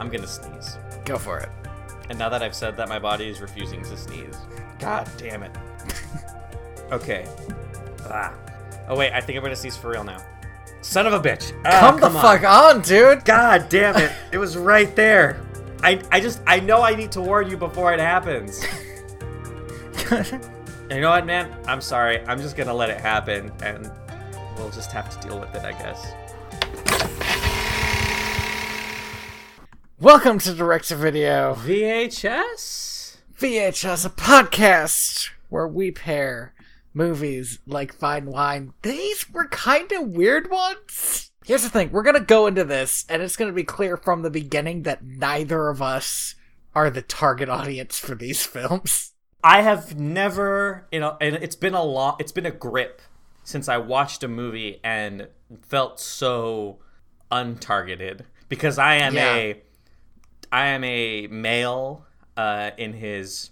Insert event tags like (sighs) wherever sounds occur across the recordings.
I'm gonna sneeze. Go for it. And now that I've said that, my body is refusing to sneeze. God damn it. (laughs) okay. Ah. Oh wait, I think I'm gonna sneeze for real now. Son of a bitch. Ah, Come the on. fuck on, dude. God damn it. (laughs) It was right there. I, I just I know I need to warn you before it happens. (laughs) you know what, man? I'm sorry. I'm just gonna let it happen and we'll just have to deal with it, I guess. Welcome to Direct to Video VHS? VHS, a podcast where we pair movies like fine wine. These were kind of weird ones. Here's the thing: we're gonna go into this, and it's gonna be clear from the beginning that neither of us are the target audience for these (laughs) films. I have never, you know, and it's been a long, it's been a grip since I watched a movie and felt so untargeted because I am Yeah. a, I am a male uh, in his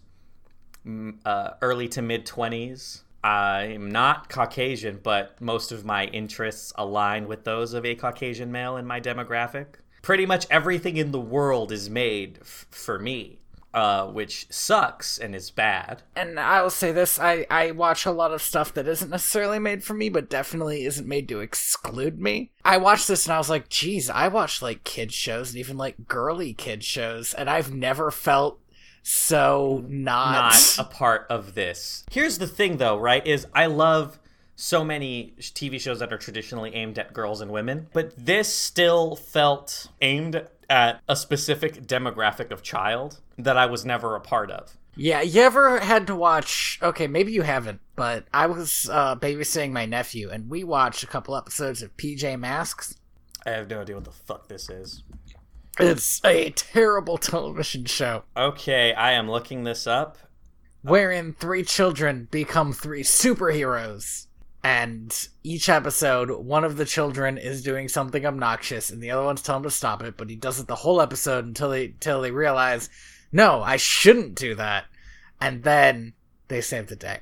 mm, uh, early to mid twenties. I'm not Caucasian, but most of my interests align with those of a Caucasian male in my demographic. Pretty much everything in the world is made f- for me, uh, which sucks and is bad. And I will say this: I I watch a lot of stuff that isn't necessarily made for me, but definitely isn't made to exclude me. I watched this and I was like, "Geez, I watch like kid shows and even like girly kid shows, and I've never felt so not." not a part of this. Here's the thing though, right? Is I love so many TV shows that are traditionally aimed at girls and women, but this still felt aimed at a specific demographic of child that I was never a part of. Yeah, you ever had to watch? Okay, maybe you haven't, but I was uh, babysitting my nephew, and we watched a couple episodes of PJ Masks. I have no idea what the fuck this is. It's a terrible television show Okay, I am looking this up. wherein three children become three superheroes. And each episode, one of the children is doing something obnoxious, and the other one's telling him to stop it. But he does it the whole episode until they until they realize, no, I shouldn't do that. And then they save the day.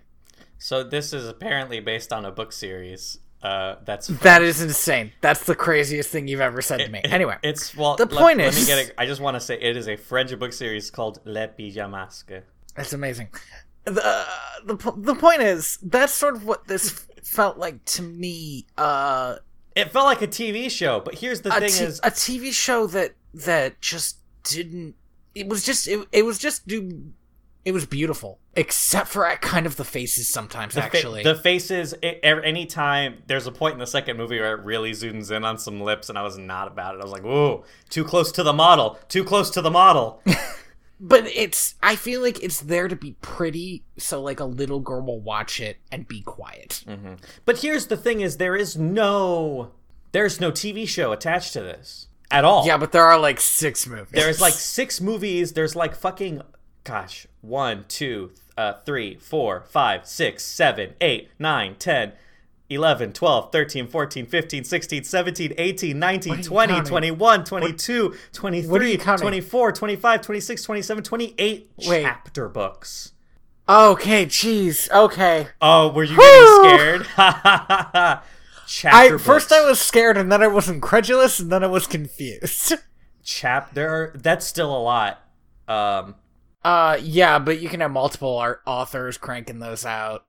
So this is apparently based on a book series. Uh, that's That is insane. That's the craziest thing you've ever said to me. Anyway, It's well. The let- point let, is- me get it. I just want to say it is a French book series called Le Pyjamasque. That's amazing. The, the the point is that's sort of what this felt like to me. Uh, It felt like a TV show, but here's the thing: t- is a TV show that that just didn't. It was just it, it was just do. It was beautiful, except for at kind of the faces sometimes. the, fa- actually, the faces. It, every, anytime there's a point in the second movie where it really zooms in on some lips, and I was not about it. I was like, "Whoa, too close to the model! Too close to the model!" (laughs) but it's. I feel like it's there to be pretty, so like a little girl will watch it and be quiet. but here's the thing: is there is no, there's no TV show attached to this at all. Yeah, but there are like six movies. There's like (laughs) six movies. There's like fucking, gosh, one, two, uh, three, four, five, six, seven, eight, nine, ten, 11, 12, 13, 14, 15, 16, 17, 18, 19, What are you 20, counting? 21, 22, What 23, you counting? 24, 25, 26, 27, 28 Wait. chapter books. okay, jeez, okay. Oh, were you Whew. getting scared? (laughs) chapter I books. first I was scared, and then I was incredulous, and then I was confused. (laughs) chapter. That's still a lot. Um, Uh, yeah, but you can have multiple art authors cranking those out.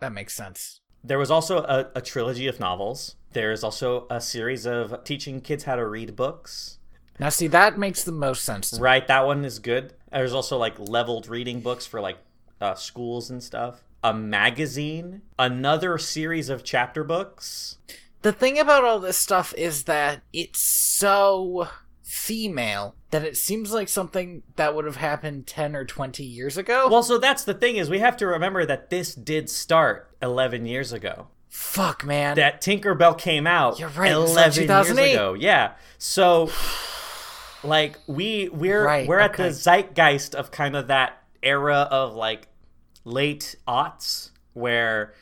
That makes sense. There was also a, a trilogy of novels. There is also a series of teaching kids how to read books. Now, see, that makes the most sense. Right, that one is good. There's also like leveled reading books for like uh, schools and stuff. A magazine, another series of chapter books. The thing about all this stuff is that it's so female that it seems like something that would have happened 10 or 20 years ago. Well, so that's the thing is we have to remember that this did start 11 years ago. fuck, man. That Tinkerbell came out You're right, it was like 11 years ago. Yeah. So like we we're Right, we're at okay. the zeitgeist of kind of that era of like late aughts where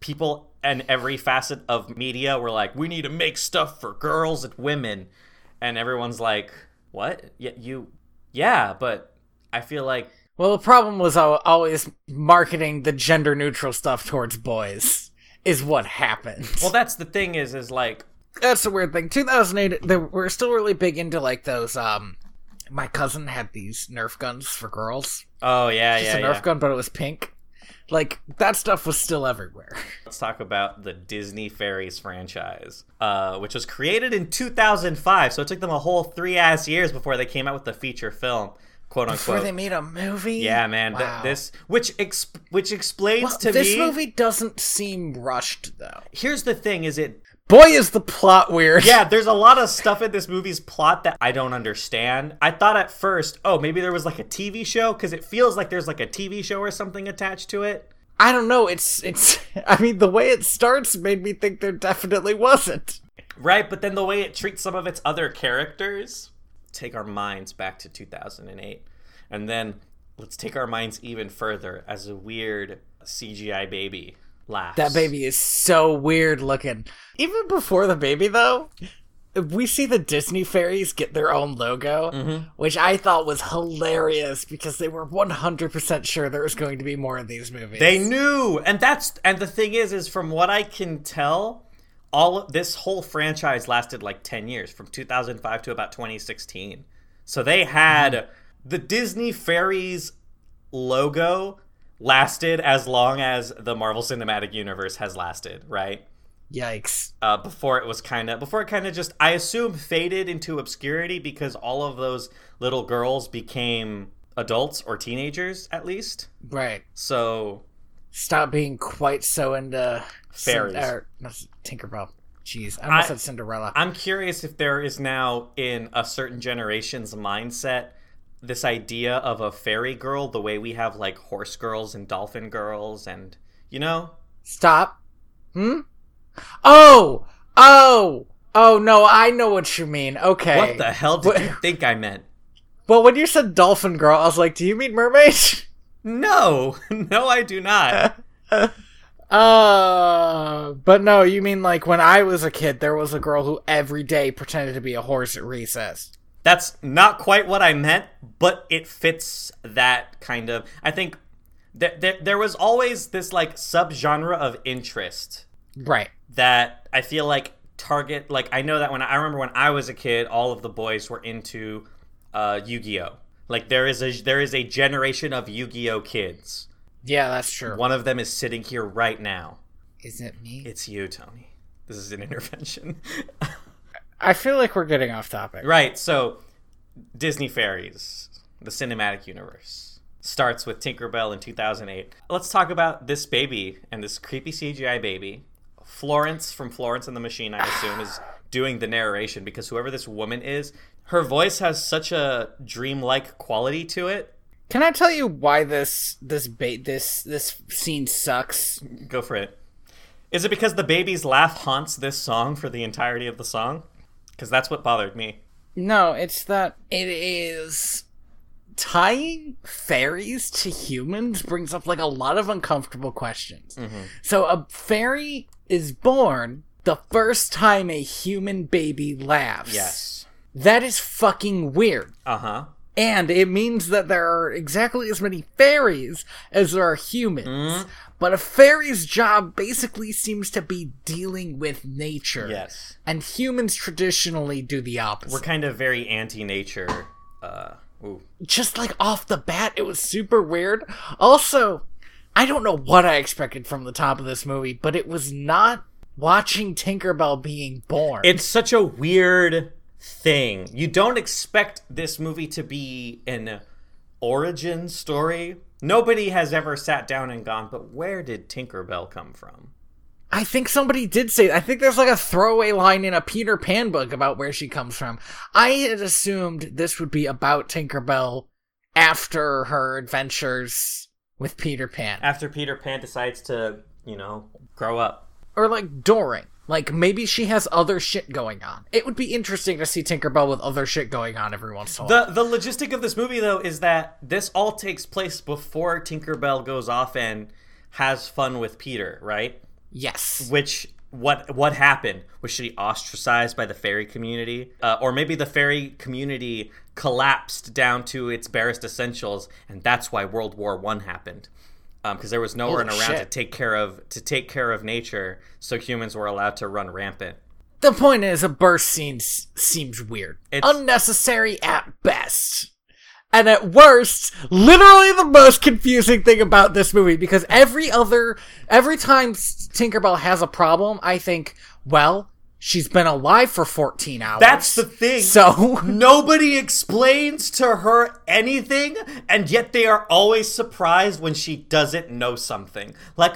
people and every facet of media were like we need to make stuff for girls and women and everyone's like what yeah you yeah but i feel like Well, the problem was always marketing the gender neutral stuff towards boys is what happened. Well, that's the thing is, is like, that's the weird thing. 2008, they were still really big into like those. Um, my cousin had these Nerf guns for girls. oh yeah, yeah, a Nerf yeah. gun, but it was pink. Like that stuff was still everywhere. (laughs) Let's talk about the Disney Fairies franchise, uh, which was created in 2005. So it took them a whole three ass years before they came out with the feature film, quote Before unquote. they made a movie. yeah, man. th- this, which ex- which explains Well, to this me. movie doesn't seem rushed though. Here's the thing: is it Boy, is the plot weird. yeah, there's a lot of stuff in this movie's plot that I don't understand. I thought at first, oh, maybe there was like a TV show because it feels like there's like a TV show or something attached to it. I don't know. It's it's. (laughs) I mean, the way it starts made me think there definitely wasn't. Right, but then the way it treats some of its other characters, take our minds back to 2008. And then let's take our minds even further as a weird CGI baby laughs. That baby is so weird looking. Even before the baby, though, we see the Disney fairies get their own logo, mm-hmm. which I thought was hilarious because they were 100% sure there was going to be more of these movies. They knew, and that's and the thing is, is from what I can tell, all of, this whole franchise lasted like ten years, from 2005 to about 2016. So they had mm-hmm. the Disney Fairies logo lasted as long as the Marvel Cinematic Universe has lasted, right? Yikes. uh, before it was kind of before it kind of just I assume faded into obscurity because all of those little girls became adults or teenagers at least. Right. So Stop being quite so into Fairies. Cin- er, no, Tinkerbell. Jeez, I almost I- said Cinderella. I'm curious if there is now in a certain generation's mindset this idea of a fairy girl the way we have like horse girls and dolphin girls and you know Stop. Hmm? Oh! Oh! Oh, no, I know what you mean. Okay. what the hell did you (laughs) think I meant? Well, when you said dolphin girl, I was like, do you mean mermaid? (laughs) No, (laughs) no, I do not. Uh, but no, you mean like when I was a kid, there was a girl who every day pretended to be a horse at recess. That's not quite what I meant, but it fits that kind of. I think that there, there was always this like subgenre of interest Right. that I feel like target. Like I know that when I remember when I was a kid, all of the boys were into uh, Yu-Gi-Oh. Like there is a there is a generation of Yu-Gi-Oh kids. Yeah, that's true. One of them is sitting here right now. Is it me? It's you, Tony. This is an (laughs) intervention. I feel like we're getting off topic. Right, so Disney Fairies, the cinematic universe, starts with Tinkerbell in 2008. Let's talk about this baby and this creepy CGI baby. Florence from Florence and the Machine, I assume, is doing the narration because whoever this woman is, her voice has such a dreamlike quality to it. Can I tell you why this this bait this this scene sucks? Go for it. Is it because the baby's laugh haunts this song for the entirety of the song? Because that's what bothered me. No, it's that it is tying fairies to humans brings up like a lot of uncomfortable questions. So a fairy is born the first time a human baby laughs. Yes. That is fucking weird. Uh huh. And it means that there are exactly as many fairies as there are humans. But a fairy's job basically seems to be dealing with nature. Yes. And humans traditionally do the opposite. We're kind of very anti-nature. Uh, ooh. just like off the bat, it was super weird. Also, I don't know what I expected from the top of this movie, but it was not watching Tinkerbell being born. It's such a weird thing. You don't expect this movie to be an origin story. Nobody has ever sat down and gone, but where did Tinkerbell come from? I think somebody did say. I think there's like a throwaway line in a Peter Pan book about where she comes from. I had assumed this would be about Tinkerbell after her adventures with Peter Pan, After Peter Pan decides to, you know, grow up. or like during. Like maybe she has other shit going on. It would be interesting to see Tinkerbell with other shit going on every once in a while. The the logistic of this movie though is that this all takes place before Tinkerbell goes off and has fun with Peter, right? yes. Which what what happened? Was she ostracized by the fairy community, uh, or maybe the fairy community collapsed down to its barest essentials, and that's why World War One happened? Um, because there was no one around to take care of to take care of nature, so humans were allowed to run rampant. The point is, a burst scene seems weird, It's- unnecessary at best, and at worst, literally the most confusing thing about this movie. Because every other, every time Tinkerbell has a problem, I think, well, she's been alive for fourteen hours. That's the thing. So (laughs) Nobody explains to her anything, and yet they are always surprised when she doesn't know something. Like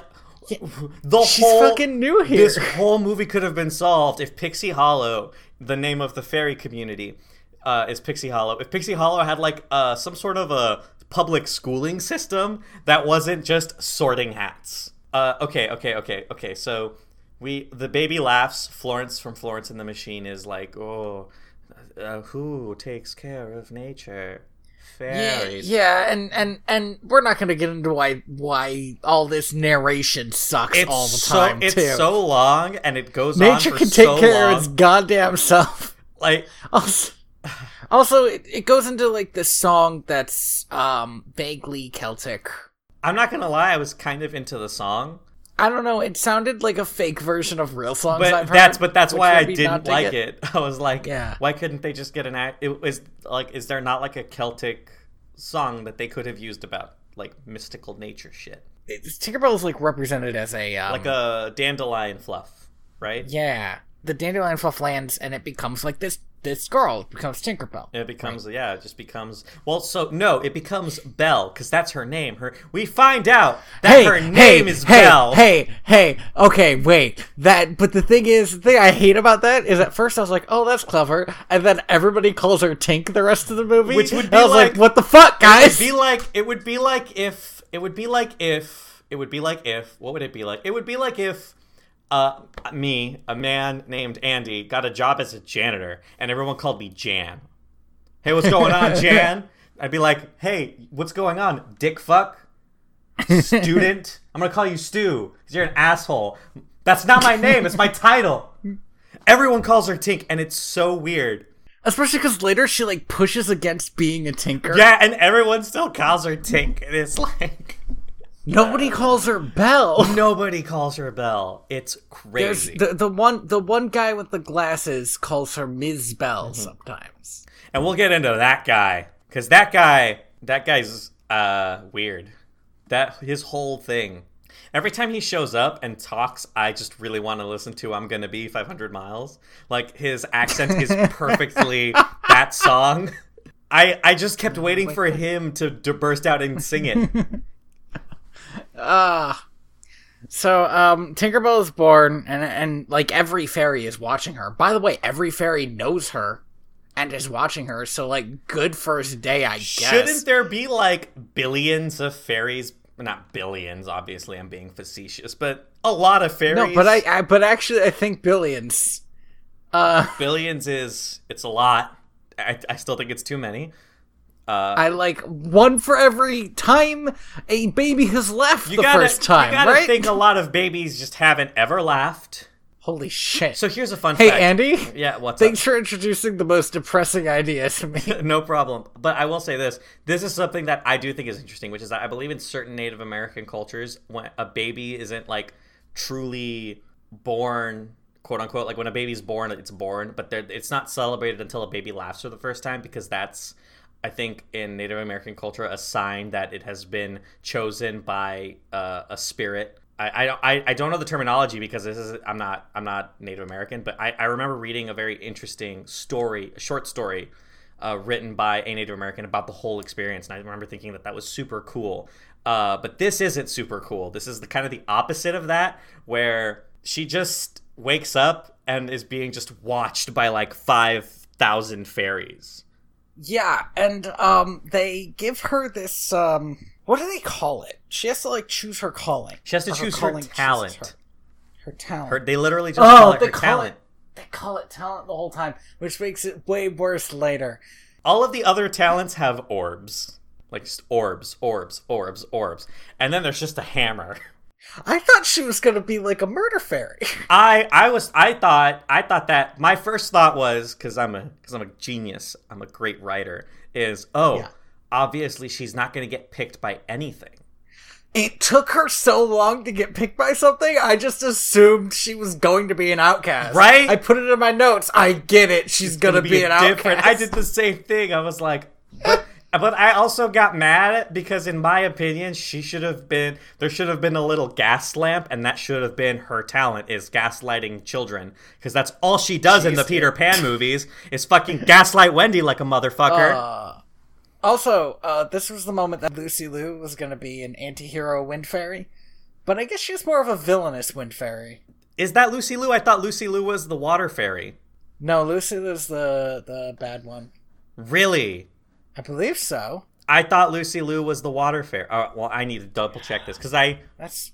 the she's whole fucking new here. this whole movie could have been solved if Pixie Hollow, the name of the fairy community, uh, is Pixie Hollow. If Pixie Hollow had like uh, some sort of a public schooling system that wasn't just sorting hats. Uh, okay, okay, okay, okay. So we the baby laughs. Florence from Florence and the Machine is like, oh, uh, who takes care of nature? Yeah, Fairies. yeah, and and and we're not gonna get into why why all this narration sucks It's all the time so it's too. so long and it goes Nature on for can take so care long. of its goddamn self. (laughs) like Also, also it, it goes into like this song that's um vaguely Celtic. I'm not gonna lie, I was kind of into the song, I don't know. It sounded like a fake version of real songs. but I've heard, that's but that's why I made me not didn't like it. (laughs) I was like, Yeah. why couldn't they just get an act? It was like, is there not like a Celtic song that they could have used about like mystical nature shit, It's- Tinkerbell is like represented as a um, like a dandelion fluff, right? yeah. The dandelion fluff lands and it becomes like this. This girl becomes Tinkerbell. It becomes yeah, it just becomes well. So no, it becomes Belle because that's her name. Her we find out that hey, her name hey, is hey, Belle. Hey, hey, okay, wait. That, but the thing is, the thing I hate about that is at first I was like, oh, that's clever, and then everybody calls her Tink the rest of the movie, Which would be was like, like- what the fuck, It would guys? be like it would be like if it would be like if it would be like if what would it be like? It would be like if uh me, a man named Andy, got a job as a janitor and everyone called me Jan. Hey, what's going on, (laughs) Jan? I'd be like, "Hey, what's going on, dick fuck? Student? I'm to call you Stu cuz you're an asshole." That's not my name, it's my title. Everyone calls her Tink and it's so weird. Especially because later she like pushes against being a tinker. Yeah, and everyone still calls her Tink and it's (laughs) like Nobody calls her Belle. (laughs) Nobody calls her Belle. It's crazy. the the one the one guy with the glasses calls her Ms. Bell Mm-hmm. sometimes. and we'll get into that guy cuz that guy that guy's uh weird. That his whole thing. Every time he shows up and talks, I just really want to listen to I'm Gonna Be 500 Miles. Like his accent is (laughs) perfectly that song. (laughs) I I just kept waiting for him to, to burst out and sing it. Ah. so um Tinkerbell is born and and like every fairy is watching her. By the way, every fairy knows her and is watching her, so like good first day, I guess. Shouldn't there be like billions of fairies? Not billions, obviously. I'm being facetious, but a lot of fairies. no, but I, I but actually I think billions. Uh (laughs) billions is it's a lot. I, I still think it's too many. Uh, I like one for every time a baby has left you the gotta, first time, you gotta right? think a lot of babies just haven't ever laughed. Holy shit. So here's a fun hey fact. Andy, Yeah, what's up? thanks for introducing the most depressing idea to me. (laughs) no problem. But I will say this: this is something that I do think is interesting, which is that I believe in certain Native American cultures, when a baby isn't like truly born quote unquote like when a baby's born it's born but it's not celebrated until a baby laughs for the first time because that's i think in native american culture a sign that it has been chosen by uh, a spirit I, I, I don't know the terminology because this is I'm not I'm not Native American, but I, I remember reading a very interesting story, a short story, uh, written by a Native American about the whole experience, and I remember thinking that that was super cool. Uh, but this isn't super cool. This is the kind of the opposite of that, where she just wakes up and is being just watched by like five thousand fairies. Yeah, and um they give her this um what do they call it? She has to like choose her calling. She has to choose her calling chooses talent. Her, her talent. Her, they literally just oh, call it they her call talent. it they call it talent the whole time, which makes it way worse later. All of the other talents have orbs, like just orbs, orbs, orbs, orbs, and then there's just a hammer. (laughs) I thought she was gonna be like a murder fairy. (laughs) I I was I thought I thought that my first thought was because I'm a because I'm a genius. I'm a great writer. Is oh Yeah. obviously she's not gonna get picked by anything. It took her so long to get picked by something. I just assumed she was going to be an outcast. Right? I put it in my notes. I get it. She's gonna, be, an outcast. I did the same thing. I was like, but, I also got mad at because in my opinion, she should have been there should have been a little gas lamp, and that should have been her talent is gaslighting children because that's all she does in the Jeez. Peter Pan movies is fucking (laughs) gaslight Wendy like a motherfucker. Uh, also, uh, this was the moment that Lucy Liu was going to be an anti-hero wind fairy, but I guess she's more of a villainous wind fairy. is that Lucy Liu? I thought Lucy Liu was the water fairy. No, Lucy Liu's the the bad one. Really? I believe so. I thought Lucy Liu was the water fairy. Uh, well, I need to double check this because I That's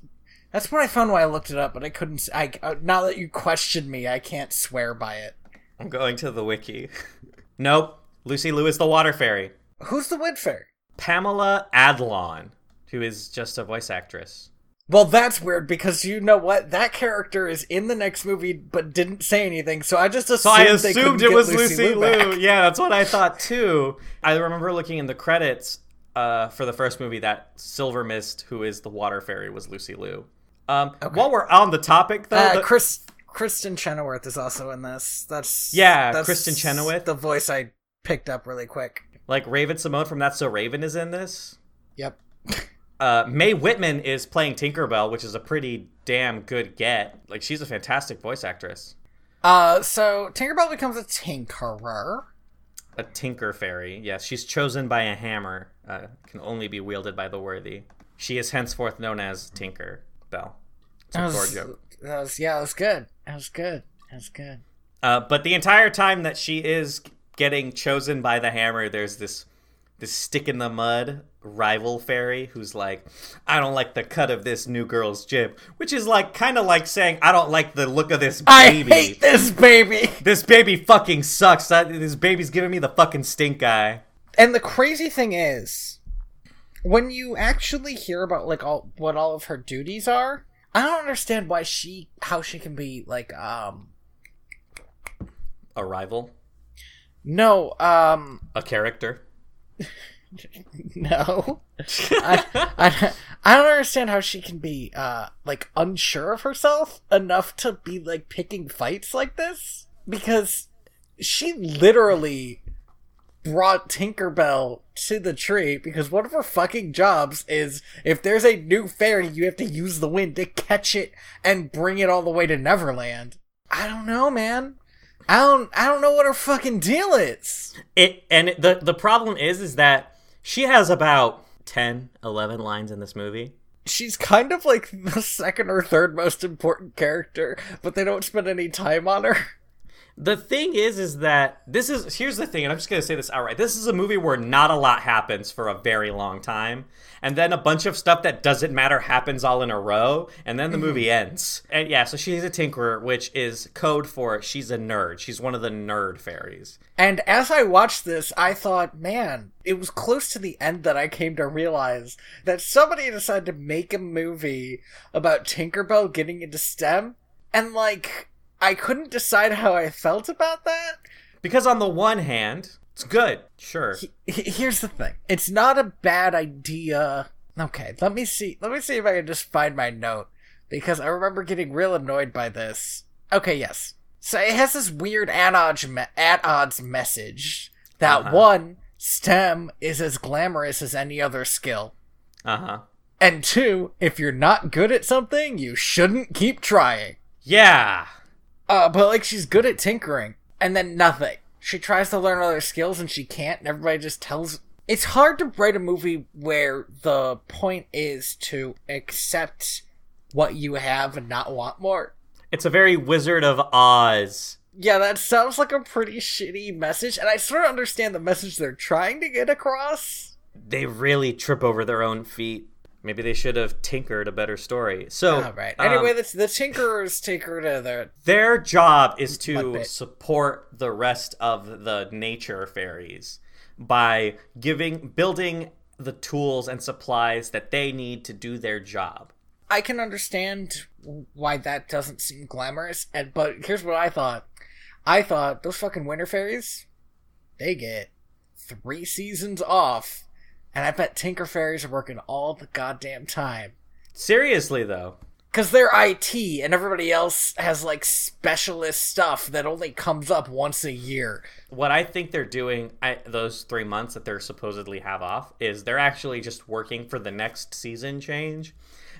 that's what I found when I looked it up, but I couldn't. I uh, now that you questioned me, I can't swear by it. I'm going to the wiki. (laughs) nope, Lucy Liu is the water fairy. Who's the wind fairy? Pamela Adlon, who is just a voice actress. Well, that's weird because you know what? That character is in the next movie, but didn't say anything. So I just assumed So I assumed it was Lucy, Lucy Liu. Back. Yeah, that's what I thought too. I remember looking in the credits uh, for the first movie that Silvermist, who is the water fairy, was Lucy Liu. Um, While we're on the topic, though, Uh, the- Chris Kristin Chenoweth is also in this. That's Yeah, that's Kristin Chenoweth. The voice I picked up really quick. like Raven Simone from That's So Raven is in this. Yep. (laughs) Uh, Mae Whitman is playing Tinkerbell, which is a pretty damn good get. Like she's a fantastic voice actress. Uh, so Tinkerbell becomes a tinkerer. A Tinker Fairy. Yes, she's chosen by a hammer. Uh, can only be wielded by the worthy. She is henceforth known as Tinker Bell. That was, joke. that was yeah, that was good. That was good. That was good. Uh, but the entire time that she is getting chosen by the hammer, there's this this stick in the mud rival fairy who's like, I don't like the cut of this new girl's jib, which is like kind of like saying, I don't like the look of this baby. I hate this baby. (laughs) This baby fucking sucks. This baby's giving me the fucking stink eye. And the crazy thing is, when you actually hear about like all what all of her duties are, I don't understand why she how she can be like um A rival, no um a character. (laughs) no I, I I don't understand how she can be uh like unsure of herself enough to be like picking fights like this because she literally brought Tinkerbell to the tree because one of her fucking jobs is if there's a new fairy you have to use the wind to catch it and bring it all the way to Neverland. I don't know, man. I don't I don't know what her fucking deal is. It and it, the the problem is is that she has about 10, 11 lines in this movie. she's kind of like (laughs) the second or third most important character, but they don't spend any time on her. The thing is, is that this is here's the thing, and I'm just gonna say this outright. This is a movie where not a lot happens for a very long time, and then a bunch of stuff that doesn't matter happens all in a row, and then the mm-hmm. movie ends. And yeah, so she's a tinkerer, which is code for she's a nerd. She's one of the nerd fairies. And as I watched this, I thought, man, it was close to the end that I came to realize that somebody decided to make a movie about Tinkerbell getting into STEM, and like, I couldn't decide how I felt about that. Because on the one hand, it's good, sure. H- here's the thing it's not a bad idea okay let me see let me see if i can just find my note because i remember getting real annoyed by this okay yes so it has this weird at odds, me- at odds message that Uh-huh. one stem is as glamorous as any other skill Uh huh. and two if you're not good at something you shouldn't keep trying Yeah. Uh, but like she's good at tinkering, and then nothing. She tries to learn other skills and she can't, and everybody just tells. It's hard to write a movie where the point is to accept what you have and not want more. It's a very Wizard of Oz. Yeah, that sounds like a pretty shitty message, and I sort of understand the message they're trying to get across. They really trip over their own feet. Maybe they should have tinkered a better story. So, All right. um, Anyway, the, the Tinkerers take her to their job is to support the rest of the nature fairies by giving building the tools and supplies that they need to do their job. I can understand why that doesn't seem glamorous. And but here's what I thought. I thought those fucking winter fairies, they get three seasons off, and I bet Tinker Fairies are working all the goddamn time. Seriously though, Cause they're IT and everybody else has like specialist stuff that only comes up once a year. what I think they're doing I, those three months that they're supposedly have off is they're actually just working for the next season change,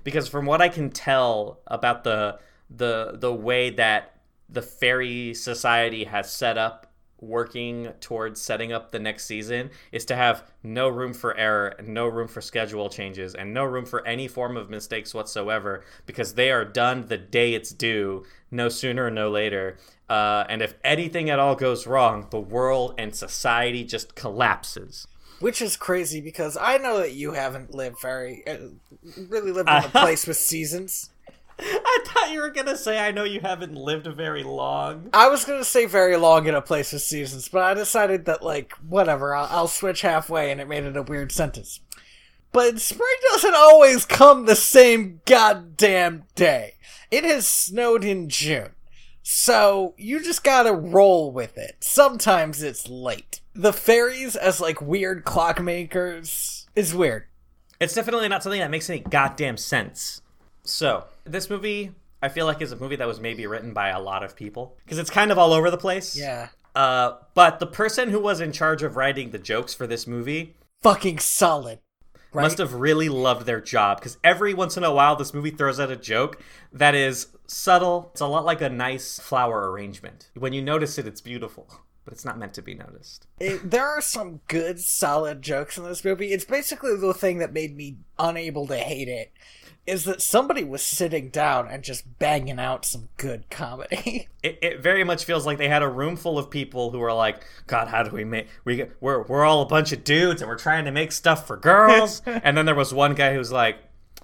because from what I can tell about the the the way that the fairy society has set up working towards setting up the next season is to have no room for error no room for schedule changes and no room for any form of mistakes whatsoever because they are done the day it's due no sooner no later uh, and if anything at all goes wrong the world and society just collapses Which is crazy because I know that you haven't lived very, uh, really lived (laughs) in a place with seasons. I thought you were gonna say i know you haven't lived very long I was gonna say very long in a place with seasons, but I decided that like whatever, I'll, I'll switch halfway, and it made it a weird sentence. But spring doesn't always come the same goddamn day. It has snowed in June. So you just gotta roll with it. Sometimes it's late. The fairies as like weird clockmakers is weird. It's definitely not something that makes any goddamn sense. So, this movie, I feel like, is a movie that was maybe written by a lot of people because it's kind of all over the place. Yeah. Uh, but the person who was in charge of writing the jokes for this movie Fucking solid. Right? must have really loved their job because every once in a while, this movie throws out a joke that is subtle. It's a lot like a nice flower arrangement. When you notice it, it's beautiful, but it's not meant to be noticed. it, there are some good, solid jokes in this movie. It's basically the thing that made me unable to hate it. Is that somebody was sitting down and just banging out some good comedy? (laughs) it, it very much feels like they had a room full of people who are like, God, how do we make we get, we're we're all a bunch of dudes and we're trying to make stuff for girls. (laughs) and then there was one guy who's like,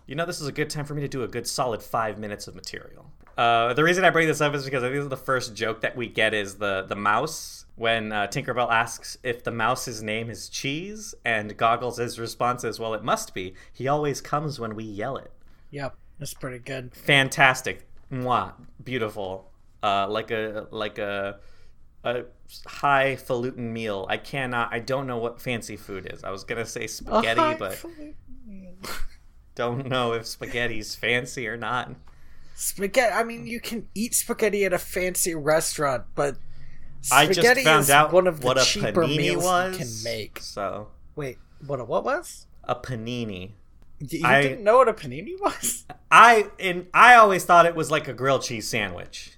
you know, this is a good time for me to do a good solid five minutes of material. Uh, the reason I bring this up is because I think the first joke that we get is the the mouse when uh, Tinkerbell asks if the mouse's name is Cheese, and Goggles' response is, "Well, it must be. He always comes when we yell it." Yep, that's pretty good. fantastic Mwah. beautiful uh like a like a a highfalutin meal i cannot i don't know what fancy food is i was gonna say spaghetti but (laughs) don't know if spaghetti's fancy or not spaghetti. I mean, you can eat spaghetti at a fancy restaurant, but i just spaghetti found is out one of the what a cheaper panini meals was you can make. so Wait, what? A, what was? a panini You I- didn't know what a panini was? i and i always thought it was like a grilled cheese sandwich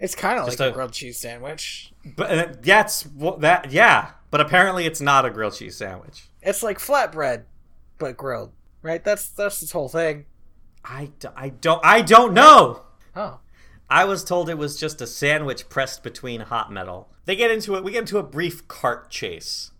It's kind of like a a- grilled cheese sandwich. but uh, that's what that yeah but apparently it's not a grilled cheese sandwich It's like flatbread, but grilled, right? That's that's this whole thing. I, I don't i don't know Oh, I was told it was just a sandwich pressed between hot metal. They get into it. We get into a brief cart chase.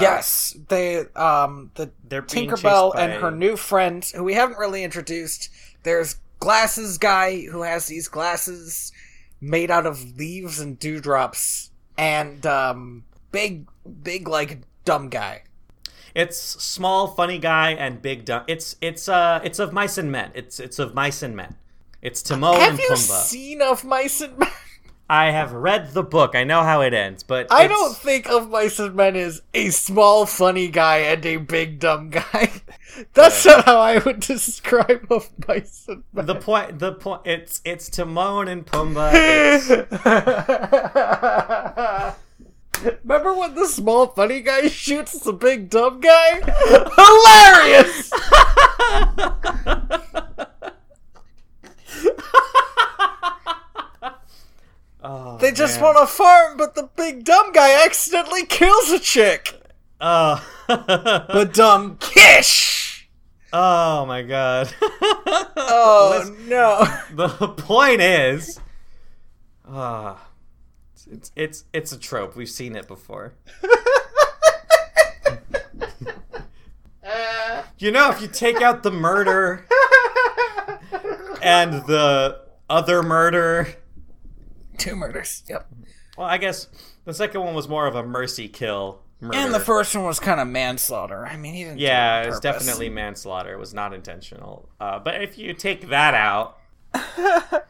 Yes, they um the They're Tinkerbell by- and her new friend, who we haven't really introduced. There's glasses guy who has these glasses made out of leaves and dewdrops, and um big big like dumb guy. It's small, funny guy and big dumb. It's it's uh it's of mice and men. It's it's of mice and men. It's Timon Have and you Pumbaa. seen of Mice and Men? I have read the book. I know how it ends, but I it's- don't think of Mice and Men as a small funny guy and a big dumb guy. (laughs) That's not how I would describe of Mice and Men. the point. The point. It's it's Timon and Pumbaa. (laughs) Remember when the small funny guy shoots the big dumb guy? (laughs) Hilarious! Oh, They just man. want to farm, but the big dumb guy accidentally kills a chick. Oh. The dumb (laughs) kish. oh my god. Oh (laughs) no! (laughs) the point is uh, it's it's it's a trope we've seen it before you know if you take out the murder and the other murder Two murders. Yep. well i guess the second one was more of a mercy kill murder. And the first one was kind of manslaughter. I mean, he didn't. yeah, it it was definitely manslaughter. It was not intentional. Uh, but if you take that out, (laughs)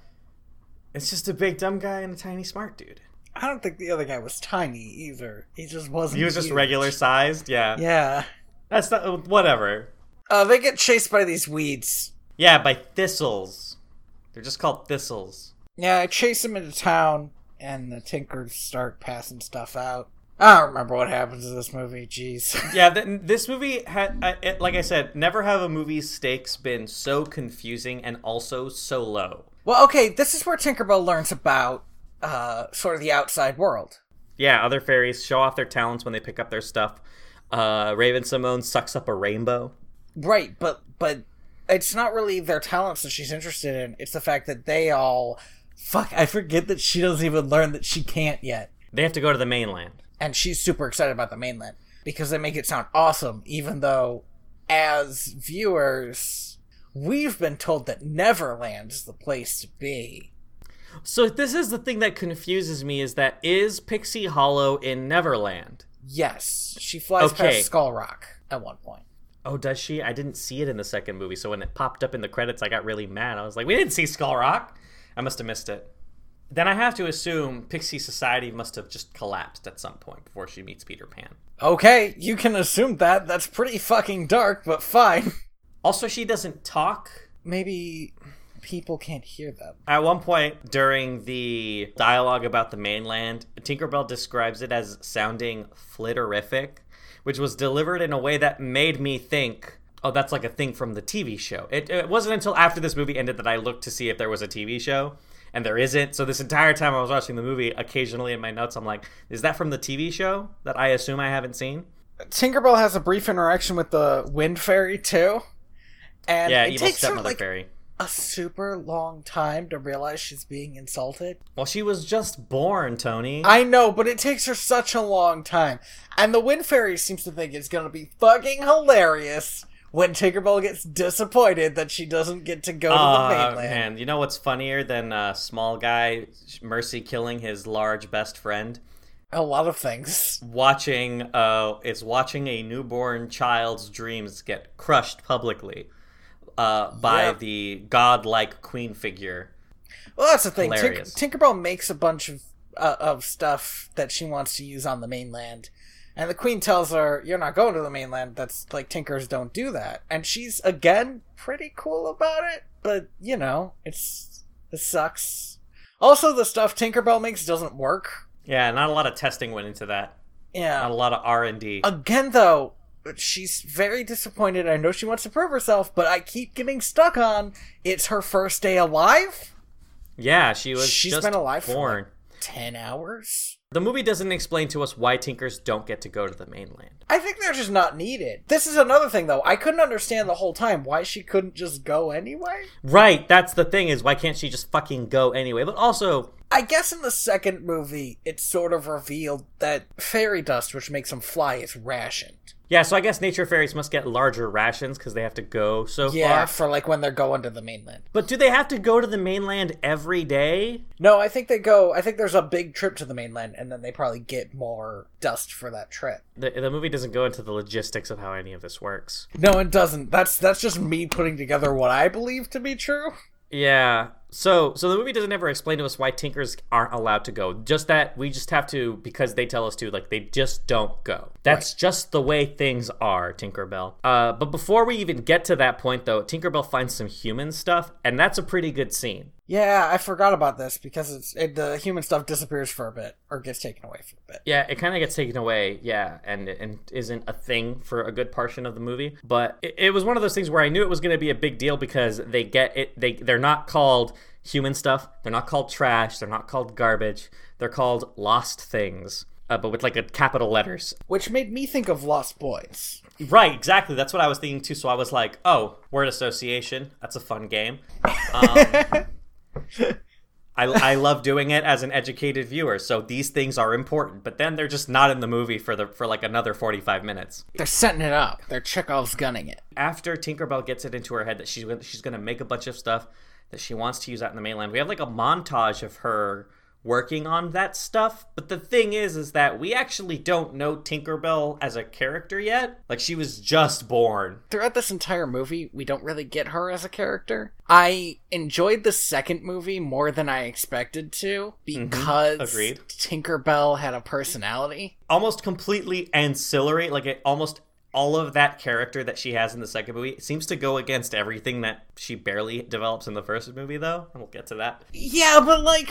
it's just a big dumb guy and a tiny smart dude. I don't think the other guy was tiny either. He just wasn't. He was just huge. regular sized. Yeah, Yeah. that's not whatever. Uh, they get chased by these weeds. Yeah, by thistles. They're just called thistles. Yeah, I chase him into town, and the Tinkers start passing stuff out. I don't remember what happens in this movie. Jeez. (laughs) Yeah, th- this movie had, uh, it, like I said, never have a movie's stakes been so confusing and also so low. well, okay, this is where Tinkerbell learns about uh, sort of the outside world. Yeah, other fairies show off their talents when they pick up their stuff. Uh, Raven Simone sucks up a rainbow. Right, but but it's not really their talents that she's interested in. It's the fact that they all fuck. I forget that she doesn't even learn that she can't yet, They have to go to the mainland. and she's super excited about the mainland because they make it sound awesome. Even though, as viewers, we've been told that Neverland is the place to be. So this is the thing that confuses me: is that is Pixie Hollow in Neverland? Yes, she flies Okay. past Skull Rock at one point. Oh, does she? I didn't see it in the second movie, so when it popped up in the credits, I got really mad. I was like, "We didn't see Skull Rock." I must have missed it. Then I have to assume Pixie Society must have just collapsed at some point before she meets Peter Pan. Okay, you can assume that. That's pretty fucking dark, but fine. (laughs) Also, she doesn't talk. Maybe people can't hear them. At one point during the dialogue about the mainland, Tinkerbell describes it as sounding flitterific, which was delivered in a way that made me think, oh, that's like a thing from the TV show. It, it wasn't until after this movie ended that I looked to see if there was a TV show, and there isn't. So this entire time I was watching the movie, occasionally in my notes, I'm like, is that from the TV show that I assume I haven't seen? Tinkerbell has a brief interaction with the Wind Fairy too, and yeah, it evil takes her stepmother like fairy. a super long time to realize she's being insulted. Well, she was just born, Tony. I know, but it takes her such a long time, and the Wind Fairy seems to think it's gonna be fucking hilarious when Tinkerbell gets disappointed that she doesn't get to go to the mainland. man, you know what's funnier than a small guy Mercy killing his large best friend? A lot of things. Watching uh it's watching a newborn child's dreams get crushed publicly uh by Yeah. the godlike queen figure. Well, that's the thing. Hilarious. Tinkerbell makes a bunch of uh, of stuff that she wants to use on the mainland, and the Queen tells her, "You're not going to the mainland. That's like Tinkers don't do that." And she's again pretty cool about it, but you know, it's it sucks. Also, the stuff Tinkerbell makes doesn't work. Yeah, not a lot of testing went into that. Yeah. Not a lot of R&D. Again, though, she's very disappointed. I know she wants to prove herself, but I keep getting stuck on it's her first day alive. yeah, she was She's just been alive for, born. Ten hours. The movie doesn't explain to us why Tinkers don't get to go to the mainland. I think they're just not needed. This is another thing, though. I couldn't understand the whole time why she couldn't just go anyway. Right, that's the thing is why can't she just fucking go anyway? But also, I guess in the second movie, it's sort of revealed that fairy dust, which makes them fly, is rationed. yeah, so I guess nature fairies must get larger rations because they have to go so Yeah, far. for like when they're going to the mainland. But do they have to go to the mainland every day? No, I think they go. I think there's a big trip to the mainland, and then they probably get more dust for that trip. The, the movie doesn't go into the logistics of how any of this works. No, it doesn't. That's that's just me putting together what I believe to be true. Yeah. So so the movie doesn't ever explain to us why Tinkers aren't allowed to go. Just that we just have to because they tell us to. Like they just don't go. That's just the way things are, Tinkerbell. Uh, but before we even get to that point, though, Tinkerbell finds some human stuff, and that's a pretty good scene. Yeah, I forgot about this because it's it, the human stuff disappears for a bit or gets taken away for a bit. Yeah, it kind of gets taken away, yeah, and and isn't a thing for a good portion of the movie. But it, it was one of those things where I knew it was going to be a big deal because they get it. They they're not called human stuff. They're not called trash. They're not called garbage. They're called lost things, uh, but with like a capital letters. Which made me think of Lost Boys. Right, exactly. That's what I was thinking too. So I was like, oh, word association. That's a fun game. Um, I, I love doing it as an educated viewer. So these things are important, but then they're just not in the movie for the for like another forty five minutes. They're setting it up. They're Chekhov's gunning it. After Tinkerbell gets it into her head that she's gonna, she's going to make a bunch of stuff that she wants to use out in the mainland, we have like a montage of her working on that stuff. But the thing is, is that we actually don't know Tinkerbell as a character yet. Like she was just born. Throughout this entire movie, we don't really get her as a character. I enjoyed the second movie more than I expected to mm-hmm. because Agreed. Tinkerbell had a personality. Almost completely ancillary. Like it almost all of that character that she has in the second movie seems to go against everything that she barely develops in the first movie, though. And we'll get to that. Yeah, but like,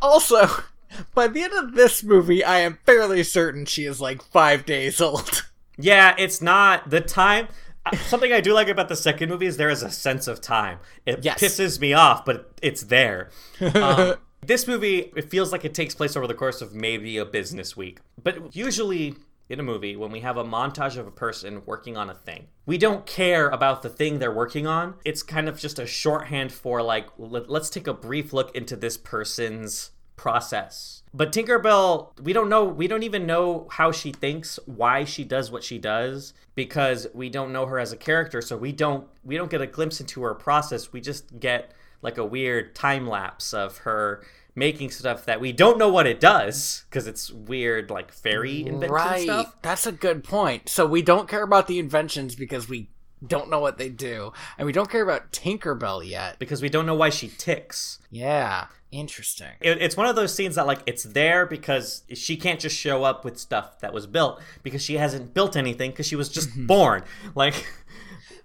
also, (laughs) by the end of this movie, I am fairly certain she is like five days old. (laughs) Yeah, it's not the time. uh, Something I do like about the second movie is there is a sense of time. It Yes. pisses me off, but it's there. (laughs) Um, this movie, it feels like it takes place over the course of maybe a business week. But usually in a movie, when we have a montage of a person working on a thing, we don't care about the thing they're working on. It's kind of just a shorthand for, like, let, let's take a brief look into this person's process. But Tinkerbell, we don't know, we don't even know how she thinks, why she does what she does because we don't know her as a character, so we don't we don't get a glimpse into her process. We just get like a weird time lapse of her making stuff that we don't know what it does because it's weird like fairy invention right. stuff. That's a good point. So we don't care about the inventions because we don't know what they do, and we don't care about Tinkerbell yet. Because we don't know why she ticks. Yeah, interesting. It, it's one of those scenes that like it's there because she can't just show up with stuff that was built because she hasn't built anything because she was just mm-hmm. born. Like (laughs)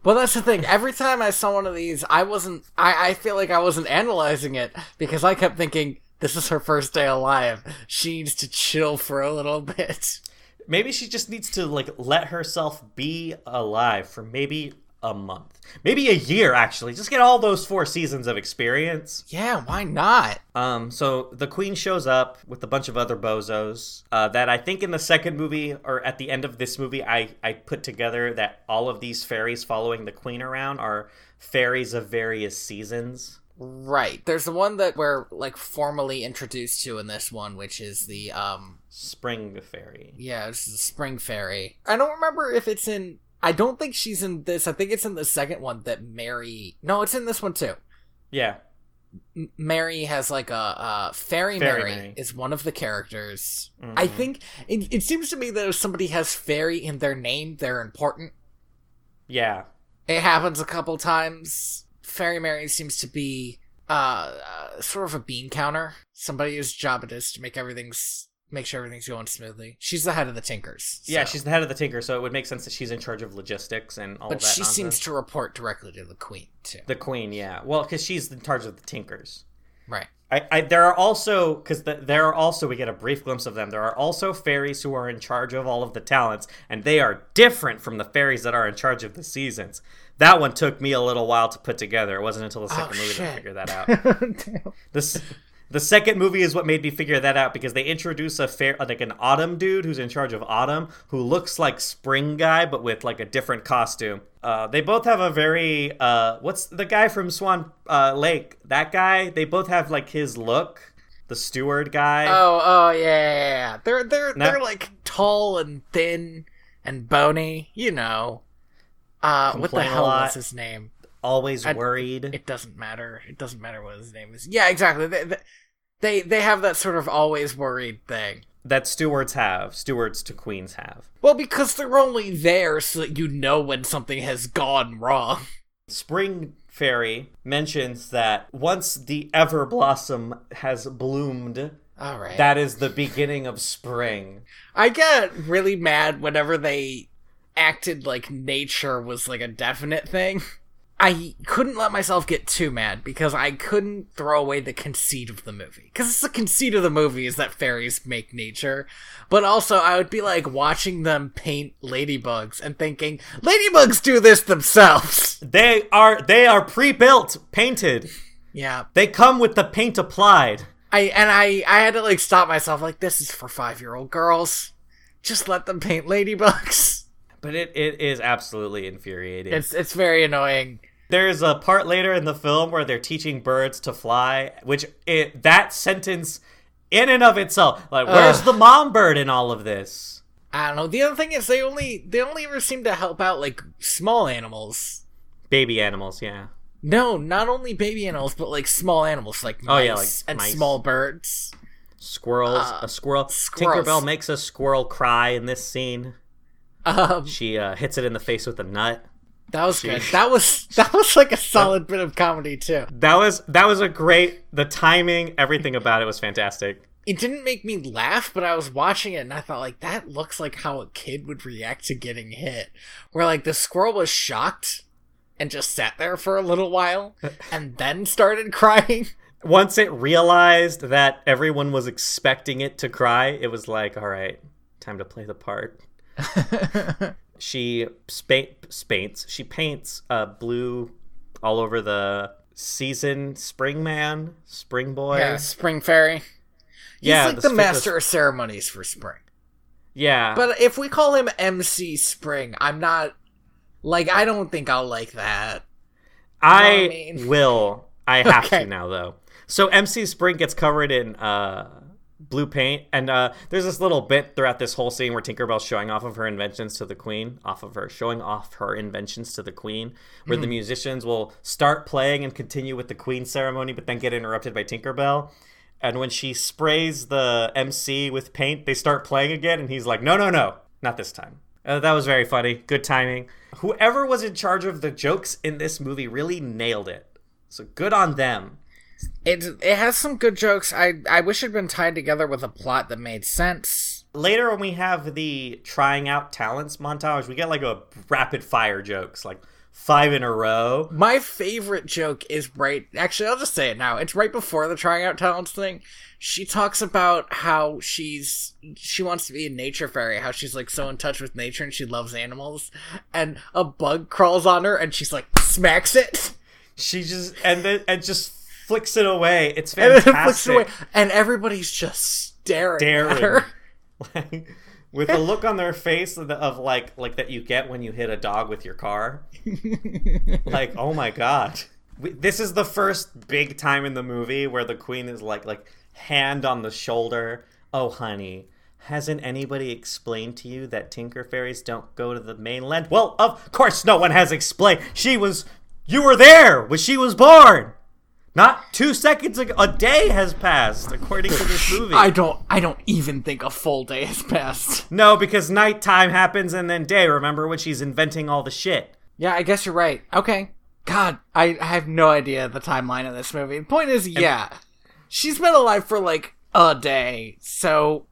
Well, that's the thing. Every time I saw one of these, I wasn't. I, I feel like I wasn't analyzing it because I kept thinking, "This is her first day alive. She needs to chill for a little (laughs) bit." maybe she just needs to like let herself be alive for maybe a month, maybe a year actually. Just get all those four seasons of experience. Yeah, why not? Um, so the queen shows up with a bunch of other bozos. Uh, that I think in the second movie or at the end of this movie, I I put together that all of these fairies following the queen around are fairies of various seasons. Right. There's the one that we're like formally introduced to in this one, which is the um Spring fairy. yeah, this is the spring fairy. I don't remember if it's in I don't think she's in this. I think it's in the second one that Mary No, it's in this one too. Yeah, M- Mary has like a uh fairy, Fairy Mary, Mary. is one of the characters. I Mhm. think it, it seems to me that if somebody has fairy in their name, they're important. yeah. It happens a couple times. Fairy Mary seems to be uh, uh sort of a bean counter. Somebody whose job it is to make everything's make sure everything's going smoothly. She's the head of the Tinkers. Yeah, she's the head of the Tinker, so it would make sense that she's in charge of logistics and all But she nonsense. seems to report directly to the queen too. the queen, yeah. Well, because she's in charge of the Tinkers. right. I, I there are also because the, there are also we get a brief glimpse of them. There are also fairies who are in charge of all of the talents, and they are different from the fairies that are in charge of the seasons. That one took me a little while to put together. It wasn't until the second Oh, movie that I figured that out. (laughs) This the second movie is what made me figure that out because they introduce a fair like an autumn dude who's in charge of autumn who looks like spring guy but with like a different costume. Uh, they both have a very uh, what's the guy from Swan uh, Lake? That guy. They both have like his look. The steward guy. Oh, oh yeah, yeah, yeah. They're they're No. they're like tall and thin and bony, you know. Uh, what the hell was his name? Always I- worried. It doesn't matter. It doesn't matter what his name is. Yeah, exactly. They they they, have that sort of always worried thing. that stewards have. Stewards to queens have. Well, because they're only there so that you know when something has gone wrong. Spring Fairy mentions that once the Ever Blossom has bloomed, All right. that is the beginning of spring. I get really mad whenever they acted like nature was like a definite thing. (laughs) I couldn't let myself get too mad because I couldn't throw away the conceit of the movie. Because it's the conceit of the movie is that fairies make nature. But also, I would be like watching them paint ladybugs and thinking, ladybugs do this themselves! (laughs) They are they are pre-built, painted. Yeah. They come with the paint applied. I and I I had to like stop myself like this is for 5-year-old girls. Just let them paint ladybugs. (laughs) But it, it is absolutely infuriating. It's it's very annoying. There's a part later in the film where they're teaching birds to fly, which it that sentence in and of itself, like where's Ugh. the mom bird in all of this? I don't know. The other thing is they only they only ever seem to help out like small animals. Baby animals, yeah. No, not only baby animals, but like small animals like mice Oh, yeah, like and mice. small birds. Squirrels, Uh, a squirrel. squirrels. Tinkerbell makes a squirrel cry in this scene. Um, She uh, hits it in the face with a nut. that was She- good. (laughs) That was that was like a solid bit of comedy too. That was that was a great. The timing, everything about it was fantastic. It didn't make me laugh, but I was watching it and I thought like that looks like how a kid would react to getting hit. Where like the squirrel was shocked and just sat there for a little while (laughs) and then started crying. Once it realized that everyone was expecting it to cry, it was like, all right, time to play the part. (laughs) she spa- paints she paints uh, blue all over the season spring man spring boy yeah, Spring Fairy. He's Yeah, like the the, master of ceremonies for spring. yeah But if we call him MC Spring, I'm not like I don't think I'll like that. i I mean? will i (laughs) have Okay. to now though so mc spring gets covered in uh blue paint and uh there's this little bit throughout this whole scene where tinkerbell's showing off of her inventions to the queen off of her showing off her inventions to the queen where Hmm. the musicians will start playing and continue with the queen ceremony but then get interrupted by tinkerbell. And when she sprays the mc with paint they start playing again and he's like no no no not this time. Uh, that was very funny. Good timing. Whoever was in charge of the jokes in this movie really nailed it. So good on them It it has some good jokes. I I wish it'd been tied together with a plot that made sense. later when we have the trying out talents montage we get like a rapid fire jokes like five in a row My favorite joke is right. Actually, I'll just say it now. It's right before the trying out talents thing. She talks about how she's she wants to be a nature fairy. How she's like so in touch with nature and she loves animals. And a bug crawls on her and she's like smacks it. she just and then and just flicks it away. It's And fantastic it flicks it away. And everybody's just staring, Staring. like, (laughs) with the look on their face of, the, of like like that you get when you hit a dog with your car. (laughs) Like oh my god. We- this is the first big time in the movie where the queen is like like hand on the shoulder. Oh honey hasn't anybody explained to you that tinker fairies don't go to the mainland? Well of course no one has explained. She was you were there when she was born not two seconds ago a day has passed according to this (laughs) movie I don't I don't even think a full day has passed. no, because nighttime happens and then day. Remember when she's inventing all the shit? Yeah, I guess you're right. Okay. God, I, I have no idea the timeline of this movie. The point is, yeah, she's been alive for like a day, so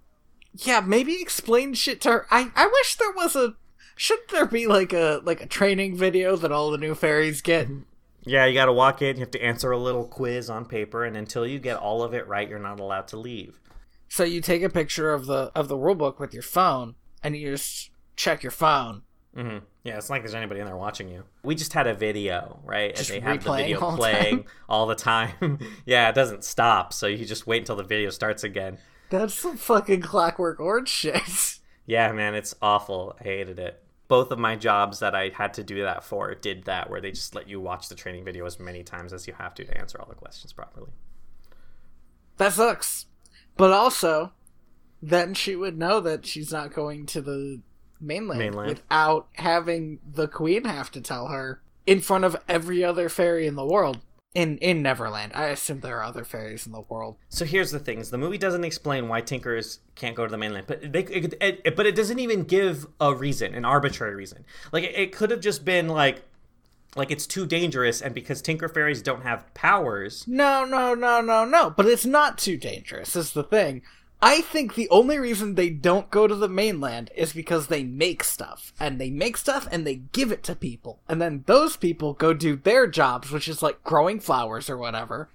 yeah, maybe explain shit to her. I I wish there was a. Should there be like a like a training video that all the new fairies get? Mm-hmm. Yeah, you gotta walk in, you have to answer a little quiz on paper, and until you get all of it right, you're not allowed to leave. So you take a picture of the of the rule book with your phone, and you just check your phone. hmm Yeah, it's not like there's anybody in there watching you. We just had a video, right? Just and they have the video all playing time. (laughs) all the time. (laughs) yeah, it doesn't stop, so you just wait until the video starts again. That's some fucking Clockwork Orange shit. (laughs) Yeah, man, it's awful. I hated it. Both of my jobs that I had to do that for did that, where they just let you watch the training video as many times as you have to to answer all the questions properly. That sucks. But also, then she would know that she's not going to the mainland, Mainland. without having the queen have to tell her in front of every other fairy in the world. In in Neverland, I assume there are other fairies in the world. So here's the thing: is the movie doesn't explain why Tinkers can't go to the mainland, but they, it, it, but it doesn't even give a reason, an arbitrary reason. Like it, it could have just been like, like it's too dangerous, and because Tinker fairies don't have powers, No, no, no, no, no. But it's not too dangerous. Is the thing. I think the only reason they don't go to the mainland is because they make stuff. And they make stuff and they give it to people. And then those people go do their jobs, which is like growing flowers or whatever.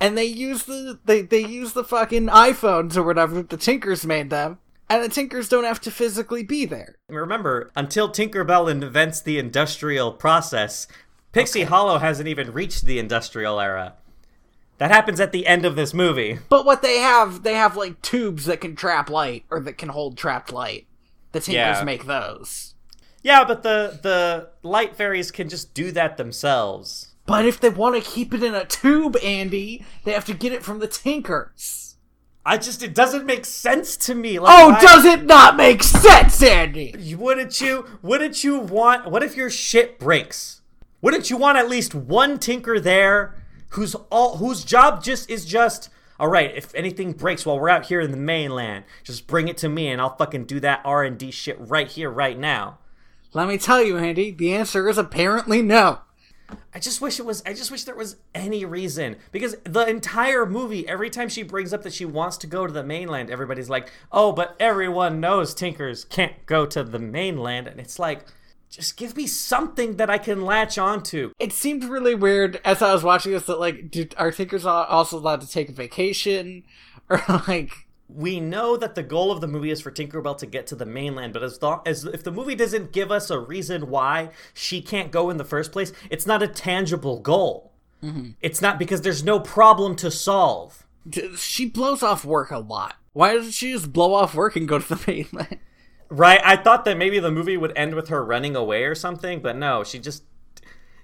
And they use the they, they use the fucking iPhones or whatever the Tinkers made them. And the Tinkers don't have to physically be there. remember, until Tinkerbell invents the industrial process, Pixie Hollow hasn't even reached the industrial era. That happens at the end of this movie. But what they have, they have like tubes that can trap light or that can hold trapped light. The Tinkers Yeah. make those. Yeah, but the the light fairies can just do that themselves. But if they want to keep it in a tube, Andy, they have to get it from the Tinkers. I just it doesn't make sense to me. Like, Oh, does it not make sense, Andy? Wouldn't you? Wouldn't you want? What if your shit breaks? Wouldn't you want at least one tinker there, whose all whose job just is just All right, if anything breaks while we're out here in the mainland, just bring it to me and I'll fucking do that R&D shit right here right now. Let me tell you, Andy, the answer is apparently no. I just wish it was I just wish there was any reason because the entire movie every time she brings up that she wants to go to the mainland everybody's like, "Oh, but everyone knows Tinkers can't go to the mainland." And it's like just give me something that I can latch onto. It seemed really weird as I was watching this that like, do, are Tinkers also allowed to take a vacation, (laughs) or like, We know that the goal of the movie is for Tinkerbell to get to the mainland, but as long as if the movie doesn't give us a reason why she can't go in the first place, it's not a tangible goal. Mm-hmm. It's not because there's no problem to solve. she blows off work a lot. Why doesn't she just blow off work and go to the (laughs) mainland? Right? I thought that maybe the movie would end with her running away or something, but no, she just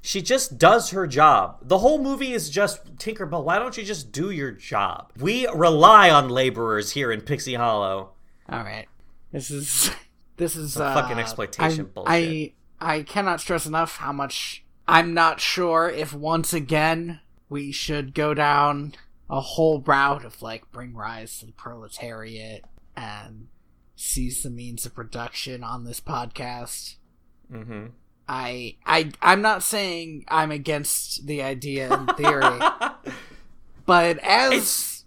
she just does her job. The whole movie is just Tinkerbell, why don't you just do your job? We rely on laborers here in Pixie Hollow. All right, this is (laughs) this is uh, fucking exploitation I'm- bullshit. I I cannot stress enough how much I'm not sure if once again we should go down a whole route of like bring rise to the proletariat and seize the means of production on this podcast. Mm-hmm. I I I'm not saying I'm against the idea in theory, (laughs) but as It's-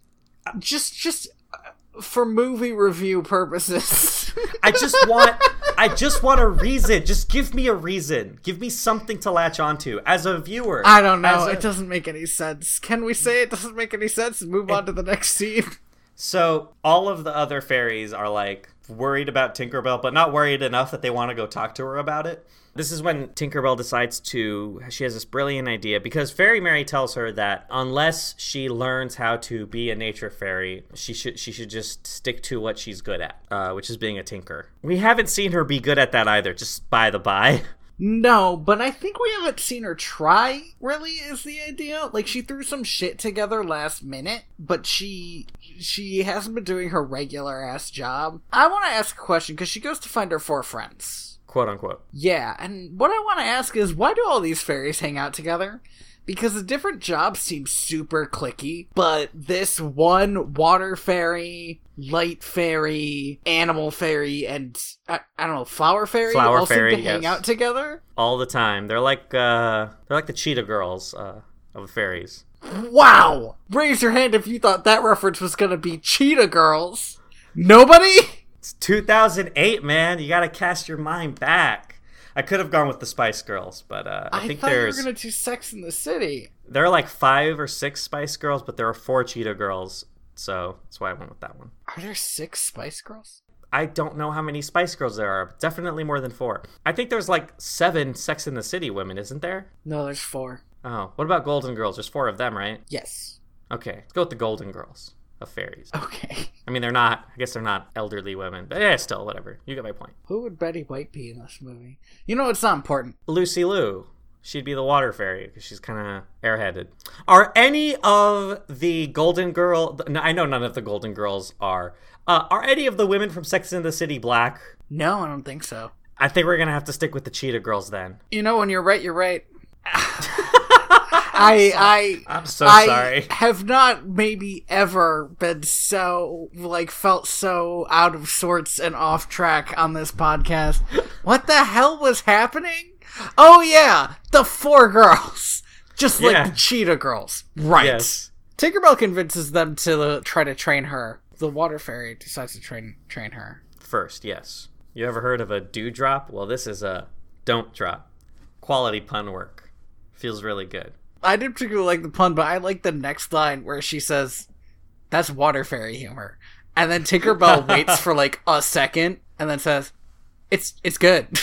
just just uh, for movie review purposes. I just (laughs) want I just want a reason. Just give me a reason. Give me something to latch onto as a viewer. I don't know. A- It doesn't make any sense. Can we say it doesn't make any sense and move on to the next scene? So all of the other fairies are like worried about Tinkerbell, but not worried enough that they want to go talk to her about it. This is when Tinkerbell decides to. She has this brilliant idea because Fairy Mary tells her that unless she learns how to be a nature fairy, she should she should just stick to what she's good at, uh, which is being a tinker. We haven't seen her be good at that either. Just by the by. (laughs) No, but I think we haven't seen her try, really, is the idea. Like, she threw some shit together last minute, but she she hasn't been doing her regular ass job. I want to ask a question, because she goes to find her four friends. quote unquote. Yeah, and what I want to ask is, why do all these fairies hang out together? Because the different jobs seem super clicky, but this one water fairy, light fairy, animal fairy, and I, I don't know, flower fairy Flower all fairy, seem to hang out together. all the time. They're like uh they're like the cheetah girls uh of fairies. Wow! Raise your hand if you thought that reference was gonna be Cheetah Girls. Nobody? It's 2008, man. You got to cast your mind back. I could have gone with the Spice Girls, but uh, I, I, think thought you were gonna do Sex in the City. there are like five or six Spice Girls, but there are four Cheetah Girls, so that's why I went with that one. Are there six Spice Girls? I don't know how many Spice Girls there are. but Definitely more than four. I think there's like seven Sex in the City women, isn't there? No, there's four. Oh, what about Golden Girls? There's four of them, right? Yes. Okay, let's go with the Golden Girls of fairies. Okay. I mean, they're not. I guess they're not elderly women, but yeah, still, whatever. You get my point. Who would Betty White be in this movie? You know, it's not important. Lucy Liu. She'd be the water fairy because she's kind of airheaded. Are any of the Golden Girl? no, I know none of the Golden Girls are. Uh, are any of the women from Sex and the City black? No, I don't think so. I think we're gonna have to stick with the Cheetah Girls then. You know, when you're right, you're right. (laughs) I I I'm so I sorry. (laughs) have not maybe ever been so like felt so out of sorts and off track on this podcast. What the hell was happening? Oh yeah, the four girls, (laughs) just like Yeah. the cheetah girls, right? Yes. Tinkerbell convinces them to try to train her. The water fairy decides to train train her. First, yes. You ever heard of a dewdrop? Well, this is a don't drop. Quality pun work. Feels really good. I didn't particularly like the pun, but I like the next line where she says, "That's water fairy humor," and then Tinkerbell (laughs) waits for like a second and then says, "It's it's good." (laughs)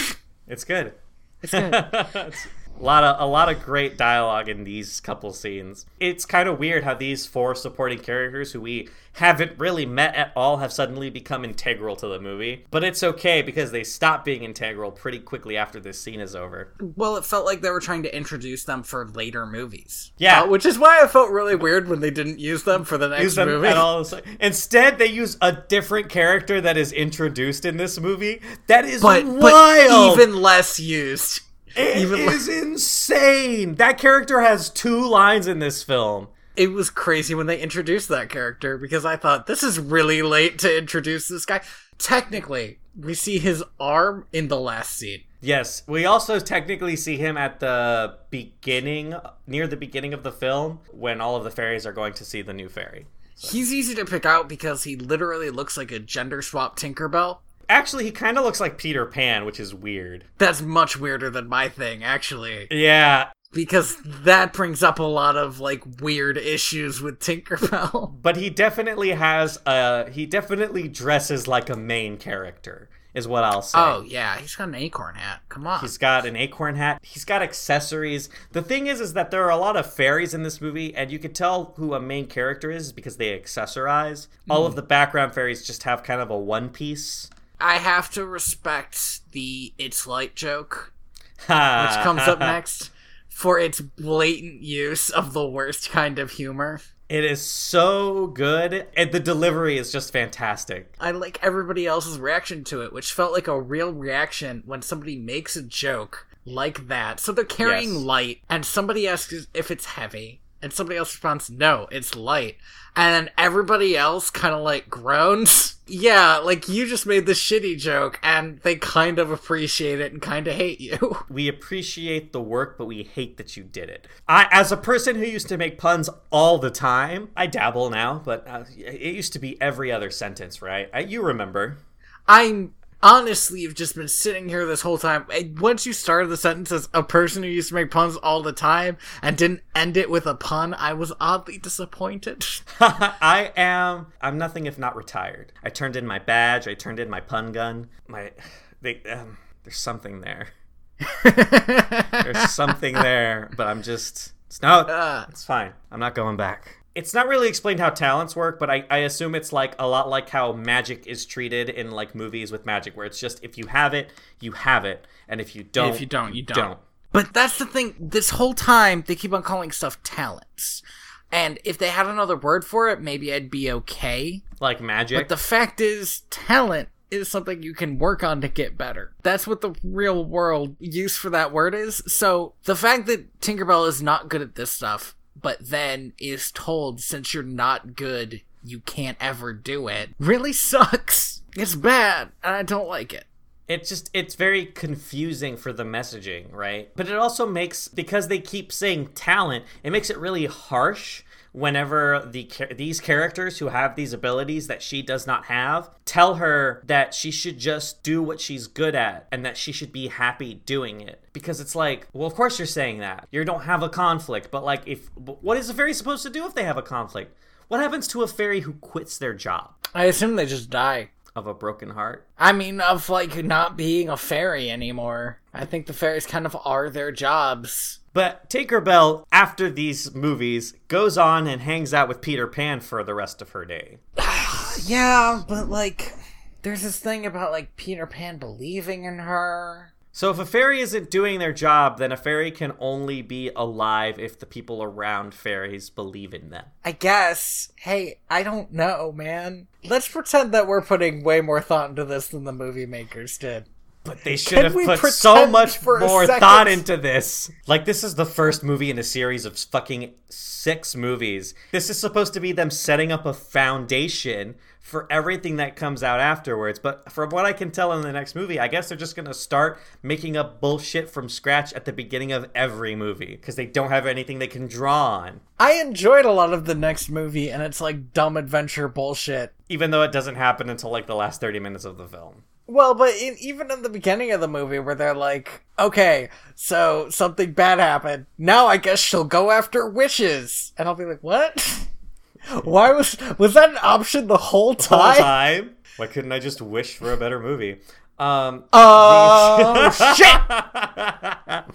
It's good. It's good. (laughs) a lot of a lot of great dialogue in these couple scenes. It's kind of weird how these four supporting characters who we haven't really met at all have suddenly become integral to the movie. But it's okay because they stop being integral pretty quickly after this scene is over. well, it felt like they were trying to introduce them for later movies. Yeah. Uh, which is why I felt really weird when they didn't use them for the next Use them movie. at all. Instead, they use a different character that is introduced in this movie. That is But, wild. but even less used. It even is insane. That character has two lines in this film. It was crazy when they introduced that character because I thought this is really late to introduce this guy. Technically, we see his arm in the last scene. Yes, we also technically see him at the beginning, near the beginning of the film, when all of the fairies are going to see the new fairy. He's easy to pick out because he literally looks like a gender swap Tinkerbell. Actually, he kind of looks like Peter Pan, which is weird. That's much weirder than my thing, actually. Yeah, Because that brings up a lot of, like, weird issues with Tinkerbell. (laughs) but he definitely has a. He definitely dresses like a main character, is what I'll say. Oh, yeah, he's got an acorn hat. Come on. He's got an acorn hat. He's got accessories. The thing is, is that there are a lot of fairies in this movie, and you could tell who a main character is because they accessorize. All of hmm. the background fairies just have kind of a one piece. I have to respect the It's Light joke, Which comes up (laughs) next, for its blatant use of the worst kind of humor. It is so good, and the delivery is just fantastic. I like everybody else's reaction to it, which felt like a real reaction when somebody makes a joke like that. So they're carrying Yes. light, and somebody asks if it's heavy, and somebody else responds, no, it's light. And everybody else kind of like groans. (laughs) Yeah, like you just made the shitty joke, and they kind of appreciate it and kind of hate you. (laughs) We appreciate the work, but we hate that you did it. I, as a person who used to make puns all the time, I dabble now, but uh, it used to be every other sentence, right? I, you remember. I'm honestly have just been sitting here this whole time. And Once you started the sentence as a person who used to make puns all the time and didn't end it with a pun, I was oddly disappointed. (laughs) I am. I'm nothing if not retired. I turned in my badge. I turned in my pun gun. My, they, um, there's something there. (laughs) There's something there, but I'm just. It's no. Uh, It's fine. I'm not going back. It's not really explained how talents work, but I, I assume it's like a lot like how magic is treated in like movies with magic, where it's just if you have it, you have it, and if you don't, if you don't, you don't. But that's the thing. This whole time, they keep on calling stuff talents. And if they had another word for it, maybe I'd be okay. Like magic. But the fact is, talent is something you can work on to get better. That's what the real world use for that word is. So the fact that Tinkerbell is not good at this stuff, but then is told since you're not good, you can't ever do it, really sucks. It's bad, and I don't like it. it's just it's very confusing for the messaging right but it also makes because they keep saying talent it makes it really harsh whenever the these characters who have these abilities that she does not have tell her that she should just do what she's good at and that she should be happy doing it. Because it's like well of course you're saying that. You don't have a conflict. But like if what is a fairy supposed to do if they have a conflict? What happens to a fairy who quits their job? I assume they just die. Of a broken heart I mean, of like not being a fairy anymore. I think the fairies kind of are their jobs. But Tinkerbell, after these movies, goes on and hangs out with Peter Pan for the rest of her day. (sighs) Yeah, but like, there's this thing about like Peter Pan believing in her. So if a fairy isn't doing their job, then a fairy can only be alive if the people around fairies believe in them. I guess. Hey, I don't know, man. Let's pretend that we're putting way more thought into this than the movie makers did. But they should Can have put so much more thought into this. Like this is the first movie in a series of fucking six movies. This is supposed to be them setting up a foundation for everything that comes out afterwards. But from what I can tell in the next movie, I guess they're just going to start making up bullshit from scratch at the beginning of every movie because they don't have anything they can draw on. I enjoyed a lot of the next movie, and it's like dumb adventure bullshit. Even though it doesn't happen until like the last 30 minutes of the film. Well, but in, even in the beginning of the movie, where they're like, okay, so something bad happened. Now I guess she'll go after wishes. And I'll be like, what? (laughs) Why was was that an option the whole Whole time? time. Why couldn't I just wish for a better movie? Um, (laughs) Oh, shit! (laughs)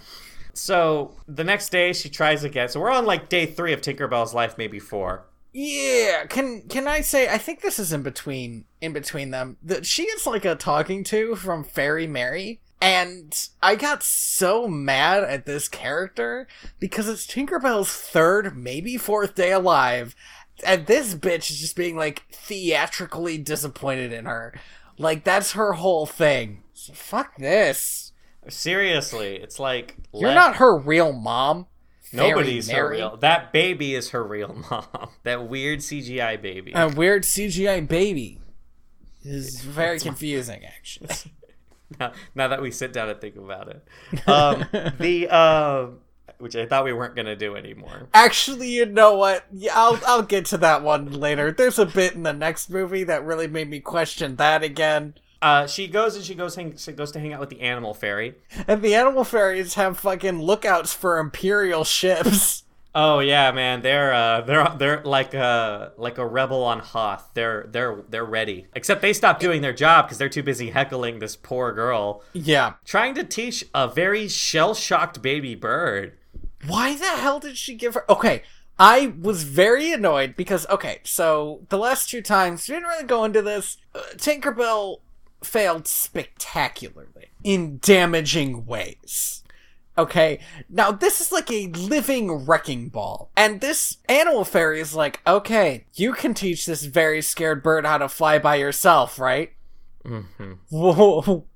So the next day she tries again. So we're on like day three of Tinkerbell's life, maybe four. Yeah, can can I say I think this is in between in between them. That she gets like a talking to from Fairy Mary. And I got so mad at this character because it's Tinkerbell's third, maybe fourth day alive, and this bitch is just being like theatrically disappointed in her. Like that's her whole thing. So fuck this. Seriously, it's like You're let- not her real mom. Fairy Nobody's her real. That baby is her real (laughs) mom. That weird CGI baby. A weird CGI baby. is very (laughs) confusing, actually. (laughs) now, now that we sit down and think about it, um, the uh, which I thought we weren't gonna do anymore. Actually, you know what? Yeah, I'll I'll get to that one later. There's a bit in the next movie that really made me question that again. Uh, she goes and she goes hang, she goes to hang out with the animal fairy. And the animal fairies have fucking lookouts for imperial ships. Oh yeah, man, they're uh, they're they're like a like a rebel on Hoth. They're they're they're ready. Except they stopped doing their job because they're too busy heckling this poor girl, Yeah. trying to teach a very shell shocked baby bird. Why the hell did she give her? Okay, I was very annoyed because okay, so the last two times we didn't really go into this. Uh, Tinkerbell failed spectacularly in damaging ways. Okay, now this is like a living wrecking ball. And this animal fairy is like, okay, you can teach this very scared bird how to fly by yourself, right? Mm-hmm. (laughs) Whoa.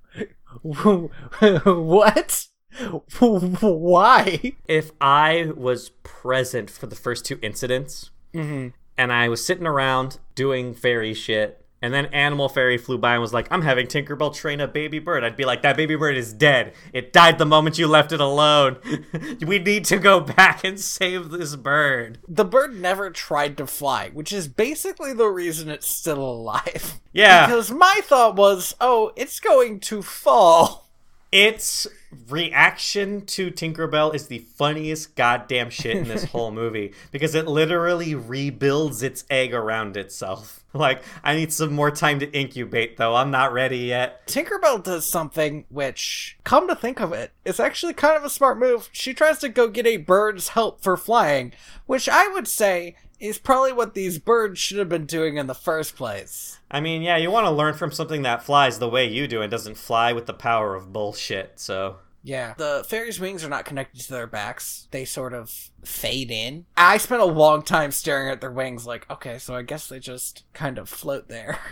(laughs) what? (laughs) Why? If I was present for the first two incidents, Mm-hmm. and I was sitting around doing fairy shit, and then Animal Fairy flew by and was like, I'm having Tinkerbell train a baby bird. I'd be like, that baby bird is dead. It died the moment you left it alone. (laughs) we need to go back and save this bird. The bird never tried to fly, which is basically the reason it's still alive. Yeah. Because my thought was, oh, it's going to fall. Its reaction to Tinkerbell is the funniest goddamn shit in this (laughs) whole movie because it literally rebuilds its egg around itself. (laughs) Like, I need some more time to incubate, though. I'm not ready yet. Tinkerbell does something which, come to think of it, is actually kind of a smart move. She tries to go get a bird's help for flying, which I would say is probably what these birds should have been doing in the first place. I mean, yeah, you want to learn from something that flies the way you do and doesn't fly with the power of bullshit, so. Yeah. The fairies' wings are not connected to their backs. They sort of fade in. I spent a long time staring at their wings, like, okay, so I guess they just kind of float there. (laughs)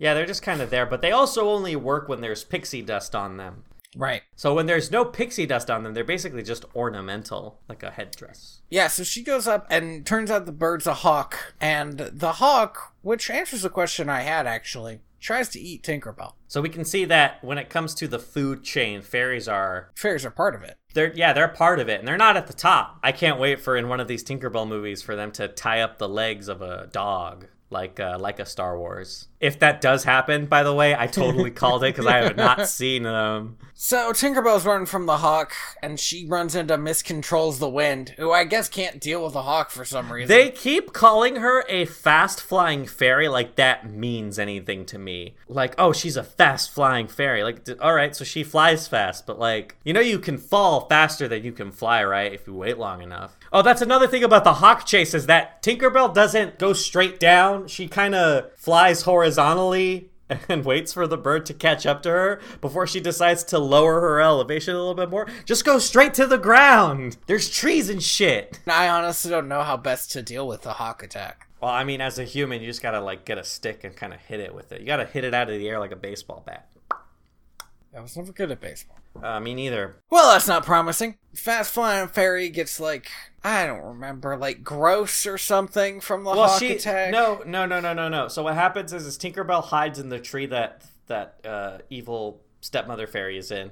Yeah, they're just kind of there, but they also only work when there's pixie dust on them. Right. So when there's no pixie dust on them, they're basically just ornamental, like a headdress. Yeah, so she goes up and turns out the bird's a hawk. And the hawk, which answers a question I had actually, tries to eat Tinkerbell. So we can see that when it comes to the food chain, fairies are Fairies are part of it. they're yeah, they're part of it and they're not at the top. I can't wait for in one of these Tinkerbell movies for them to tie up the legs of a dog like uh, like a Star Wars. If that does happen, by the way, I totally (laughs) called it because I have not (laughs) seen them. So Tinkerbell's running from the hawk, and she runs into Miscontrols the Wind, who I guess can't deal with the hawk for some reason. They keep calling her a fast flying fairy like that means anything to me. Like, oh, she's a fast flying fairy. Like, d- all right, so she flies fast, but like, you know, you can fall faster than you can fly, right? If you wait long enough. Oh, that's another thing about the hawk chase is that Tinkerbell doesn't go straight down. She kind of flies horizontally and (laughs) waits for the bird to catch up to her before she decides to lower her elevation a little bit more. Just go straight to the ground. There's trees and shit. I honestly don't know how best to deal with the hawk attack. Well, I mean, as a human, you just gotta like get a stick and kind of hit it with it. You gotta hit it out of the air like a baseball bat. I was never good at baseball. Uh, me neither. Well, that's not promising. Fast flying fairy gets like I don't remember, like gross or something from the Well, hawk she attack. no, no, no, no, no, no. So what happens is, is Tinkerbell hides in the tree that that uh, evil stepmother fairy is in,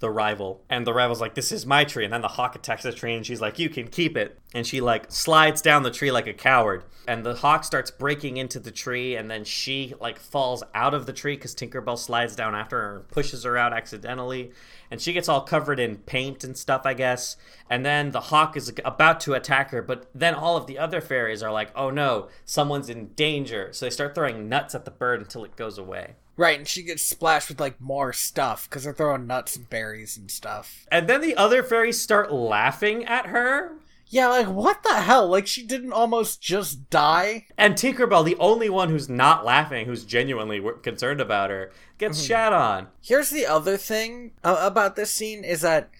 the rival, and the rival's like, "This is my tree," and then the hawk attacks the tree, and she's like, "You can keep it," and she like slides down the tree like a coward, and the hawk starts breaking into the tree, and then she like falls out of the tree because Tinkerbell slides down after her and pushes her out accidentally. And she gets all covered in paint and stuff, I guess. And then the hawk is about to attack her, but then all of the other fairies are like, oh no, someone's in danger. So they start throwing nuts at the bird until it goes away. Right, and she gets splashed with like more stuff because they're throwing nuts and berries and stuff. And then the other fairies start laughing at her. Yeah, like what the hell? Like she didn't almost just die? And Tinkerbell, the only one who's not laughing, who's genuinely concerned about her, gets shat on. Here's the other thing uh, about this scene is that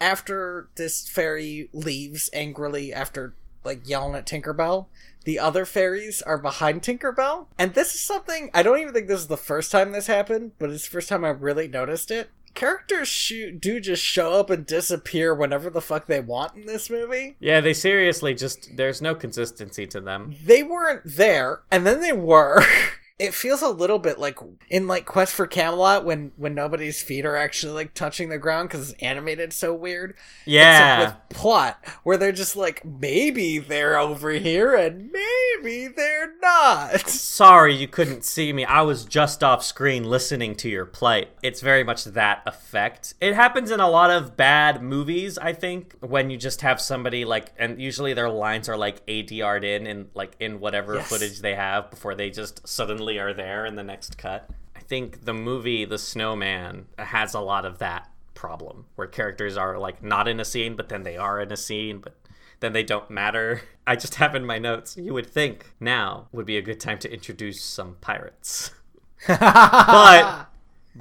after this fairy leaves angrily after like yelling at Tinkerbell, the other fairies are behind Tinkerbell. And this is something I don't even think this is the first time this happened, but it's the first time I really noticed it. Characters shoot do just show up and disappear whenever the fuck they want in this movie. Yeah, they seriously just there's no consistency to them. They weren't there, and then they were. (laughs) it feels a little bit like in like Quest for Camelot when when nobody's feet are actually like touching the ground because it's animated so weird. Yeah, Except with plot where they're just like maybe they're over here and maybe they're not. (laughs) Sorry you couldn't see me. I was just off screen listening to your plight. It's very much that effect. It happens in a lot of bad movies, I think, when you just have somebody like and usually their lines are like ADR'd in and like in whatever Yes. footage they have before they just suddenly are there in the next cut. I think the movie The Snowman has a lot of that problem where characters are like not in a scene but then they are in a scene but then they don't matter. (laughs) I just have in my notes, you would think now would be a good time to introduce some pirates. (laughs) but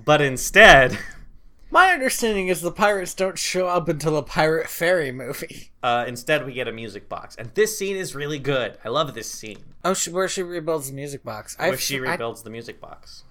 but instead, (laughs) My understanding is the pirates don't show up until the Pirate Fairy movie. uh, instead we get a music box. And this scene is really good. I love this scene. Oh, she, where she rebuilds the music box. Where I've- she I- rebuilds the music box.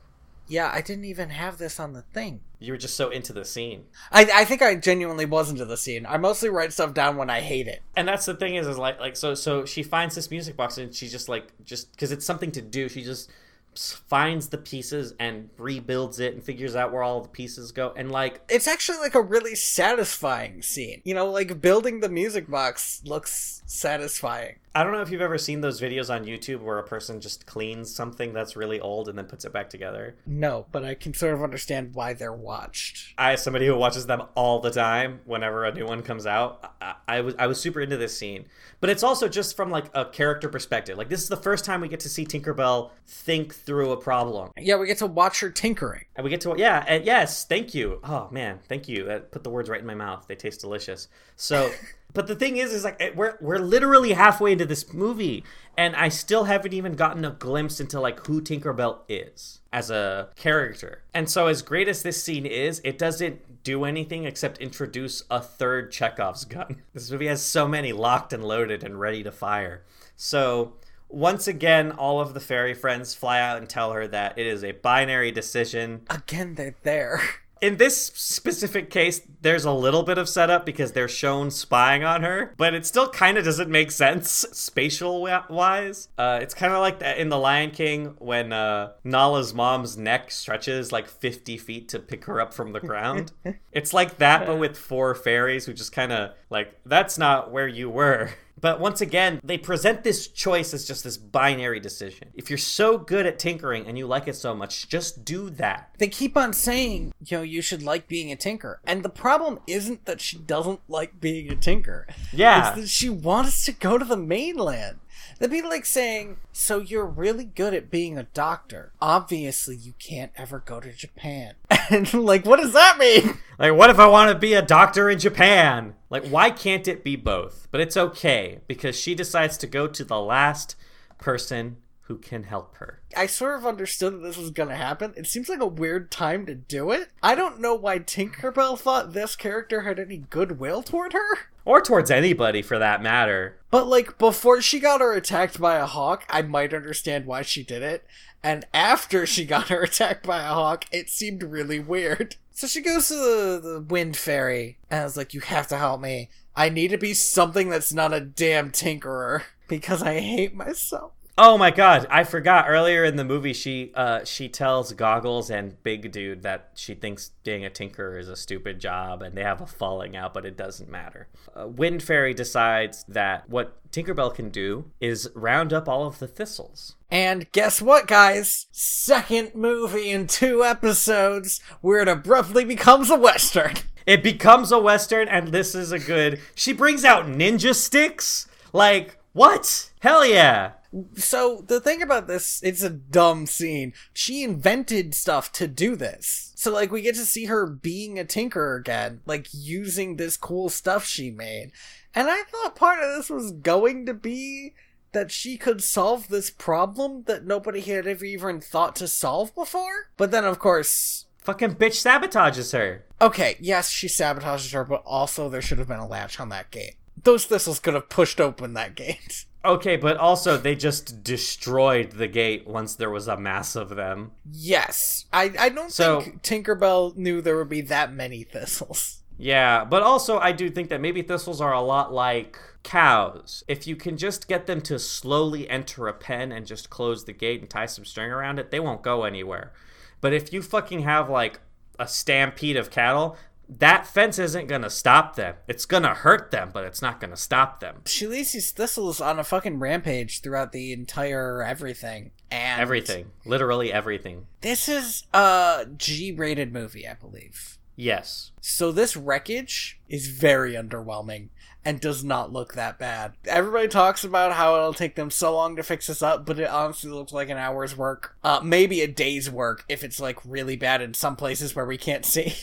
yeah, I didn't even have this on the thing. You were just so into the scene. I, I think I genuinely was into the scene. I mostly write stuff down when I hate it. and that's the thing is is like like so so she finds this music box and she just like just because it's something to do she just finds the pieces and rebuilds it and figures out where all the pieces go and like It's actually like a really satisfying scene. You know, like building the music box looks satisfying. i don't know if you've ever seen those videos on youtube where a person just cleans something that's really old and then puts it back together No, but I can sort of understand why they're watched. I, as somebody who watches them all the time, whenever a new one comes out, I, I was I was super into this scene. But it's also just from like a character perspective. Like this is the first time we get to see Tinkerbell think through a problem, Yeah, we get to watch her tinkering. and we get to yeah, and yes, thank you. Oh man, thank you. That put the words right in my mouth. They taste delicious. So. (laughs) But the thing is, is like eh, we're we're literally halfway into this movie, and I still haven't even gotten a glimpse into like who Tinkerbell is as a character. And so, as great as this scene is, it doesn't do anything except introduce a third Chekhov's gun. (laughs) This movie has so many locked and loaded and ready to fire. So. Once again, all of the fairy friends fly out and tell her that it is a binary decision Again, they're there. (laughs) in this specific case, there's a little bit of setup because they're shown spying on her, but it still kind of doesn't make sense (laughs) spatial wise. Uh, it's kind of like that in The Lion King when uh, Nala's mom's neck stretches like 50 feet to pick her up from the ground. (laughs) it's like that, but with four fairies who just kind of like, that's not where you were. (laughs) But once again, they present this choice as just this binary decision. If you're so good at tinkering and you like it so much, just do that. they keep on saying, you know, you should like being a tinker. And the problem isn't that she doesn't like being a tinker. Yeah. It's that she wants to go to the mainland. That'd be like saying, so you're really good at being a doctor. Obviously, you can't ever go to Japan. (laughs) And like, what does that mean? Like, what if I want to be a doctor in Japan? Like, why can't it be both? But it's okay because she decides to go to the last person who can help her. I sort of understood that this was gonna happen. It seems like a weird time to do it. I don't know why Tinkerbell thought this character had any goodwill toward her. Or towards anybody for that matter. But like before she got her attacked by a hawk, I might understand why she did it. And after she got her (laughs) attacked by a hawk, it seemed really weird. So she goes to the, the wind fairy and is like, You have to help me. I need to be something that's not a damn tinkerer. (laughs) Because I hate myself. Oh my god, I forgot earlier in the movie she uh she tells Goggles and Big Dude that she thinks being a tinker is a stupid job and they have a falling out but it doesn't matter. Uh, Wind Fairy decides that what Tinkerbell can do is round up all of the thistles. And guess what, guys? Second movie in two episodes where it abruptly becomes a western. (laughs) It becomes a western, and this is a good. She brings out ninja sticks. Like what? Hell yeah! So the thing about this, it's a dumb scene. She invented stuff to do this. So like we get to see her being a tinker again, like using this cool stuff she made. And I thought part of this was going to be that she could solve this problem that nobody had ever even thought to solve before. But then of course, Fucking bitch sabotages her. okay, yes, she sabotages her, but also there should have been a latch on that gate. Those thistles could have pushed open that gate. (laughs) Okay, but also they just destroyed the gate once there was a mass of them. Yes, I I don't So- think Tinkerbell knew there would be that many thistles. Yeah, but also I do think that maybe thistles are a lot like cows. If you can just get them to slowly enter a pen and just close the gate and tie some string around it, they won't go anywhere. But if you fucking have like a stampede of cattle, that fence isn't gonna stop them. It's gonna hurt them, but it's not gonna stop them. She leaves these thistles on a fucking rampage throughout the entire everything. And Everything. Literally everything. This is a G-rated movie, I believe. Yes. So this wreckage is very underwhelming and does not look that bad. Everybody talks about how it'll take them so long to fix this up, but it honestly looks like an hour's work. Uh, maybe a day's work if it's like really bad in some places where we can't (laughs) see.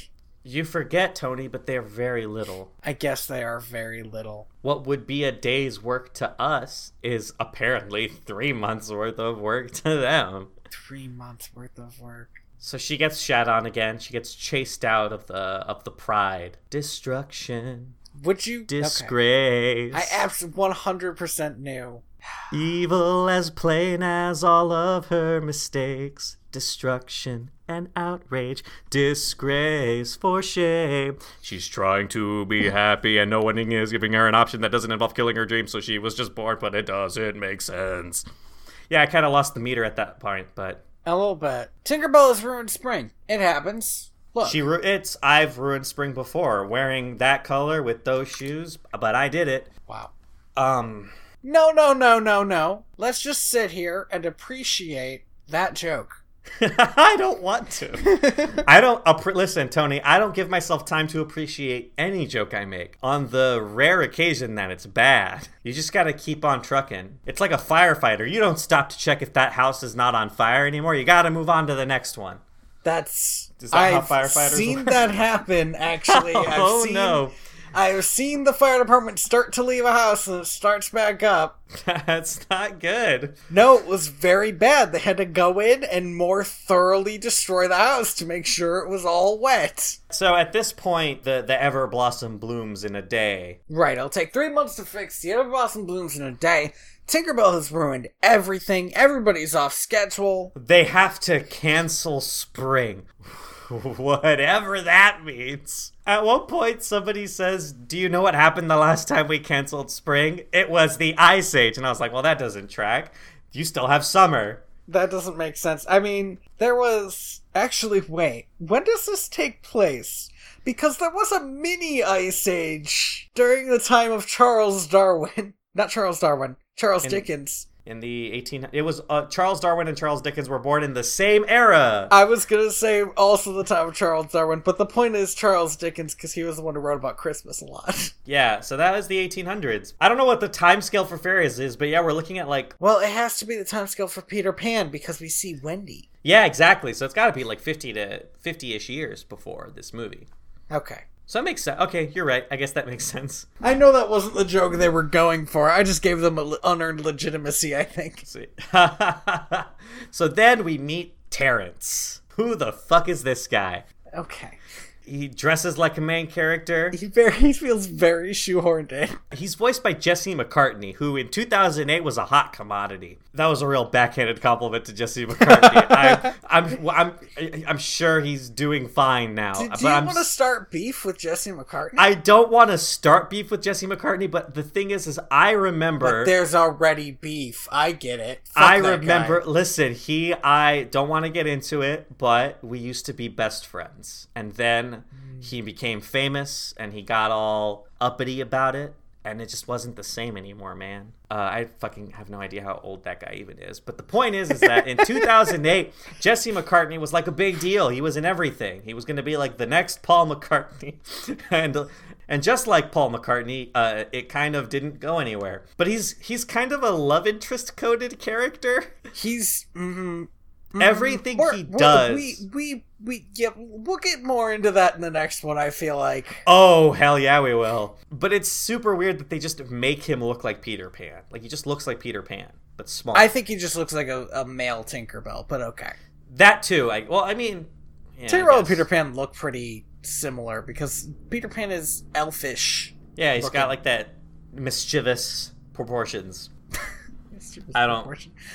You forget, Tony, but they're very little. I guess they are very little. What would be a day's work to us is apparently three months worth of work to them. Three months worth of work. So she gets shat on again. She gets chased out of the of the pride. Destruction, Would you? Okay. disgrace, I absolutely 100% knew. (sighs) evil as plain as all of her mistakes. Destruction and outrage, disgrace for shame. She's trying to be happy, and no one is giving her an option that doesn't involve killing her dreams. So she was just bored, but it doesn't make sense. Yeah, I kind of lost the meter at that point, but A little bit. Tinkerbell has ruined spring. It happens. Look. She ru- it's I've ruined spring before wearing that color with those shoes, but I did it. wow. Um No, no, no, no, no. Let's just sit here and appreciate that joke. (laughs) I don't want to. I don't appre listen, Tony, I don't give myself time to appreciate any joke I make. On the rare occasion that it's bad, you just got to keep on trucking. It's like a firefighter. You don't stop to check if that house is not on fire anymore. You got to move on to the next one. That's Is that I've firefighters seen work? that happen. Actually, (laughs) oh, I've oh seen, no. I've seen the fire department start to leave a house and it starts back up. (laughs) That's not good. No, it was very bad. They had to go in and more thoroughly destroy the house to make sure it was all wet. So at this point, the the ever blossom blooms in a day. Right, it'll take three months to fix the other blossom blooms in a day. Tinkerbell has ruined everything. Everybody's off schedule. They have to cancel spring. (laughs) Whatever that means. At one point, somebody says, Do you know what happened the last time we canceled spring? It was the Ice Age. And I was like, Well, that doesn't track. You still have summer. That doesn't make sense. I mean, there was actually wait, when does this take place? Because there was a mini ice age during the time of Charles Darwin. (laughs) Not Charles Darwin, Charles In- Dickens. In the 18... It was uh, Charles Darwin and Charles Dickens were born in the same era. I was gonna say also the time of Charles Darwin, but the point is Charles Dickens because he was the one who wrote about Christmas a lot. (laughs) Yeah, so that was the 1800s. I don't know what the time scale for fairies is, but yeah, we're looking at like... well, it has to be the time scale for Peter Pan because we see Wendy. Yeah, exactly. So it's got to be like 50 to 50-ish years before this movie. Okay. So that makes sense. Okay, you're right. I guess that makes (laughs) sense. I know that wasn't the joke they were going for. I just gave them an unearned legitimacy, I think. (laughs) see. (laughs) so then we meet Terrence. Who the fuck is this guy? Okay. He dresses like a main character. He very he feels very shoehorned in. He's voiced by Jesse McCartney, who in 2008 was a hot commodity. That was a real backhanded compliment to Jesse McCartney. (laughs) I'm, I'm, I'm, I'm sure he's doing fine now. Do, do you want to start beef with Jesse McCartney? I don't want to start beef with Jesse McCartney, but the thing is, is I remember. but there's already beef. I get it. Fuck I remember. guy. Listen, he. I don't want to get into it, but we used to be best friends, and then he became famous, and he got all uppity about it, and it just wasn't the same anymore, man. Uh, I fucking have no idea how old that guy even is. But the point is, is that in (laughs) 2008, Jesse McCartney was like a big deal. He was in everything. He was going to be like the next Paul McCartney, (laughs) and and just like Paul McCartney, uh, it kind of didn't go anywhere. But he's he's kind of a love interest coded character. He's mm, Mm-hmm. Everything we're- he does. We we we yeah. We'll get more into that in the next one. I feel like. Oh hell yeah, we will. But it's super weird that they just make him look like Peter Pan. Like he just looks like Peter Pan, but small. I think he just looks like a, a male Tinkerbell, but okay. that too. I well, I mean, yeah, Tinkerbell and. Peter Pan look pretty similar because Peter Pan is elfish. Yeah, he's looking. got like that mischievous proportions. I don't-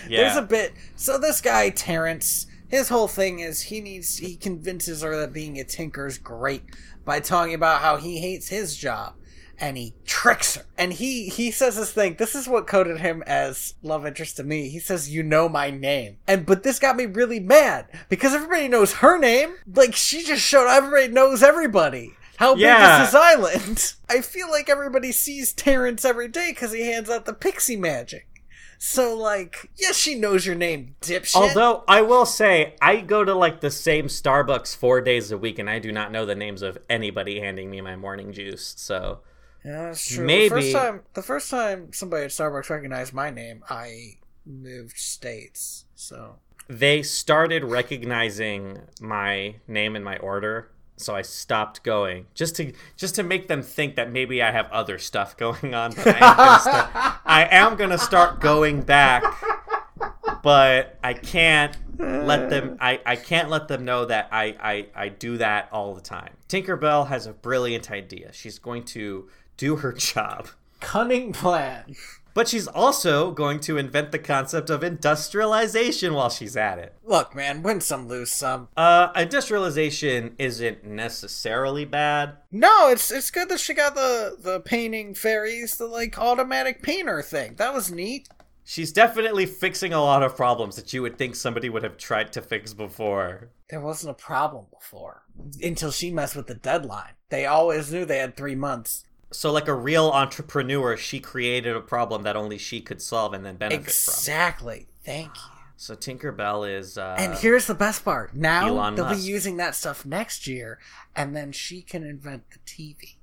Yeah. There's a bit. So this guy Terrence, his whole thing is he needs he convinces her that being a tinker is great by talking about how he hates his job, and he tricks her. And he he says this thing. This is what coded him as love interest to me. He says, "You know my name," and but this got me really mad because everybody knows her name. Like she just showed. Everybody knows everybody. How big Yeah. is this island? (laughs) I feel like everybody sees Terrence every day because he hands out the pixie magic. So, like, yes, she knows your name, dipshit. Although I will say, I go to like the same Starbucks four days a week, and I do not know the names of anybody handing me my morning juice. So yeah, that's true. The maybe- first time, the first time somebody at Starbucks recognized my name, I moved states. So, they started recognizing my name and my order, so I stopped going just to just to make them think that maybe I have other stuff going on. But I am gonna (laughs) start, I am gonna start going back, but I can't let them. I, I can't let them know that I, I I do that all the time. Tinkerbell has a brilliant idea. She's going to do her (laughs) job. cunning plan. But she's also going to invent the concept of industrialization while she's at it. Look, man, win some, lose some. Uh, industrialization isn't necessarily bad. No, it's it's good that she got the the painting fairies, the like automatic painter thing. That was neat. She's definitely fixing a lot of problems that you would think somebody would have tried to fix before. There wasn't a problem before until she messed with the deadline. They always knew they had three months. So, like a real entrepreneur, she created a problem that only she could solve and then benefit from. Exactly. Thank you. So, Tinkerbell is. Uh, And here's the best part. Now Elon they'll be using that stuff next year, and then she can invent the TV.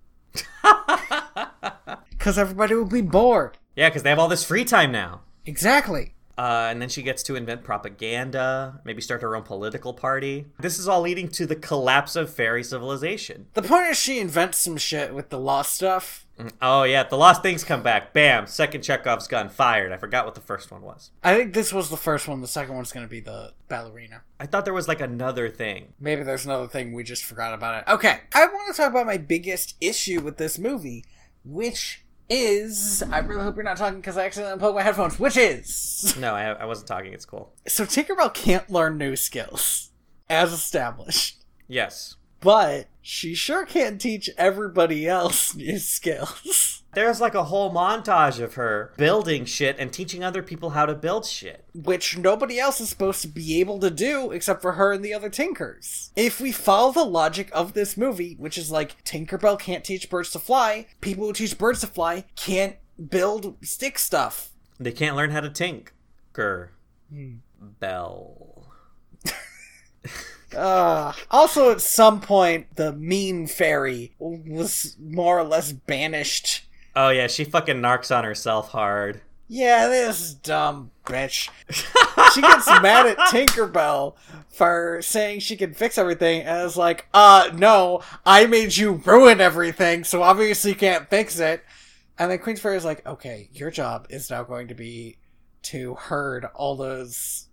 Because (laughs) (laughs) everybody will be bored. yeah, because they have all this free time now. Exactly. Uh, and then she gets to invent propaganda, maybe start her own political party. This is all leading to the collapse of fairy civilization. The point is, she invents some shit with the lost stuff. Oh yeah, the lost things come back. Bam! Second Chekhov's gun fired. I forgot what the first one was. I think this was the first one. The second one's going to be the ballerina. I thought there was like another thing. Maybe there's another thing we just forgot about it. Okay, I want to talk about my biggest issue with this movie, which is I really hope you're not talking because I accidentally unplugged my headphones. Which is No, I, I wasn't talking. It's cool. so Tinkerbell can't learn new skills, as established, Yes. But she sure can't teach everybody else (laughs) new skills. There's like a whole montage of her building shit and teaching other people how to build shit. Which nobody else is supposed to be able to do except for her and the other Tinkers. If we follow the logic of this movie, which is like Tinkerbell can't teach birds to fly, people who teach birds to fly can't build stick stuff. They can't learn how to tinker. Hmm. Bell. (laughs) Uh, also, at some point, the mean fairy was more or less banished. Oh yeah, she fucking narcs on herself hard. Yeah, this dumb bitch. she gets mad at Tinkerbell for saying she can fix everything, and is like, uh, no, I made you ruin everything, so obviously you can't fix it. And then Queen's Fairy is like, okay, your job is now going to be to herd all those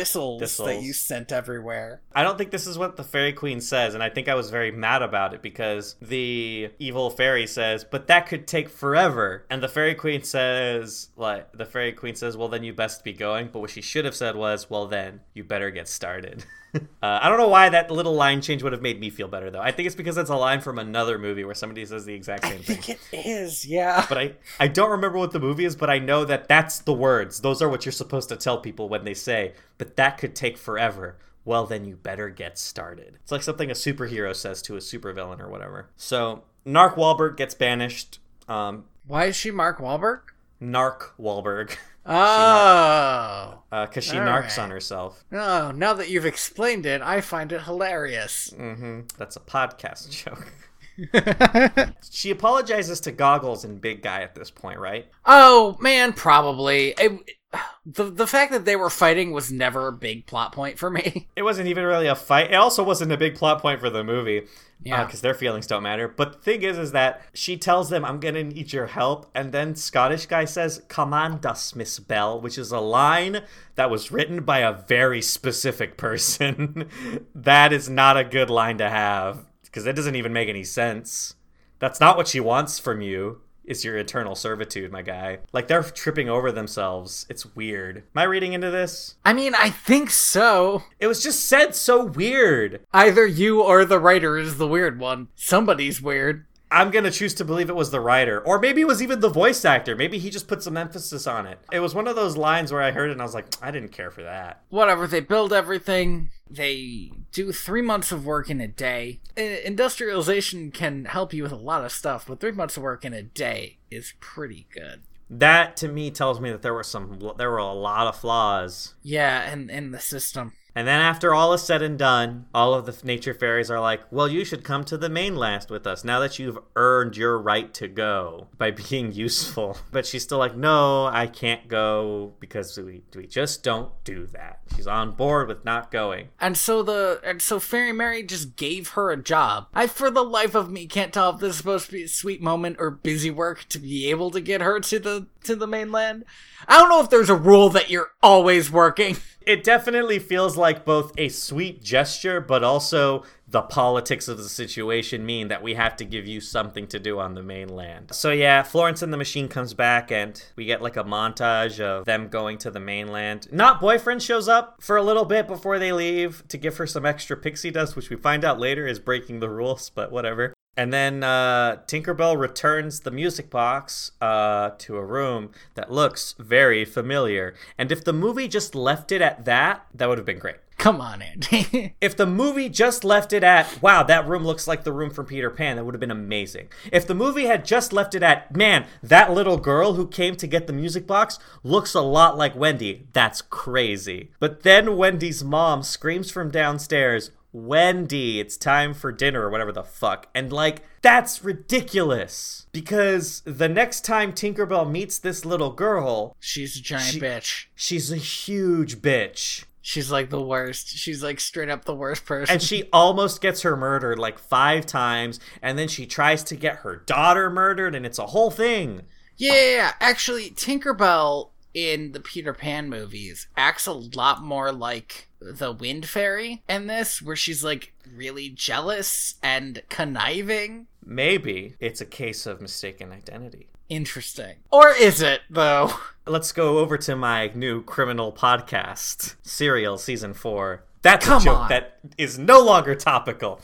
thistles, that you sent everywhere. I don't think this is what the fairy queen says, and I think I was very mad about it because the evil fairy says, "But that could take forever," and the fairy queen says, "Like the fairy queen says, well then you best be going." But what she should have said was, "Well then you better get started." (laughs) uh, I don't know why that little line change would have made me feel better though. I think it's because it's a line from another movie where somebody says the exact I same thing. think it is, yeah. But I, I don't remember what the movie is, but I know that that's the words. Those are what you're supposed to tell people when they say, but that could take forever. Well, then you better get started. It's like something a superhero says to a supervillain or whatever. So, Narc Wahlberg gets banished. Um, Why is she Mark Wahlberg? Narc Wahlberg. (laughs) Oh. Because she All narcs right. on herself. Oh, now that you've explained it, I find it hilarious. hmm That's a podcast (laughs) joke. (laughs) She apologizes to Goggles and Big Guy at this point, right? oh, man, probably. It- the, the fact that they were fighting was never a big plot point for me. (laughs) It wasn't even really a fight. It also wasn't a big plot point for the movie. Uh, yeah. because their feelings don't matter. But the thing is, is that she tells them, "I'm gonna need your help," and then Scottish guy says, "Command us, Miss Bell," which is a line that was written by a very specific person. (laughs) that is not a good line to have because that doesn't even make any sense. That's not what she wants from you. Is your eternal servitude, my guy. Like they're tripping over themselves. It's weird. Am I reading into this? I mean, I think so. It was just said so weird. Either you or the writer is the weird one. Somebody's weird. I'm gonna choose to believe it was the writer, or maybe it was even the voice actor. Maybe he just put some emphasis on it. It was one of those lines where I heard it and I was like, I didn't care for that. Whatever, they build everything. They do three months of work in a day. Industrialization can help you with a lot of stuff, but three months of work in a day is pretty good. That to me tells me that there were some, there were a lot of flaws. Yeah, and in the system. And then after all is said and done, all of the nature fairies are like, "Well, you should come to the mainland with us now that you've earned your right to go by (laughs) being useful." But she's still like, "No, I can't go because we we just don't do that." She's on board with not going. And so the and so Fairy Mary just gave her a job. I for the life of me can't tell if this is supposed to be a sweet moment or busy work to be able to get her to the to the mainland. I don't know if there's a rule that you're always working. (laughs) It definitely feels like both a sweet gesture, but also the politics of the situation mean that we have to give you something to do on the mainland. So yeah, Florence and the Machine comes back and we get like a montage of them going to the mainland. Not boyfriend shows up for a little bit before they leave to give her some extra pixie dust, which we find out later is breaking the rules, but whatever. And then uh, Tinkerbell returns the music box uh, to a room that looks very familiar. And if the movie just left it at that, that would have been great. Come on, Andy. (laughs) If the movie just left it at, wow, that room looks like the room from Peter Pan, that would have been amazing. If the movie had just left it at, man, that little girl who came to get the music box looks a lot like Wendy, that's crazy. But then Wendy's mom screams from downstairs, Wendy, it's time for dinner or whatever the fuck. And like, that's ridiculous. Because the next time Tinkerbell meets this little girl, She's a giant She- bitch. she's a huge bitch. She's like the worst. She's like straight up the worst person. And she almost gets her murdered like five times, and then she tries to get her daughter murdered, and it's a whole thing. Yeah. Actually, Tinkerbell in the Peter Pan movies acts a lot more like the Wind Fairy in this, where she's like really jealous and conniving. Maybe it's a case of mistaken identity. Interesting. Or is it, though? (laughs) Let's go over to my new criminal podcast, Serial Season 4. That's Come a joke on. that is no longer topical.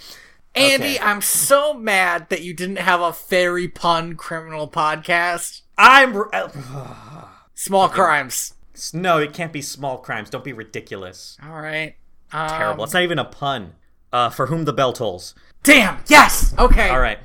Andy, Okay. I'm so mad that you didn't have a fairy pun criminal podcast. I'm. (sighs) Small crimes. No, it can't be small crimes. Don't be ridiculous. All right. Um, Terrible. It's not even a pun. Uh, for whom the bell tolls. Damn. Yes. Okay. All right.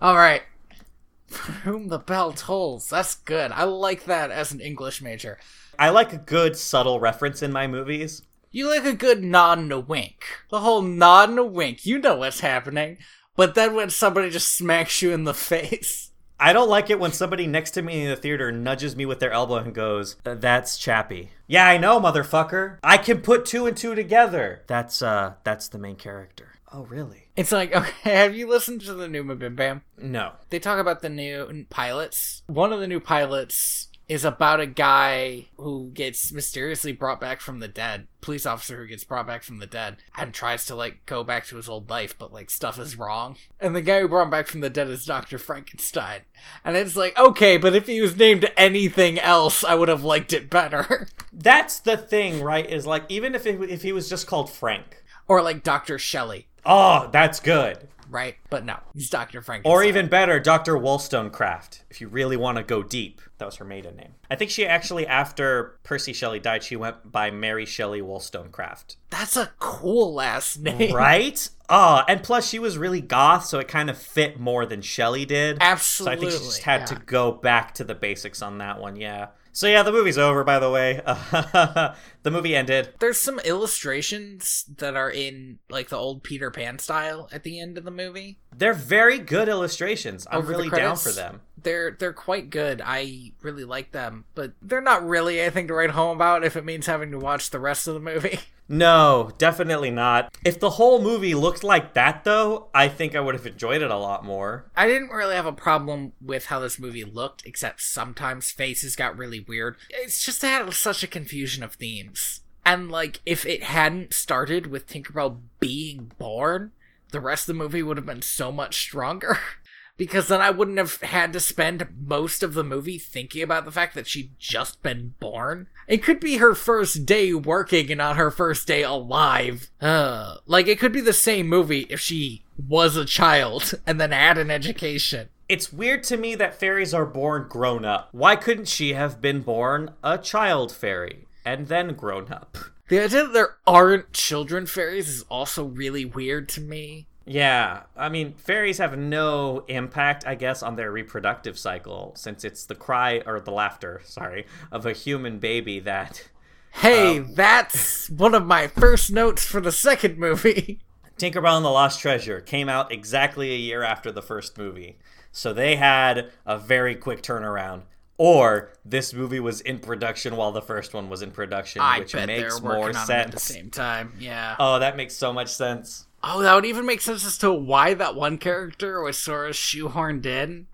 All right. (laughs) For whom the bell tolls. That's good. I like that as an English major. I like a good subtle reference in my movies. You like a good nod and a wink. The whole nod and a wink. You know what's happening. But then when somebody just smacks you in the (laughs) face. I don't like it when somebody next to me in the theater nudges me with their elbow and goes, "Uh, "That's Chappie." Yeah, I know, motherfucker. I can put two and two together. That's uh, that's the main character. Oh, really? It's like, (laughs) okay, have you listened to the new Bim Bam? No. They talk about the new pilots. One of the new pilots is about a guy who gets mysteriously brought back from the dead. Police officer who gets brought back from the dead and tries to like go back to his old life, but like stuff is wrong. And the guy who brought him back from the dead is Dr. Frankenstein. And it's like, okay, but if he was named anything else, I would have liked it better. (laughs) That's the thing, right? Is like even if it, if he was just called Frank. or like Dr. Shelley, Oh, that's good. Right? But no, he's Dr. Frankenstein. Or even better, Dr. Wollstonecraft, if you really want to go deep. That was her maiden name. I think she actually, after Percy Shelley died, she went by Mary Shelley Wollstonecraft. That's a cool last name. Right? Oh, and plus she was really goth, so it kind of fit more than Shelley did. Absolutely. So I think she just had to go back to the basics on that one, yeah. So yeah, the movie's over, by the way. (laughs) the movie ended. There's some illustrations that are in like the old Peter Pan style at the end of the movie. They're very good illustrations. I'm Over really down for them. They're they're quite good. I really like them, but they're not really anything to write home about if it means having to watch the rest of the movie. (laughs) No, definitely not. If the whole movie looked like that, though, I think I would have enjoyed it a lot more. I didn't really have a problem with how this movie looked, except sometimes faces got really weird. It's just it had such a confusion of themes. And like if it hadn't started with Tinkerbell being born, the rest of the movie would have been so much stronger. (laughs) because then I wouldn't have had to spend most of the movie thinking about the fact that she'd just been born. It could be her first day working and not her first day alive. Uh, like, it could be the same movie if she was a child (laughs) and then had an education. It's weird to me that fairies are born grown up. Why couldn't she have been born a child fairy and then grown up? The idea that there aren't children fairies is also really weird to me. Yeah, I mean, fairies have no impact, I guess, on their reproductive cycle since it's the cry or the laughter, sorry, of a human baby that. Hey, um, that's one of my first notes for the second movie. (laughs) Tinkerbell and the Lost Treasure came out exactly a year after the first movie. So they had a very quick turnaround. Or this movie was in production while the first one was in production, I which makes more sense. at the same time. Yeah. Oh, that makes so much sense. Oh, that would even make sense as to why that one character was sort of shoehorned in.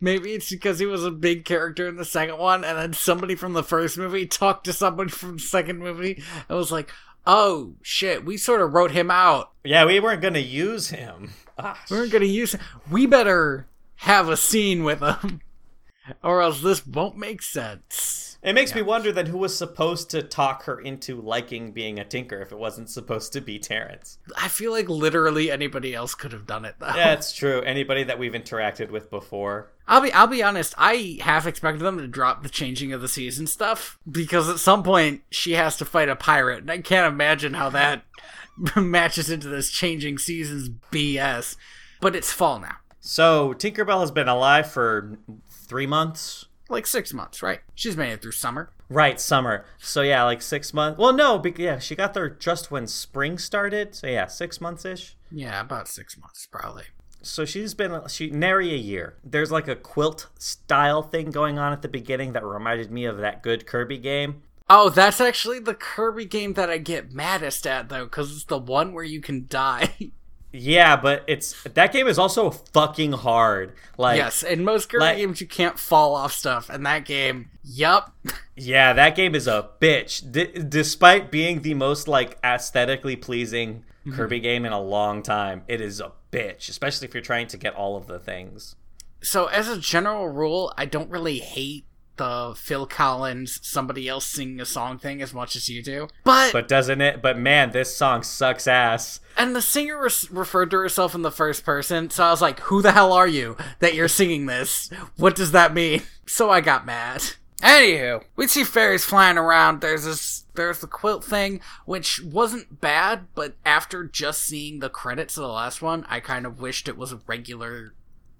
Maybe it's because he was a big character in the second one, and then somebody from the first movie talked to somebody from the second movie and was like, oh shit, we sort of wrote him out. Yeah, we weren't going to use him. Ah, we weren't going to use him. We better have a scene with him, or else this won't make sense. It makes yeah. me wonder then who was supposed to talk her into liking being a tinker if it wasn't supposed to be Terrence. I feel like literally anybody else could have done it though. Yeah, it's true. Anybody that we've interacted with before. I'll be I'll be honest, I half expected them to drop the changing of the season stuff because at some point she has to fight a pirate and I can't imagine how that (laughs) matches into this changing seasons BS. But it's fall now. So Tinkerbell has been alive for three months like six months, right? She's made it through summer. Right, summer. So yeah, like six months. Well, no, because yeah, she got there just when spring started. So yeah, six months ish. Yeah, about six months probably. So she's been she nary a year. There's like a quilt style thing going on at the beginning that reminded me of that good Kirby game. Oh, that's actually the Kirby game that I get maddest at though, because it's the one where you can (laughs) die. Yeah, but it's that game is also fucking hard. Like yes, in most Kirby like, games you can't fall off stuff, and that game, yup. Yeah, that game is a bitch. D- despite being the most like aesthetically pleasing mm-hmm. Kirby game in a long time, it is a bitch, especially if you're trying to get all of the things. So, as a general rule, I don't really hate the Phil Collins somebody else singing a song thing as much as you do. But but doesn't it? But man, this song sucks ass. And the singer re- referred to herself in the first person, so I was like, "Who the hell are you that you're singing this? What does that mean?" (laughs) So I got mad. Anywho, we see fairies flying around. There's this, there's the quilt thing, which wasn't bad, but after just seeing the credits of the last one, I kind of wished it was a regular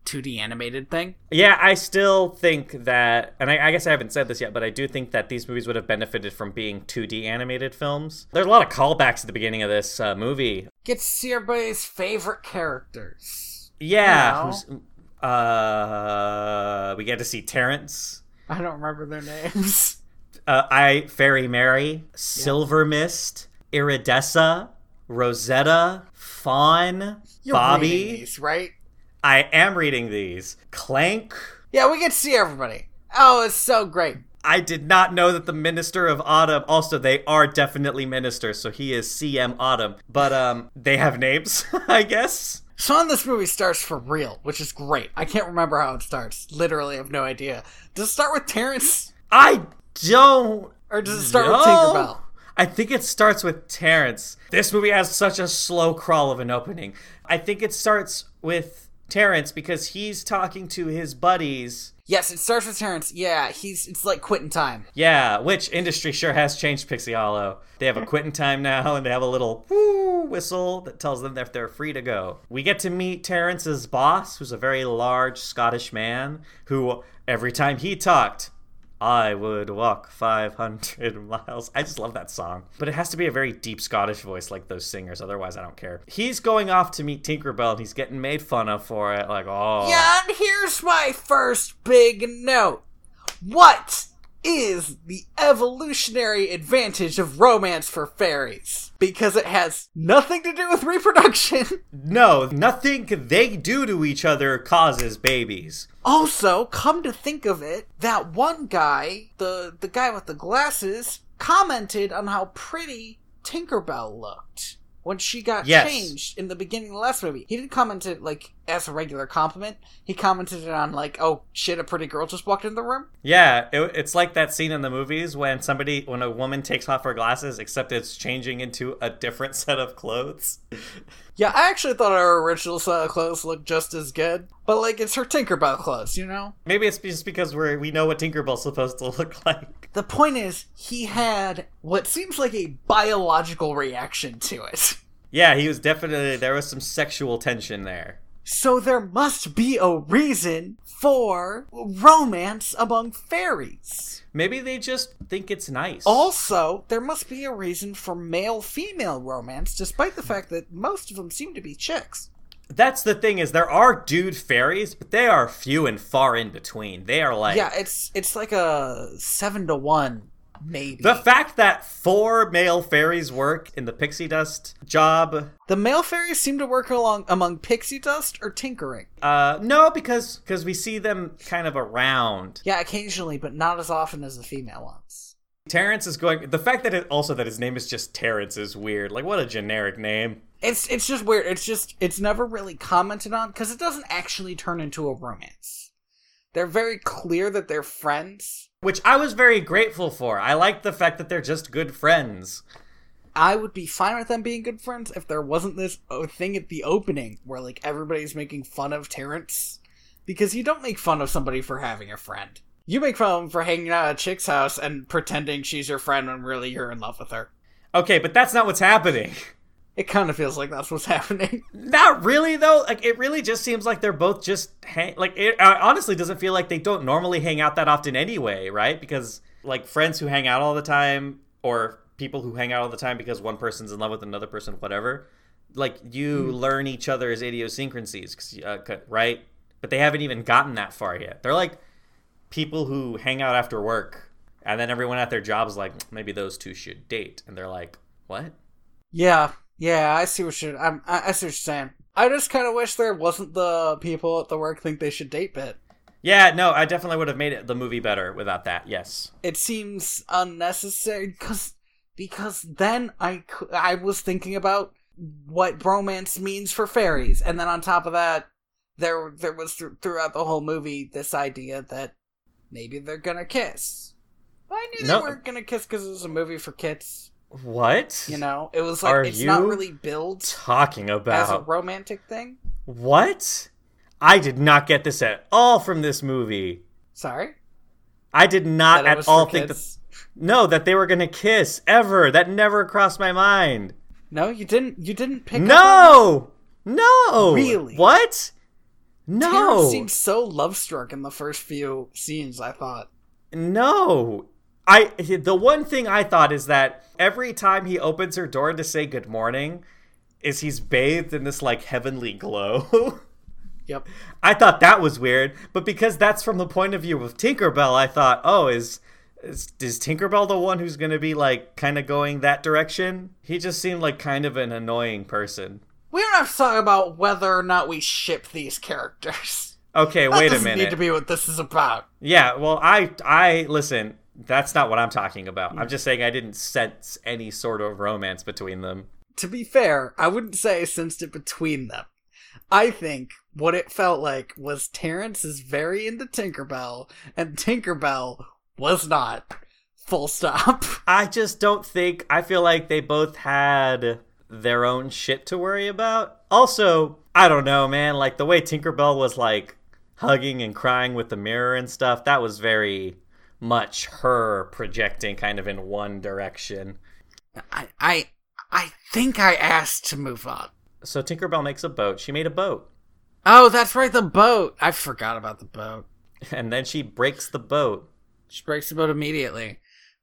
2D animated thing. Yeah, I still think that, and I, I, guess I haven't said this yet, but I do think that these movies would have benefited from being 2D animated films. There's a lot of callbacks at the beginning of this uh, movie. Get to see everybody's favorite characters. Yeah. You know? uh, we get to see Terrence. I don't remember their names. (laughs) Uh, I Fairy Mary, Silvermist, Iridessa, Rosetta, Fawn, You're Bobby. These, right? I am reading these. Clank. Yeah, we get to see everybody. Oh, it's so great. I did not know that the Minister of Autumn. Also, they are definitely ministers, so he is CM Autumn. But um, they have names, (laughs) I guess. So on this movie starts for real, which is great. I can't remember how it starts. Literally, I have no idea. Does it start with Terrence? I don't. Or does it start know. with Tinkerbell? I think it starts with Terrence. This movie has such a slow crawl of an opening. I think it starts with Terrence because he's talking to his buddies. Yes, it starts with Terrence. Yeah, he's it's like quitting time. Yeah, which industry sure has changed Pixie Hollow. They have a quitting time now and they have a little whistle that tells them that they're free to go. We get to meet Terrence's boss, who's a very large Scottish man who every time he talked, I would walk 500 (laughs) miles. I just love that song. But it has to be a very deep Scottish voice like those singers, otherwise, I don't care. He's going off to meet Tinkerbell and he's getting made fun of for it. Like, oh. Yeah, and here's my first big note. What is the evolutionary advantage of romance for fairies because it has nothing to do with reproduction. (laughs) No, nothing they do to each other causes babies. Also, come to think of it, that one guy, the the guy with the glasses, commented on how pretty Tinkerbell looked. When she got Yes. changed in the beginning of the last movie. He didn't comment it like as a regular compliment. He commented it on like, "Oh shit, a pretty girl just walked in the room." Yeah, it, it's like that scene in the movies when somebody, when a woman takes off her glasses, except it's changing into a different (laughs) set of clothes. (laughs) Yeah, I actually thought her original set of clothes looked just as good, but like it's her Tinkerbell clothes, you know. Maybe it's just because we're we know what Tinkerbell's supposed to (laughs) look like. The point is, he had what seems like a biological reaction to it. Yeah, he was definitely there was some sexual tension there. So there must be a reason for romance among fairies. Maybe they just think it's nice. Also, there must be a reason for male female romance, despite the fact that most of them seem to be chicks. That's the thing is there are dude fairies, but they are few and far in between. They are like Yeah, it's it's like a seven to one, maybe. the fact that four male fairies work in the pixie dust job. The male fairies seem to work along among pixie dust or tinkering. Uh, no, because because we see them kind of around. Yeah, occasionally, but not as often as the female ones. Terrence is going. The fact that it also that his name is just Terrence is weird. Like what a generic name. It's it's just weird. It's just it's never really commented on because it doesn't actually turn into a romance. They're very clear that they're friends. Which I was very grateful for. I like the fact that they're just good friends. I would be fine with them being good friends if there wasn't this oh, thing at the opening where like everybody's making fun of Terrence. Because you don't make fun of somebody for having a friend. You make fun of them for hanging out at a chick's house and pretending she's your friend when really you're in love with her. Okay, but that's not what's happening. (laughs) It kind of feels like that's what's (laughs) happening. Not really though. Like it really just seems like they're both just hang- like it uh, honestly doesn't feel like they don't normally hang out that often anyway, right? Because like friends who hang out all the time or people who hang out all the time because one person's in love with another person whatever, like you learn each other's idiosyncrasies, uh, right? But they haven't even gotten that far yet. They're like people who hang out after work and then everyone at their job's like maybe those two should date and they're like, "What?" Yeah, yeah, I see what you're. I'm, I, I see what you're saying. I just kind of wish there wasn't the people at the work think they should date bit. Yeah, no, I definitely would have made it the movie better without that. Yes. It seems unnecessary because because then I I was thinking about what romance means for fairies, and then on top of that, there there was th- throughout the whole movie this idea that maybe they're gonna kiss. I knew No. they weren't gonna kiss because it was a movie for kids. What? You know, it was like Are it's not really built talking about as a romantic thing. what? I did not get this at all from this movie. Sorry. I did not at all think that no that they were gonna kiss ever. That never crossed my mind. No, you didn't. You didn't pick. No, no. Really? What? No, Terrence seemed so love struck in the first few scenes. I thought. no. I the one thing I thought is that every time he opens her door to say good morning, is he's bathed in this like heavenly glow. (laughs) Yep. I thought that was weird, but because that's from the point of view of Tinkerbell, I thought, oh, is is, is Tinkerbell the one who's going to be like kind of going that direction? He just seemed like kind of an annoying person. We don't have to talk about whether or not we ship these characters. Okay, That wait a doesn't minute. Need to be what this is about. Yeah, well, I I listen. That's not what I'm talking about. I'm just saying I didn't sense any sort of romance between them. To be fair, I wouldn't say I sensed it between them. I think what it felt like was Terrence is very into Tinkerbell, and Tinkerbell was not. Full stop. (laughs) I just don't think I feel like they both had their own shit to worry about. Also, I don't know, man, like the way Tinkerbell was like hugging and crying with the mirror and stuff, that was very much her projecting kind of in one direction. I I I think I asked to move on. So Tinkerbell makes a boat. She made a boat. Oh, that's right, the boat. I forgot about the boat. (laughs) And then she breaks the boat. She breaks the boat immediately.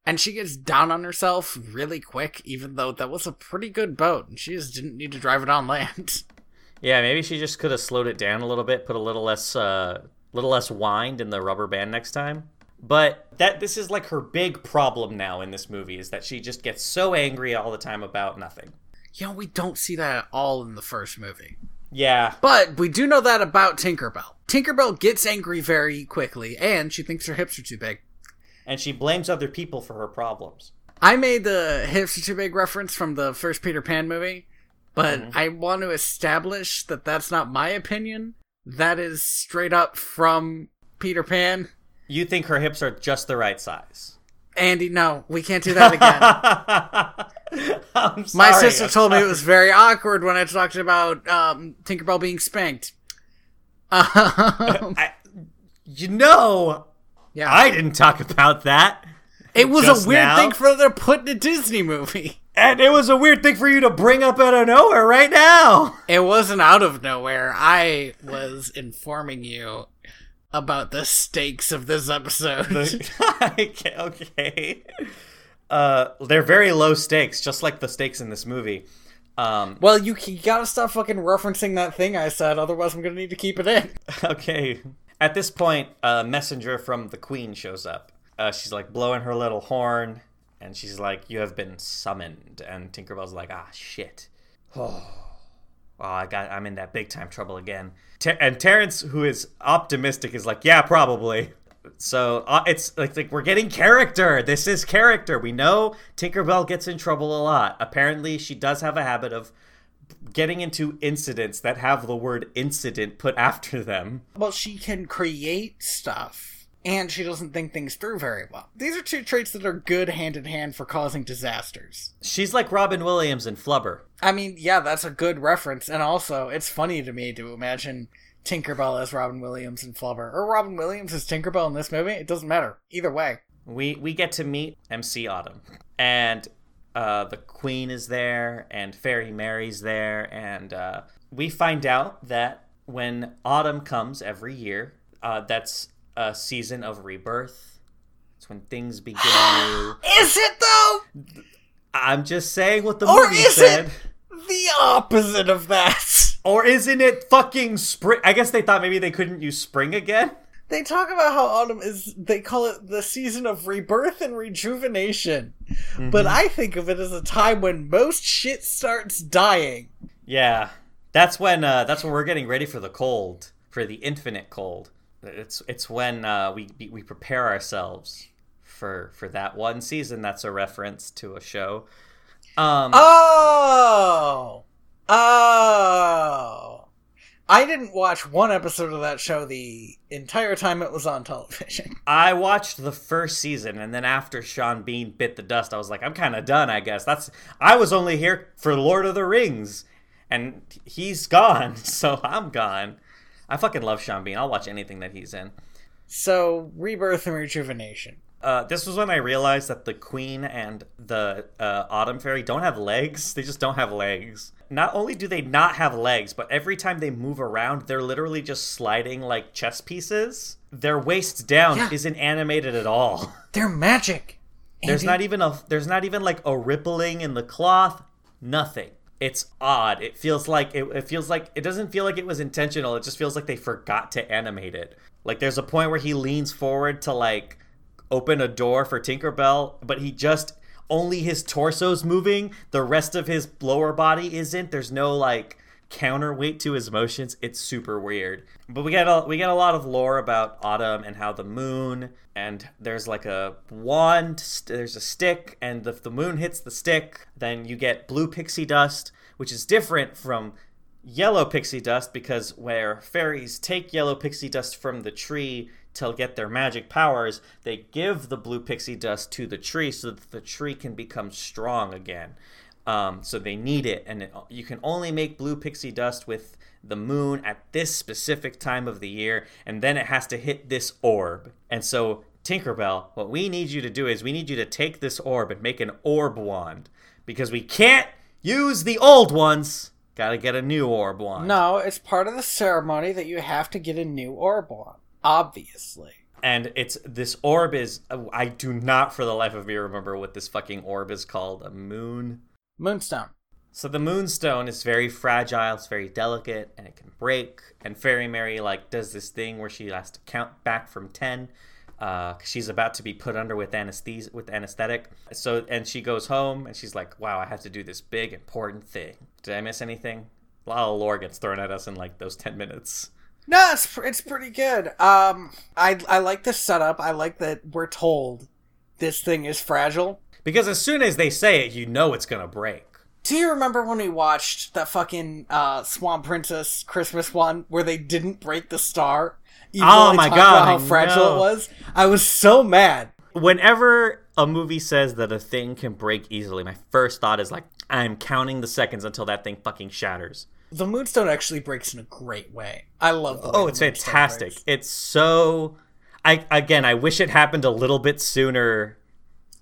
And she gets down on herself really quick, even though that was a pretty good boat, and she just didn't need to drive it on (laughs) land. Yeah, maybe she just could have slowed it down a little bit, put a little less uh little less wind in the rubber band next time. But that this is like her big problem now in this movie is that she just gets so angry all the time about nothing. You know, we don't see that at all in the first movie. Yeah. But we do know that about Tinkerbell. Tinkerbell gets angry very quickly, and she thinks her hips are too big. And she blames other people for her problems. I made the hips are too big reference from the first Peter Pan movie But Mhm. I want to establish that that's not my opinion. That is straight up from Peter Pan. You think her hips are just the right size? Andy, no, we can't do that again. (laughs) I'm My sister I'm told me it was very awkward when I talked about um, Tinkerbell being spanked. (laughs) Um, I, you know, yeah, I didn't talk about that. it was a weird now? thing for them to put in a Disney movie. And it was a weird thing for you to bring up out of nowhere right now. It wasn't out of nowhere. I was informing you about the stakes of this episode. (laughs) (laughs) okay, okay. Uh, they're very low stakes, just like the stakes in this movie. Um, (laughs) well, you, you gotta stop fucking referencing that thing I said, otherwise I'm gonna need to keep it in. okay. At this point, a messenger from the queen shows up. Uh, she's like blowing her little horn, and she's like, "You have been summoned." And Tinkerbell's like, "Ah, shit." (sighs) (sighs) (sighs) Oh, oh I got. I'm in that big time trouble again. Ter- and Terrence, who is optimistic, is like, "Yeah, probably." So uh, it's like, like we're getting character. This is character. We know Tinkerbell gets in trouble a lot. Apparently, she does have a habit of getting into incidents that have the word incident put (laughs) after them. Well, she can create stuff, and she doesn't think things through very well. These are two traits that are good hand in hand for causing disasters. She's like Robin Williams in Flubber. I mean, yeah, that's a good reference, and also, it's funny to me to imagine Tinkerbell as Robin Williams and Flubber, or Robin Williams as Tinkerbell in this movie. It doesn't matter. Either way. We we get to meet MC Autumn, and uh, the Queen is there, and Fairy Mary's there, and uh, we find out that when autumn comes every year, uh, that's a season of rebirth. It's when things begin. (gasps) Is it, though? I'm just saying what the Or movie said. it the opposite of that? Or isn't it fucking spring? I guess they thought maybe they couldn't use spring again. They talk about how autumn is, they call it the season of rebirth and rejuvenation. But I think of it as a time when most shit starts dying. Yeah, that's when uh, that's when we're getting ready for the cold, for the infinite cold. It's it's when uh, we we prepare ourselves for for that one season. That's a reference to a show. Um, Oh! Oh! I didn't watch one episode of that show the entire time it was on television. (laughs) I watched the first season, and then after Sean Bean bit the dust, I was like, I'm kind of done. I guess that's. I was only here for Lord of the Rings, and he's gone, (laughs) so I'm gone. I fucking love Sean Bean. I'll watch anything that he's in. So, rebirth and rejuvenation. Uh, this was when I realized that the Queen and the uh, Autumn Fairy don't have legs. They just don't have legs. Not only do they not have legs, but every time they move around, they're literally just sliding like chess pieces. Their waist down Yeah. isn't animated at all. They're magic. There's not even a there's not even like a rippling in the cloth. Nothing. It's odd. It feels like it, it feels like it doesn't feel like it was intentional. It just feels like they forgot to animate it. Like there's a point where he leans forward to like open a door for Tinkerbell, but he just only his torso's moving. The rest of his lower body isn't. There's no like counterweight to his motions. It's super weird. But we get a we get a lot of lore about Autumn and how the moon and there's like a wand. There's a stick, and if the moon hits the stick, then you get blue pixie dust, which is different from yellow pixie dust because where fairies take yellow pixie dust from the tree to get their magic powers, they give the blue pixie dust to the tree so that the tree can become strong again. Um, so they need it, and it, you can only make blue pixie dust with the moon at this specific time of the year, and then it has to hit this orb. And so, Tinkerbell, what we need you to do is we need you to take this orb and make an orb wand because we can't use the old ones. Gotta get a new orb wand. No, it's part of the ceremony that you have to get a new orb on. Obviously. and it's this orb is I do not for the life of me remember what this fucking orb is called. A moon. Moonstone. So the moonstone is very fragile, it's very delicate, and it can break. And Fairy Mary like does this thing where she has to count back from ten, uh, she's about to be put under with anesthesia with anesthetic. So and she goes home and she's like, "Wow, I have to do this big important thing." Did I miss anything? A lot of lore gets thrown at us in like those ten minutes. No, it's it's pretty good. Um, I I like the setup. I like that we're told this thing is fragile. Because as soon as they say it, you know it's gonna break. Do you remember when we watched that fucking uh, Swan Princess Christmas one where they didn't break the star? even Oh my God, About how I fragile know. it was. I was so mad. Whenever a movie says that a thing can break easily, my first thought is like, I'm counting the seconds until that thing fucking shatters. The Moonstone actually breaks in a great way. I love the Oh, the it's Moonstone fantastic. It's so. I again, I wish it happened a little bit sooner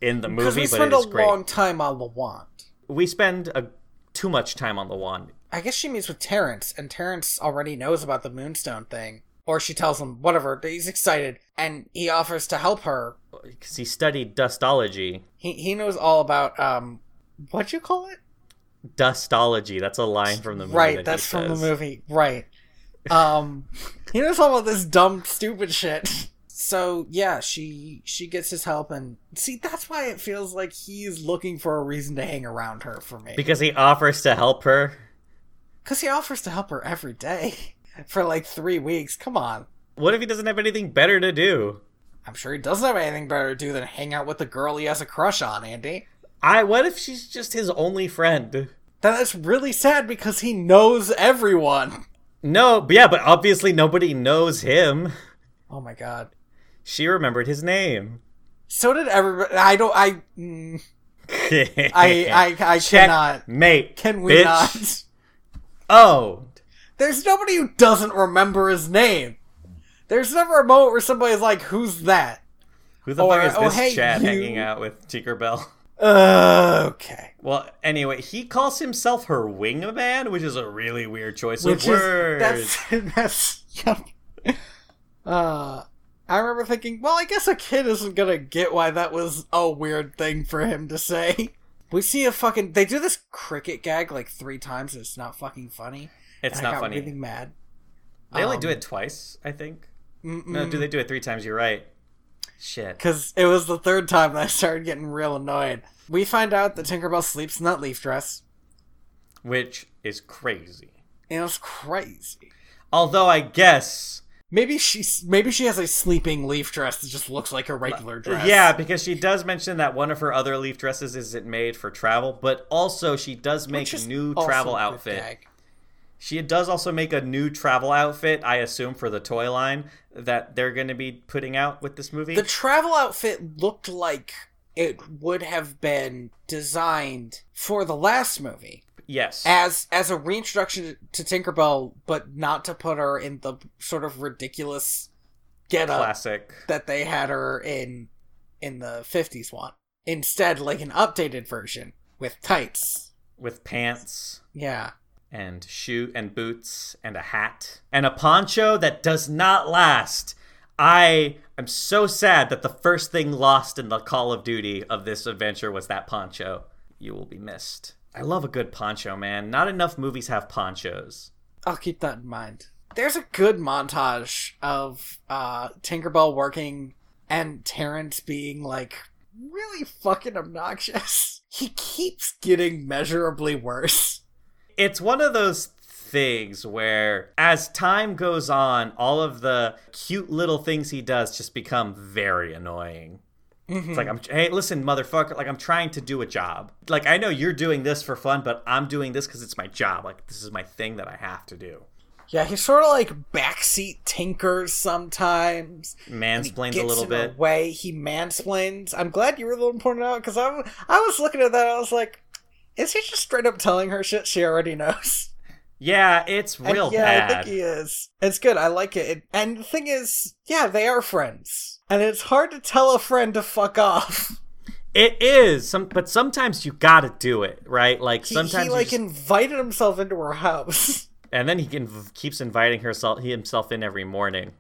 in the movie, we but spend it a great. long time on the wand. We spend a, too much time on the wand. I guess she meets with Terrence, and Terrence already knows about the Moonstone thing. Or she tells him, whatever, he's excited, and he offers to help her. because he studied dustology. He, he knows all about, um, what'd you call it? Dustology. That's a line from the movie. right, that that's from the movie. Right. Um, (laughs) he knows all about this dumb, stupid shit. So yeah, she she gets his help, and see that's why it feels like he's looking for a reason to hang around her for me. Because he offers to help her. Because he offers to help her every day (laughs) for like three weeks. Come on. What if he doesn't have anything better to do? I'm sure he doesn't have anything better to do than hang out with the girl he has a crush on, Andy. I. What if she's just his only friend? That's really sad because he knows everyone. No, but yeah, but obviously nobody knows him. Oh my god. She remembered his name. So did everybody. I don't. I. Mm, I. I. (laughs) I cannot. mate. Can we bitch. not? Oh, There's nobody who doesn't remember his name. There's never a moment where somebody's like, "Who's that?" who the Or, fuck is oh, this hey, Chad you- hanging out with Tinkerbell? Uh, okay. Well, anyway, he calls himself her wingman, which is a really weird choice Which of is words. that's (laughs) that's. yeah. Uh, I remember thinking, well, I guess a kid isn't gonna get why that was a weird thing for him to say. (laughs) We see a fucking. They do this cricket gag like three times, and it's not fucking funny. It's not funny. really mad. They only Um, do it twice, I think. Mm. No, do they do it three times? You're right. Shit. Because it was the third time that I started getting real annoyed. We find out that Tinkerbell sleeps in that leaf dress. Which is crazy. It was crazy. Although I guess Maybe she maybe she has a sleeping leaf dress that just looks like a regular dress. Yeah, because she does mention that one of her other leaf dresses isn't made for travel, but also she does make a new travel outfit. gag. She does also make a new travel outfit, I assume, for the toy line that they're going to be putting out with this movie. The travel outfit looked like it would have been designed for the last movie yes. as as a reintroduction to Tinkerbell, but not to put her in the sort of ridiculous getup Classic. that they had her in in the 50s one. Instead, like an updated version with tights. With pants Yeah. And shoe and boots and a hat and a poncho that does not last. I am so sad that the first thing lost in the Call of Duty of this adventure was that poncho. You will be missed. I love a good poncho, man. Not enough movies have ponchos. I'll keep that in mind. There's a good montage of uh, Tinkerbell working and Terrence being like really fucking obnoxious. (laughs) He keeps getting measurably worse. It's one of those things where as time goes on, all of the cute little things he does just become very annoying. It's like mm-hmm. I'm hey, listen, motherfucker, like I'm trying to do a job. Like I know you're doing this for fun, but I'm doing this cuz it's my job. Like this is my thing that I have to do. Yeah, he's sort of like backseat tinkers sometimes. Mansplains a little bit. the way he mansplains. I'm glad you were the one pointing out because i i was looking at that. I was like, is he just straight up telling her shit she already knows? Yeah, it's And real yeah, bad. I think he is. It's good. I like it. it. And the thing is, yeah, they are friends, and it's hard to tell a friend to fuck off. It is some, but sometimes you gotta do it, right? Like He, sometimes he like just- invited himself into her house. (laughs) and then he can, keeps inviting herself he himself in every morning.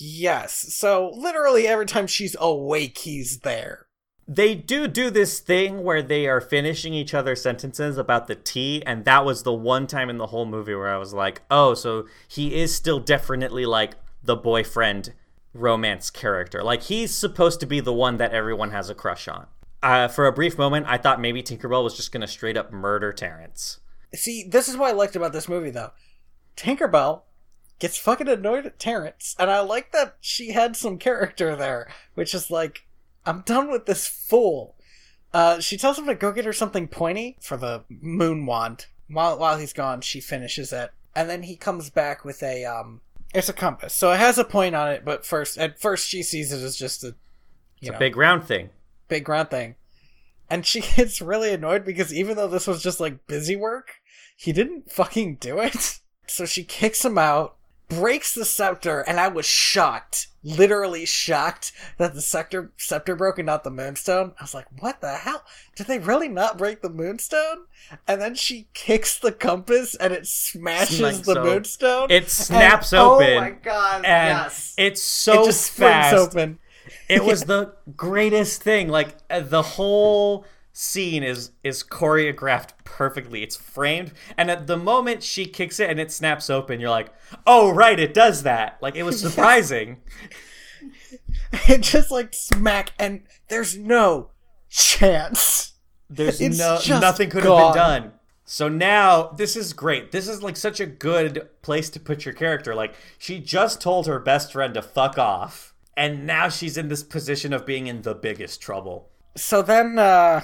yes. So literally every time she's awake, he's there. They do do this thing where they are finishing each other's sentences about the tea, and that was the one time in the whole movie where I was like, oh, so he is still definitely like the boyfriend romance character. Like he's supposed to be the one that everyone has a crush on. Uh, for a brief moment, I thought maybe Tinkerbell was just gonna straight up murder Terrence. See, this is what I liked about this movie, though. Tinkerbell gets fucking annoyed at Terrence, and I like that she had some character there, which is like, I'm done with this fool. Uh, she tells him to go get her something pointy for the moon wand. While while he's gone, she finishes it, and then he comes back with a um. It's a compass, so it has a point on it. But first, at first, she sees it as just a, you It's know, a big round thing. big round thing. And she (laughs) gets really annoyed because even though this was just like busy work, he didn't fucking do it. (laughs) So she kicks him out, breaks the scepter, and I was shocked, literally shocked that the scepter scepter broke and not the moonstone. I was like, what the hell? Did they really not break the moonstone? And then she kicks the compass and it smashes Like the so. moonstone. It snaps And- open. Oh my god, and yes. it's so it just fast. open. It was (laughs) the greatest thing. Like uh, the whole scene is is choreographed perfectly. It's framed, and at the moment she kicks it and it snaps open, you're like, "Oh, right, it does that." Like it was (laughs) surprising. (laughs) it just like smack and there's no chance There's It's no nothing could gone. have been done. So now this is great. This is like such a good place to put your character. Like she just told her best friend to fuck off, and now she's in this position of being in the biggest trouble. so then uh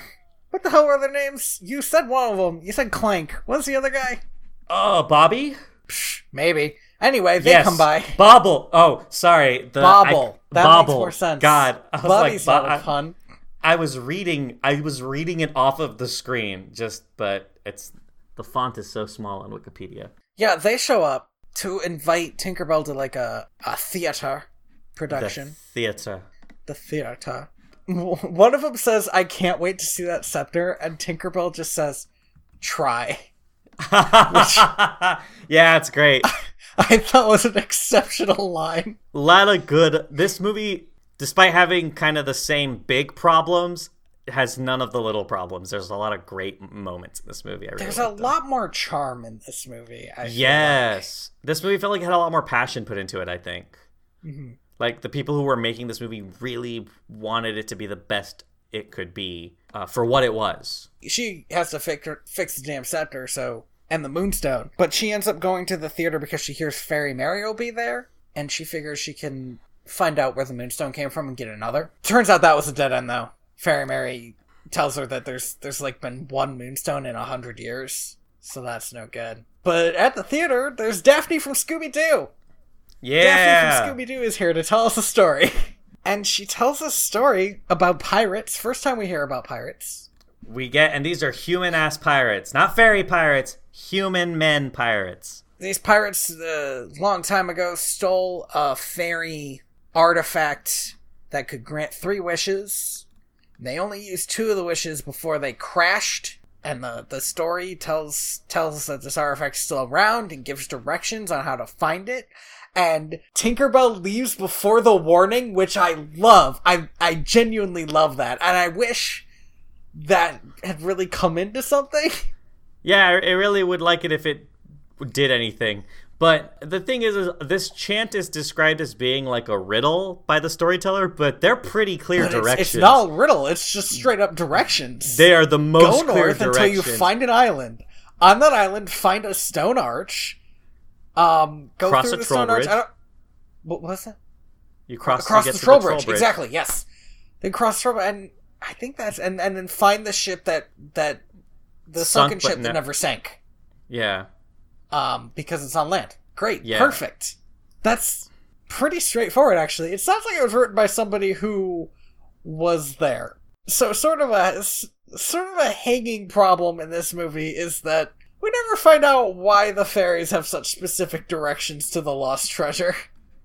what the hell were their names you said one of them you said clank what's the other guy Oh, Bobby? Psh, maybe anyway they yes. come by Bobble. Oh, sorry. The bobble I, that Bobble. makes more sense God, I was Bobby's like, not pun I, was reading. I was reading it off of the screen. Just, but it's the font is so small on Wikipedia. yeah they show up to invite tinkerbell to like a, a theater The production theater. the theater (laughs) one of them says i can't wait to see that scepter and tinkerbell just says try (laughs) yeah, it's great. (laughs) I thought was an exceptional line. A lot of good. This movie, despite having kind of the same big problems, has none of the little problems. There's a lot of great moments in this movie. I really There's a them. lot more charm in this movie. I Yes, this movie felt like it had a lot more passion put into it. I think. like. Like the people who were making this movie really wanted it to be the best it could be uh, for what it was. She has to fix fix the damn scepter, so and the moonstone. But she ends up going to the theater because she hears Fairy Mary will be there, and she figures she can find out where the moonstone came from and get another. Turns out that was a dead end though. Fairy Mary tells her that there's there's like been one moonstone in a hundred years, so that's no good. But at the theater, there's Daphne from Scooby Doo. Yeah. Daphne from Scooby Doo is here to tell us a story. (laughs) And she tells a story about pirates. First time we hear about pirates. We get, and these are human ass pirates, not fairy pirates, human men pirates. These pirates, a long time ago, stole a fairy artifact that could grant three wishes. They only used two of the wishes before they crashed. And the, the story tells tells us that this artifact's still around and gives directions on how to find it. And Tinkerbell leaves before the warning, which I love. I I genuinely love that, and I wish that had really come into something. (laughs) Yeah, I really would like it if it did anything. But the thing is, is this chant is described as being like a riddle by the storyteller, but they're pretty clear it's, directions. it's not a riddle; it's just straight up directions. They are the most Go clear north until you find an island. On that island, find a stone arch. Um, go Cross through the troll stone arch. bridge. I don't, what was that? you cross, Across the to troll the bridge. troll Exactly. Yes. Then cross the troll bridge, and I think that's and and then find the ship that that the Sunk, sunken ship that never sank. Yeah. Um, because it's on land. Great. Yeah. Perfect. That's pretty straightforward, actually. It sounds like it was written by somebody who was there. So, sort of a sort of a hanging problem in this movie is that we never find out why the fairies have such specific directions to the lost treasure.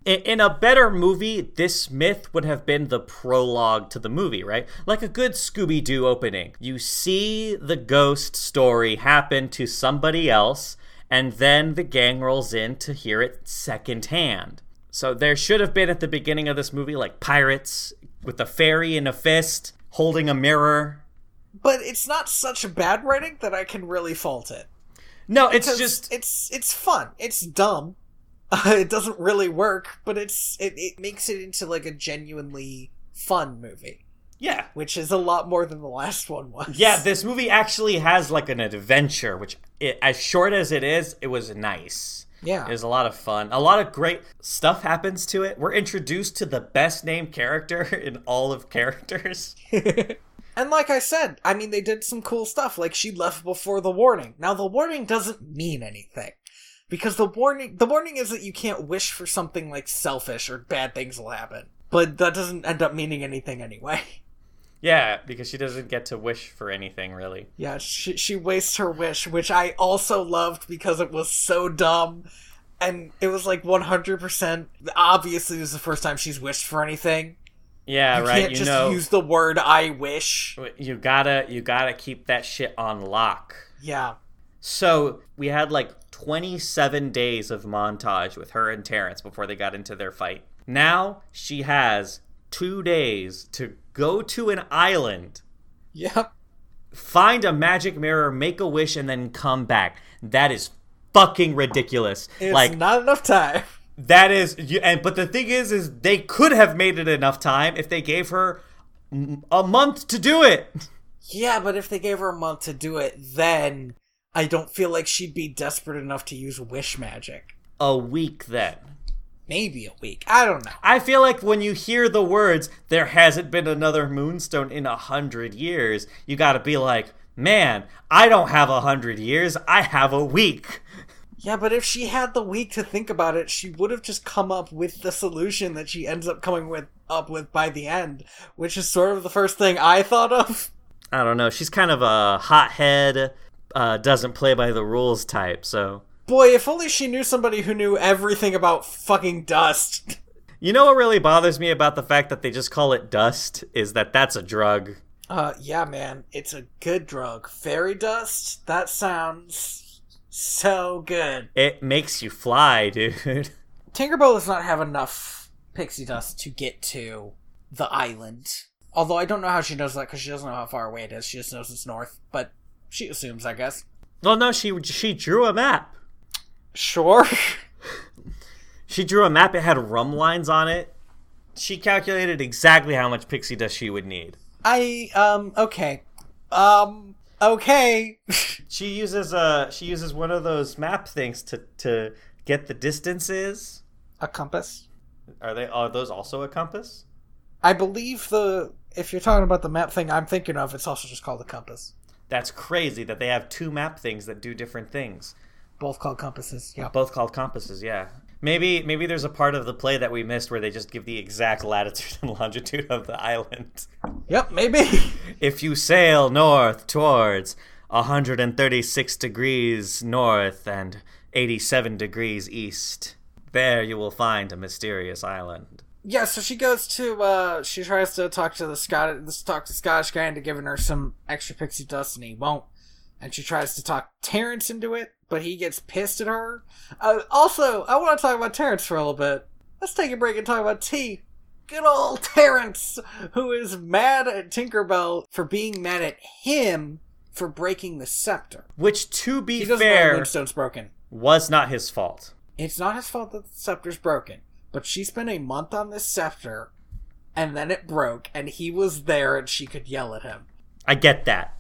In, a better movie, this myth would have been the prologue to the movie, right? Like a good Scooby Doo opening. You see the ghost story happen to somebody else, and then the gang rolls in to hear it secondhand. So there should have been at the beginning of this movie, like pirates with a fairy in a fist holding a mirror. But it's not such bad writing that I can really fault it. No, it's Because just it's it's fun. It's dumb. Uh, (laughs) it doesn't really work, but it's it, it makes it into like a genuinely fun movie, yeah. which is a lot more than the last one was. Yeah, this movie actually has like an adventure, which it, as short as it is, it was nice. yeah. It was a lot of fun. A lot of great stuff happens to it. We're introduced to the best named character (laughs) in all of characters. (laughs) And like I said, I mean, they did some cool stuff. Like she left before the warning. Now the warning doesn't mean anything. Because the warning, the warning is that you can't wish for something like selfish or bad things will happen. But that doesn't end up meaning anything anyway. (laughs) Yeah, because she doesn't get to wish for anything really. Yeah, she she wastes her wish, which I also loved because it was so dumb. And it was like 100%. Obviously, this is the first time she's wished for anything. Yeah, you right. can't you just know, use the word I wish. you gotta you gotta keep that shit on lock. Yeah. So we had like 27 days of montage with her and Terrence before they got into their fight. Now she has two days to go to an island, Yep. find a magic mirror, make a wish, and then come back. That is fucking ridiculous. It's like not enough time. That is, you, and but the thing is, is they could have made it enough time if they gave her a month to do it. Yeah, but if they gave her a month to do it, then I don't feel like she'd be desperate enough to use wish magic. A week then. Maybe a week. I don't know. I feel like when you hear the words, there hasn't been another moonstone in a hundred years, you gotta be like, man, I don't have a hundred years, I have a week. Yeah, but if she had the week to think about it, she would have just come up with the solution that she ends up coming with up with by the end, which is sort of the first thing I thought of. I don't know, she's kind of a hothead, uh, doesn't play by the rules type, so. Boy, if only she knew somebody who knew everything about fucking dust. You know what really bothers me about the fact that they just call it dust? Is that that's a drug. Uh, yeah, man, it's a good drug. Fairy dust? That sounds so good. It makes you fly, dude. (laughs) Tinkerbell does not have enough pixie dust to get to the island. Although I don't know how she knows that because she doesn't know how far away it is. She just knows it's north. But she assumes, I guess. well, no, she she drew a map. Sure. (laughs) She drew a map. It had rhumb lines on it. She calculated exactly how much pixie dust she would need. I, um, okay. Um, okay. (laughs) She uses uh she uses one of those map things to to get the distances. a compass? Are they are those also a compass? I believe the. If you're talking about the map thing I'm thinking of, it's also just called a compass. That's crazy that they have two map things that do different things. Both called compasses, yeah. Both called compasses, yeah. Maybe maybe there's a part of the play that we missed where they just give the exact latitude and (laughs) longitude of the island. Yep, maybe. (laughs) If you sail north towards 136 degrees north and 87 degrees east, there you will find a mysterious island. yeah, so she goes to uh she tries to talk to the Scot talk to the Scottish guy into giving her some extra pixie dust and he won't. And she tries to talk Terrence into it, but he gets pissed at her. Uh, also, I want to talk about Terrence for a little bit. Let's take a break and talk about T. Good old (laughs) Terrence, who is mad at Tinkerbell for being mad at him for breaking the scepter. Which, to be He doesn't know the fair, Moonstone's broken. was not his fault. It's not his fault that the scepter's broken, but she spent a month on this scepter, and then it broke, and he was there, and she could yell at him. I get that.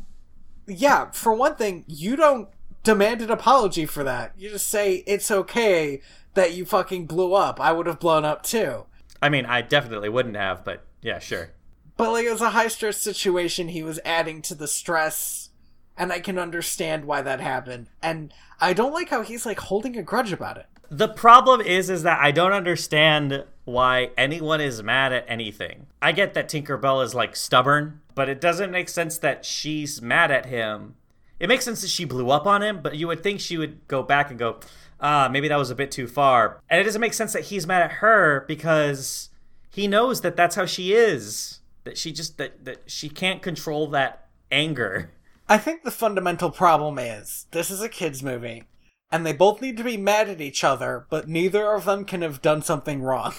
Yeah, for one thing, you don't demand an apology for that. You just say it's okay that you fucking blew up. I would have blown up too. I mean, I definitely wouldn't have, but yeah, sure. But like it was a high stress situation, he was adding to the stress, and I can understand why that happened. And I don't like how he's like holding a grudge about it. The problem is is that I don't understand why anyone is mad at anything. I get that Tinkerbell is like stubborn, but it doesn't make sense that she's mad at him. It makes sense that she blew up on him, but you would think she would go back and go, "Ah, maybe that was a bit too far." And it doesn't make sense that he's mad at her because he knows that that's how she is. That she just that that she can't control that anger. I think the fundamental problem is this is a kids movie, and they both need to be mad at each other, but neither of them can have done something wrong,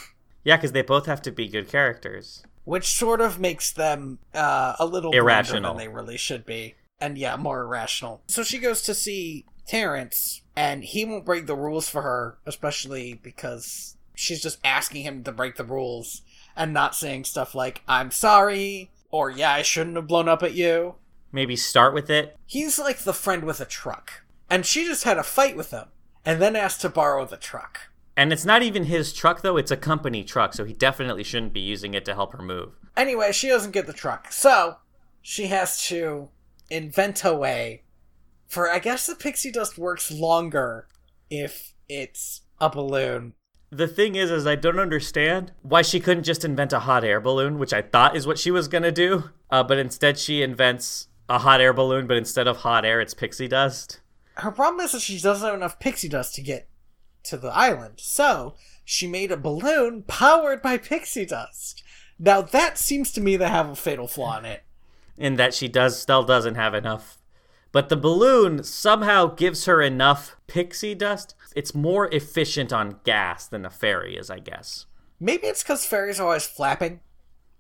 Yeah, cuz they both have to be good characters. which sort of makes them uh, a little Irrational. than they really should be, and yeah, more irrational. So she goes to see Terrence, and he won't break the rules for her, especially because she's just asking him to break the rules and not saying stuff like "I'm sorry" or "Yeah, I shouldn't have blown up at you." Maybe start with it. He's like the friend with a truck. And she just had a fight with him and then asked to borrow the truck. And it's not even his truck though, it's a company truck, so he definitely shouldn't be using it to help her move. Anyway, she doesn't get the truck. So, she has to invent a way for I guess the pixie dust works longer if it's a balloon. The thing is, is I don't understand why she couldn't just invent a hot air balloon, which I thought is what she was gonna do. Uh, but instead, she invents a hot air balloon, but instead of hot air, it's pixie dust. Her problem is that she doesn't have enough pixie dust to get to the island, so she made a balloon powered by pixie dust. Now that seems to me to have a fatal flaw in it. In that she does still doesn't have enough. But the balloon somehow gives her enough pixie dust. It's more efficient on gas than a fairy is, I guess. Maybe it's because fairies are always flapping,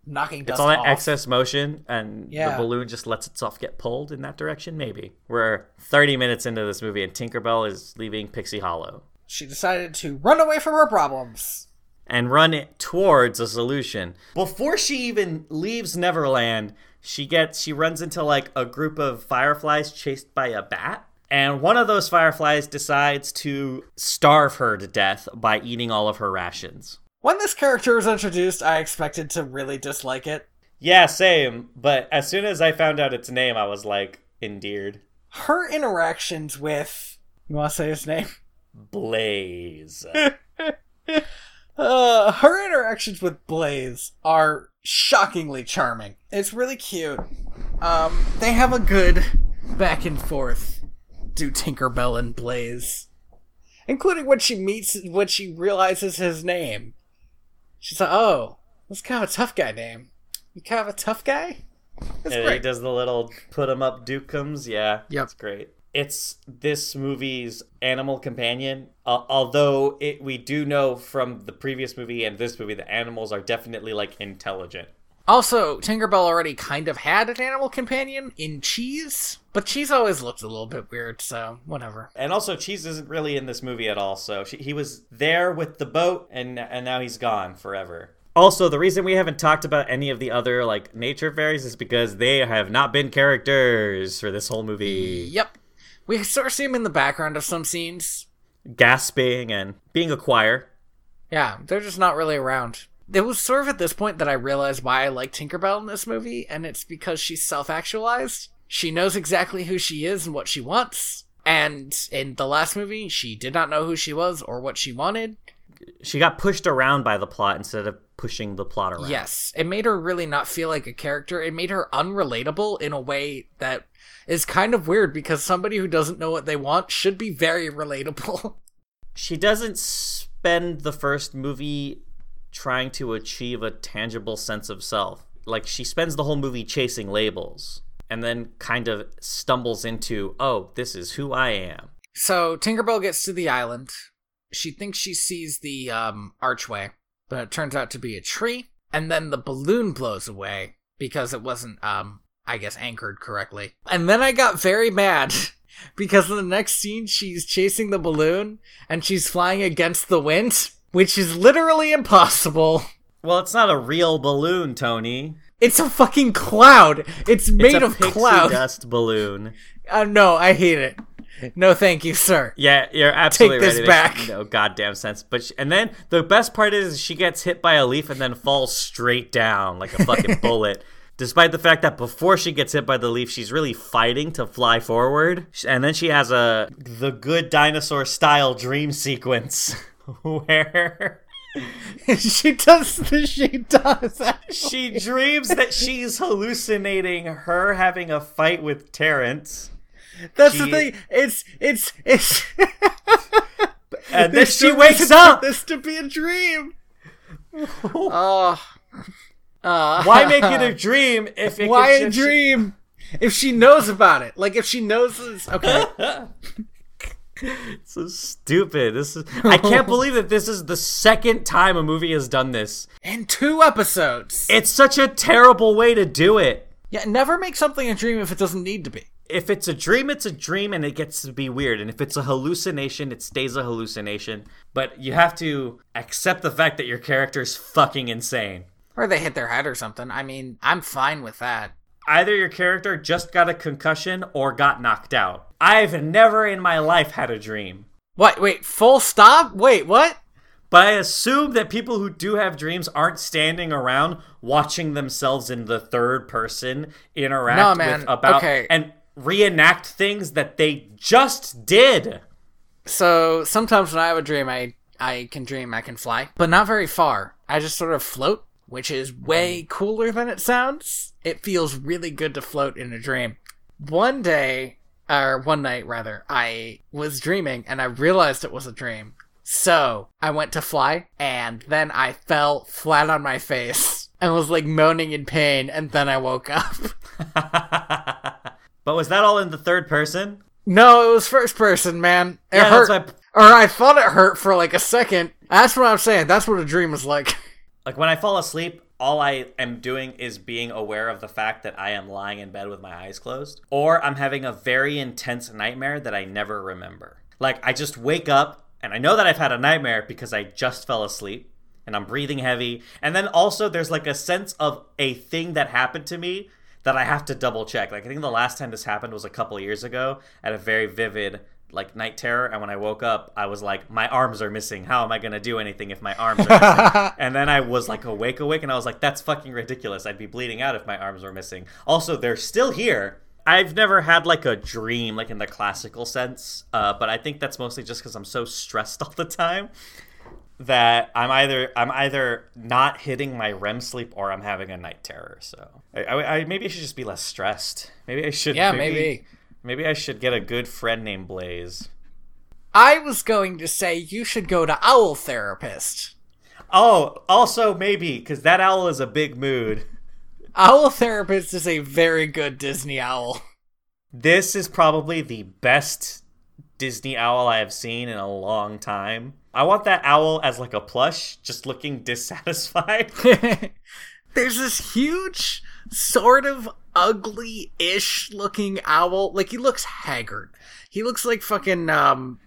knocking dust It's all that off. excess motion, and Yeah. the balloon just lets itself get pulled in that direction. Maybe we're 30 minutes into this movie, and Tinkerbell is leaving Pixie Hollow She decided to run away from her problems. and run it towards a solution. Before she even leaves Neverland, she gets she runs into like a group of fireflies chased by a bat. And one of those fireflies decides to starve her to death by eating all of her rations. When this character was introduced, I expected to really dislike it. Yeah, same. But as soon as I found out its name, I was like endeared. Her interactions with. You want to say his name? Blaze. (laughs) Uh, her interactions with Blaze are shockingly charming. It's really cute. Um, they have a good back and forth. Do Tinkerbell and Blaze, including when she meets when she realizes his name. She's like, "Oh, that's kind of a tough guy name. You kind of a tough guy." It's and he does the little put 'em up dukums. Yeah, Yep. it's great. It's this movie's animal companion. Uh, although it, we do know from the previous movie and this movie, the animals are definitely like intelligent. Also, Tinkerbell already kind of had an animal companion in Cheese, but Cheese always looked a little bit weird, so whatever. And also, Cheese isn't really in this movie at all. So she, he was there with the boat, and and now he's gone forever. Also, the reason we haven't talked about any of the other like nature fairies is because they have not been characters for this whole movie. Yep. We sort of see him in the background of some scenes. Gasping and being a choir. Yeah, they're just not really around. It was sort of at this point that I realized why I like Tinkerbell in this movie, and it's because she's self actualized. She knows exactly who she is and what she wants. And in the last movie, she did not know who she was or what she wanted. She got pushed around by the plot instead of pushing the plot around. Yes, it made her really not feel like a character. It made her unrelatable in a way that is kind of weird because somebody who doesn't know what they want should be very relatable. (laughs) She doesn't spend the first movie trying to achieve a tangible sense of self. Like she spends the whole movie chasing labels and then kind of stumbles into, "Oh, this is who I am." So Tinkerbell gets to the island. She thinks she sees the um, archway, but it turns out to be a tree. And then the balloon blows away because it wasn't, um, I guess, anchored correctly. And then I got very mad (laughs) because in the next scene she's chasing the balloon and she's flying against the wind, which is literally impossible. (laughs) Well, it's not a real balloon, Tony. It's a fucking cloud. It's made it's a of pixie cloud. dust balloon. (laughs) Uh, no, I hate it. No, thank you, sir. Yeah, you're absolutely this right. It back. No goddamn sense. But she, and then the best part is she gets hit by a leaf and then falls straight down like a fucking bullet. Despite the fact that before she gets hit by the leaf, she's really fighting to fly forward. And then she has a the good dinosaur style dream sequence (laughs) where (laughs) she does. She does. she dreams that she's hallucinating her having a fight with Terrence. That's She- the thing. It's it's it's. (laughs) And then she wakes up. This to be a dream. Oh. Uh, Uh. Why make it a (laughs) dream if it Why a dream? If she knows about it, like if she knows this, okay. (laughs) so stupid. This is I can't (laughs) believe that this is the second time a movie has done this. In two episodes. It's such a terrible way to do it. yeah, never make something a dream if it doesn't need to be. If it's a dream, it's a dream and it gets to be weird. And if it's a hallucination, it stays a hallucination. But you have to accept the fact that your character is fucking insane. Or they hit their head or something. I mean, I'm fine with that. Either your character just got a concussion or got knocked out. I've never in my life had a dream. What? Wait, full stop? Wait, what? But I assume that people who do have dreams aren't standing around watching themselves in the third person interact No, man. with about Okay. and reenact things that they just did. So sometimes when I have a dream, I I can dream I can fly, but not very far. I just sort of float, which is um, way cooler than it sounds. It feels really good to float in a dream. One day, or one night rather, I was dreaming and I realized it was a dream. So I went to fly, and then I fell flat on my face (laughs) and was like moaning in pain, and then I woke up. (laughs) (laughs) but was that all in the third person? no, it was first person, man. It Yeah, hurt. Or I thought it hurt for like a second. That's what I'm saying. That's what a dream is like. Like when I fall asleep, all I am doing is being aware of the fact that I am lying in bed with my eyes closed, or I'm having a very intense nightmare that I never remember. Like I just wake up and I know that I've had a nightmare because I just fell asleep and I'm breathing heavy. And then also there's like a sense of a thing that happened to me that I have to double check. Like I think the last time this happened was a couple years ago at a very vivid like night terror and when I woke up I was like my arms are missing. How am I going to do anything if my arms are missing? (laughs) and then I was like awake awake and I was like that's fucking ridiculous. I'd be bleeding out if my arms were missing. Also they're still here. I've never had like a dream like in the classical sense, uh, but I think that's mostly just because I'm so stressed (laughs) all the time that I'm either I'm either not hitting my REM sleep or I'm having a night terror. So I, I, I maybe I should just be less stressed. Maybe I should. Yeah, maybe. Maybe I should get a good friend named Blaze. I was going to say you should go to owl therapist. Oh, also maybe because that owl is a big mood. Owl therapist is a very good Disney owl. This is probably the best Disney owl I have seen in a long time. I want that owl as like a plush, just looking (laughs) dissatisfied. (laughs) There's this huge, sort of ugly-ish looking owl. Like he looks haggard. He looks like fucking um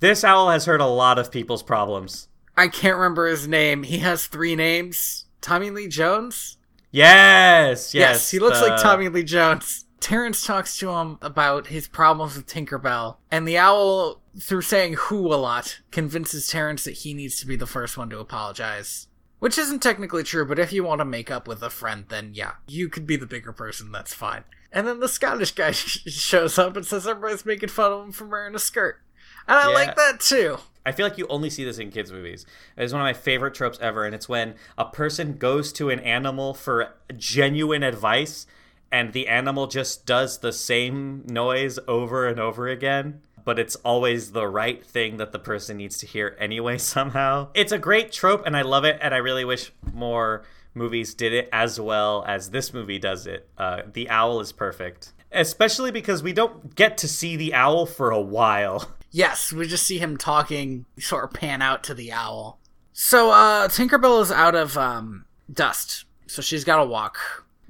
this owl has heard a lot of people's problems. I can't remember his name. He has three names. Tommy Lee Jones? Yes, yes. Yes, he looks the- like Tommy Lee Jones. Terrence talks to him about his problems with Tinkerbell, and the owl, through saying who a lot, convinces Terrence that he needs to be the first one to apologize. Which isn't technically true, but if you want to make up with a friend, then yeah, you could be the bigger person, that's fine. And then the Scottish guy (laughs) shows up and says everybody's making fun of him for wearing a skirt. And I Yeah. like that too. I feel like you only see this in kids' movies. It's one of my favorite tropes ever, and it's when a person goes to an animal for genuine advice, and the animal just does the same noise over and over again, but it's always the right thing that the person needs to hear anyway, (laughs) somehow. It's a great trope, and I love it, and I really wish more movies did it as well as this movie does it. Uh, the owl is perfect. Especially because we don't get to see the owl for a while. (laughs) Yes, we just see him talking, sort of pan out to the owl. So, uh, Tinkerbell is out of, um, dust. So she's gotta walk.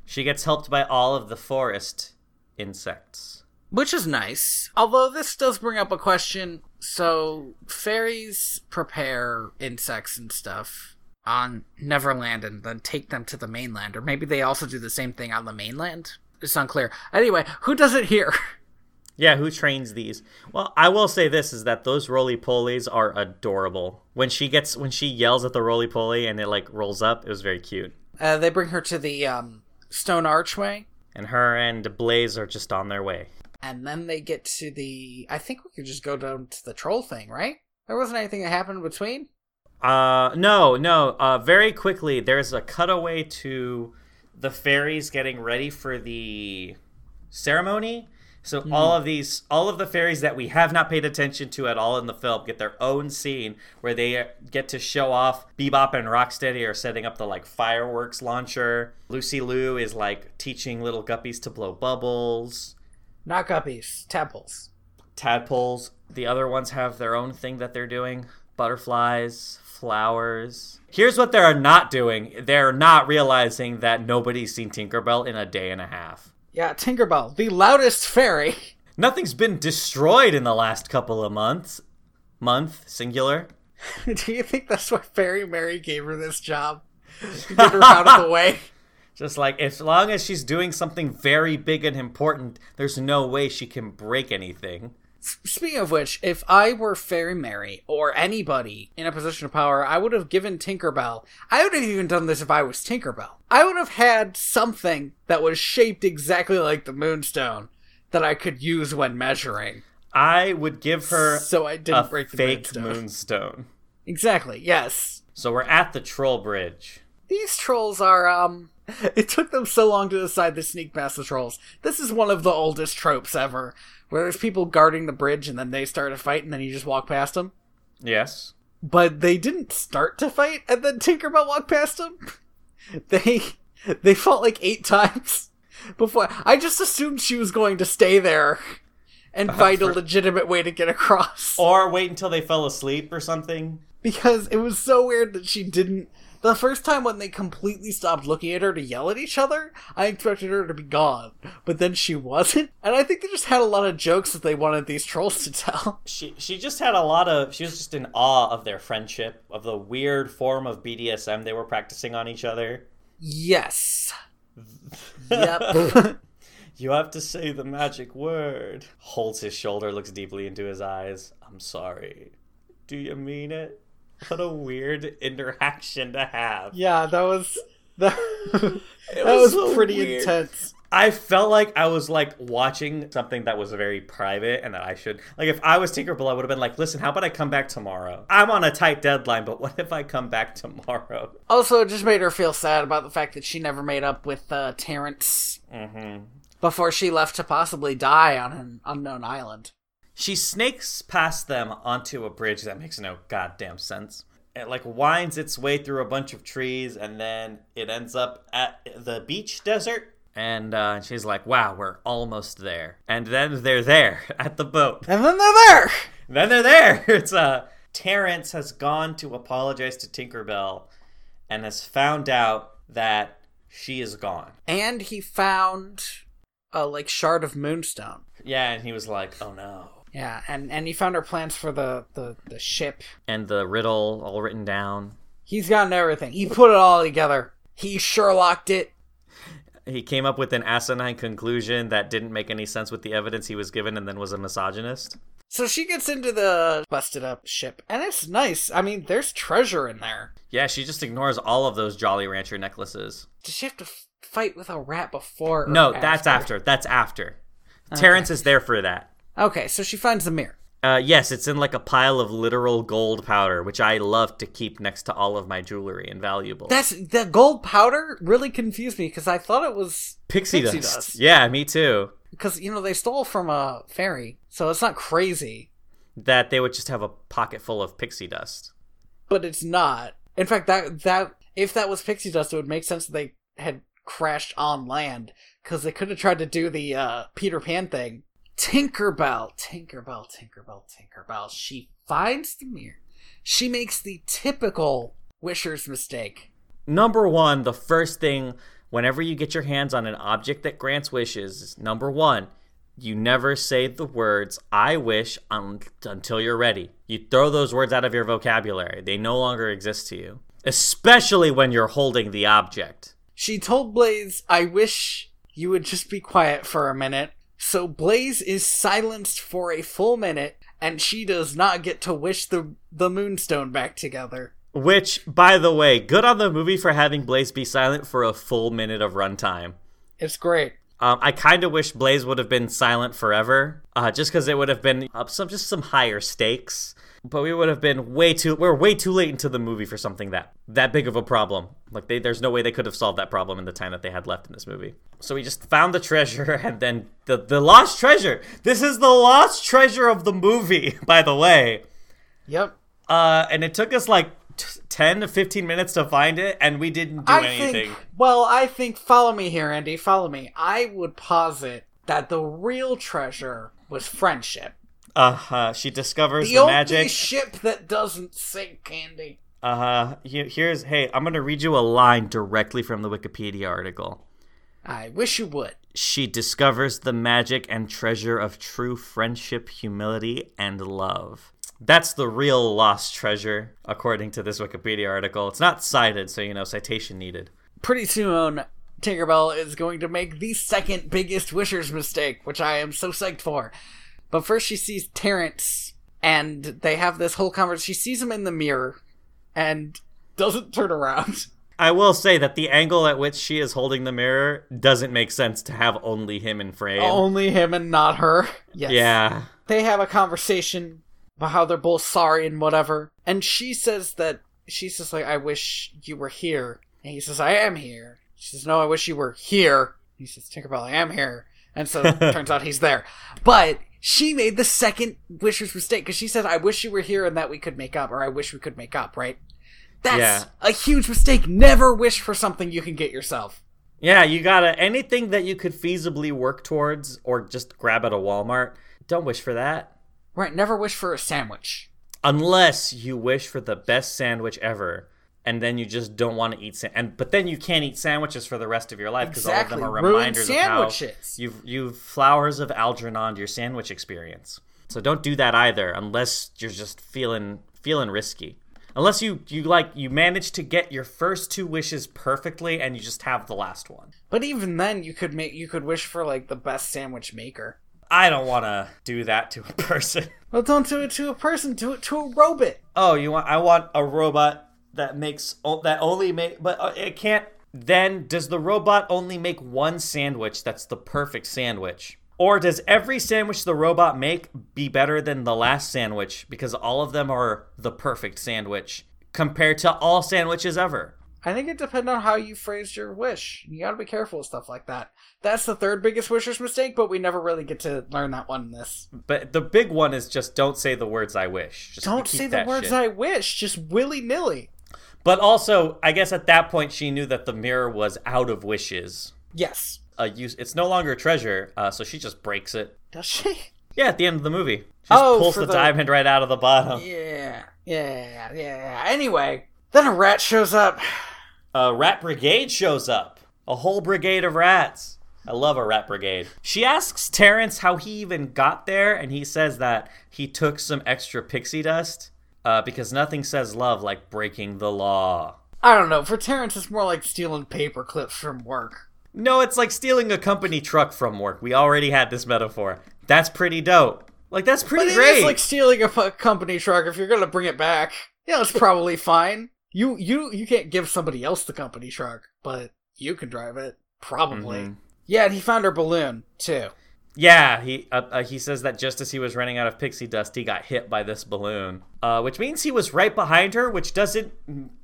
She gets helped by all of the forest insects. Which is nice. Although this does bring up a question. So, fairies prepare insects and stuff on Neverland and then take them to the mainland. Or maybe they also do the same thing on the mainland? It's unclear. Anyway, who does it here? (laughs) Yeah, who trains these? Well, I will say this is that those roly polies are adorable. When she gets when she yells at the roly poly and it like rolls up, it was very cute. Uh, they bring her to the, um, stone archway. And her and Blaze are just on their way. And then they get to the i think we could just go down to the troll thing right there wasn't anything that happened between Uh no, no. Uh very quickly there's a cutaway to the fairies getting ready for the ceremony. So all of these all of the fairies that we have not paid attention to at all in the film get their own scene where they get to show off Bebop and Rocksteady are setting up the like fireworks launcher. Lucy Liu is like teaching little guppies to blow bubbles. Not guppies tadpoles tadpoles. The other ones have their own thing that they're doing butterflies, flowers. Here's what they're not doing they're not realizing that nobody's seen Tinkerbell in a day and a half. yeah tinkerbell the loudest fairy (laughs) Nothing's been destroyed in the last couple of months. Month, singular. (laughs) do you think that's why fairy mary gave her this job to (laughs) get her out of the way Just like, as long as she's doing something very big and important, there's no way she can break anything. Speaking of which, if I were Fairy Mary or anybody in a position of power, I would have given Tinkerbell. I would have even done this if I was Tinkerbell. I would have had something that was shaped exactly like the Moonstone that I could use when measuring. I would give her so I didn't break the fake Moonstone. moonstone. Exactly. Yes. So we're at the troll bridge. These trolls are um. (laughs) It took them so long to decide to sneak past the trolls. This is one of the oldest tropes ever, where there's people guarding the bridge and then they start a fight and then you just walk past them. Yes. But they didn't start to fight and then Tinkerbell walked past them. (laughs) They they fought like eight times (laughs) before. I just assumed she was going to stay there and uh, find a for- legitimate way to get across. Or wait until they fell asleep or something. because it was so weird that she didn't. The first time when they completely stopped looking at her to yell at each other, I expected her to be gone, but then she wasn't. And I think they just had a lot of jokes that they wanted these trolls to tell. (laughs) She she just had a lot of she was just in awe of their friendship, of the weird form of BDSM they were practicing on each other. Yes. (laughs) Yep. You have to say the magic word. Holds his shoulder, looks deeply into his eyes. I'm sorry. Do you mean it? What a weird (laughs) interaction to have. yeah, that was (laughs) that, that was was, so pretty weird. intense. I felt like I was like watching something that was very private and that I should like if I was Tinkerbell I would have been like, listen, how about I come back tomorrow? I'm on a tight deadline, but (laughs) what if I come back tomorrow? Also, it just made her feel sad about the fact that she never made up with uh, Terrence Mm-hmm. before she left to possibly die on an unknown island. She snakes past them onto a bridge that makes no goddamn sense. It like winds its way through a bunch of trees and then it ends up at the beach desert. And uh, she's like, wow, we're almost there. And then they're there (laughs) at the boat. And then they're there! then they're there. (laughs) It's uh Terrence has gone to apologize to Tinkerbell and has found out that she is gone. and he found a like shard of moonstone. Yeah, and he was like, "Oh no." Yeah, and and he found her plans for the the the ship. And the riddle all written down. He's gotten everything. He put it all together. He Sherlocked it. He came up with an asinine conclusion that didn't make any sense with the evidence he was given and then was a misogynist. So she gets into the busted up ship, and it's nice. I mean, there's treasure in there. Yeah, she just ignores all of those Jolly Rancher necklaces. Does she have to f- fight with a rat before? or No, that's after. That's after. Terrence is there for that. Okay, so she finds the mirror. Uh, yes, it's in like a pile of literal gold powder, which I love to keep next to all of my jewelry and valuables. That's the gold powder. Really confused me because I thought it was pixie, pixie dust. dust. Yeah, me too. because you know they stole from a fairy, so it's not crazy. That they would just have a pocket full of pixie dust. but it's not. In fact, that that if that was pixie dust, it would make sense that they had crashed on land because they could have tried to do the uh, Peter Pan thing. Tinkerbell, Tinkerbell, Tinkerbell, Tinkerbell. She finds the mirror. She makes the typical Wisher's mistake. Number one, the first thing whenever you get your hands on an object that grants wishes, number one, you never say the words "I wish" un- until you're ready. You throw those words out of your vocabulary; they no longer exist to you. Especially when you're holding the object. She told Blaze, "I wish you would just be quiet for a minute." So Blaze is silenced for a full minute, and she does not get to wish the the Moonstone back together. Which, by the way, good on the movie for having Blaze be silent for a full minute of runtime. It's great. Um, I kind of wish Blaze would have been silent forever, uh, just because it would have been uh, some just some higher stakes. But we would have been way too we're way too late into the movie for something that that big of a problem. Like they, there's no way they could have solved that problem in the time that they had left in this movie. So we just found the treasure, (laughs) and then the the lost treasure. This is the lost treasure of the movie, (laughs) by the way. Yep. Uh, and it took us like t- ten to fifteen minutes to find it, and we didn't do I anything. think. Well, I think. Follow me here, Andy. Follow me. I would posit that the real treasure was friendship. Uh huh. She discovers The, the, only magic. ship that doesn't sink, Candy. Uh huh. Here's hey, I'm gonna read you a line directly from the Wikipedia article. I wish you would. She discovers the magic and treasure of true friendship, humility, and love. That's the real lost treasure, according to this Wikipedia article. It's not cited, so you know, citation needed. Pretty soon, Tinkerbell is going to make the second biggest Wisher's mistake, which I am so psyched for. But first, she sees Terrence, and they have this whole conversation. She sees him in the mirror, and doesn't turn around. I will say that the angle at which she is holding the mirror doesn't make sense to have only him in frame. Only him and not her. Yes. Yeah. They have a conversation about how they're both sorry and whatever. And she says that she's just like, I wish you were here. And he says, I am here. She says, No, I wish you were here. He says, Tinkerbell, I am here. And so it (laughs) turns out he's there. But she made the second wisher's mistake because she said, I wish you were here and that we could make up, or I wish we could make up, right? That's Yeah. a huge mistake. Never wish for something you can get yourself. Yeah, you gotta anything that you could feasibly work towards or just grab at a Walmart. Don't wish for that. Right, never wish for a sandwich. Unless you wish for the best sandwich ever. And then you just don't want to eat sa- and but then you can't eat sandwiches for the rest of your life because all of them are reminders of how sandwiches. you've you've flowers of Algernon your sandwich experience. So don't do that either unless you're just feeling feeling risky. Unless you you like you manage to get your first two wishes perfectly and you just have the last one. But even then, you could make you could wish for like the best sandwich maker. I don't want to do that to a (laughs) person. Well, don't do it to a person. Do it to a robot. Oh, you want? I want a robot that makes that only make, but uh, it can't. Then does the robot only make one sandwich that's the perfect sandwich, or does every sandwich the robot make be better than the last sandwich because all of them are the perfect sandwich compared to all sandwiches ever? I think it depends on how you phrased your wish. You gotta be careful with stuff like that. That's the third biggest wisher's mistake, but we never really get to learn that one in this. But the big one is just don't say the words "I wish." Just Don't say the words shit. I wish, just willy nilly. But also, I guess at that point she knew that the mirror was out of wishes. Yes. uh, use it's no longer a treasure, uh, so she just breaks it. Does she? (laughs) Yeah, at the end of the movie, she just Oh, pulls the, the- diamond right out of the bottom. Yeah. Yeah. Yeah. Anyway, then a rat shows up. A rat brigade shows up, a whole brigade of rats. I love a rat brigade. She asks Terrence how he even got there, and he says that he took some extra pixie dust uh, because nothing says love like breaking the law. I don't know. For Terrence, it's more like stealing paper clips from work. No, it's like stealing a company truck from work. We already had this metaphor. That's pretty dope. Like that's But pretty it great. is like stealing a company truck. If you're gonna bring it back, yeah, it's probably fine. You you you can't give somebody else the company truck, but you can drive it probably. Mhm. Yeah, and he found her balloon too. Yeah, he uh, uh, he says that just as he was running out of pixie dust, he got hit by this balloon, uh, which means he was right behind her, which doesn't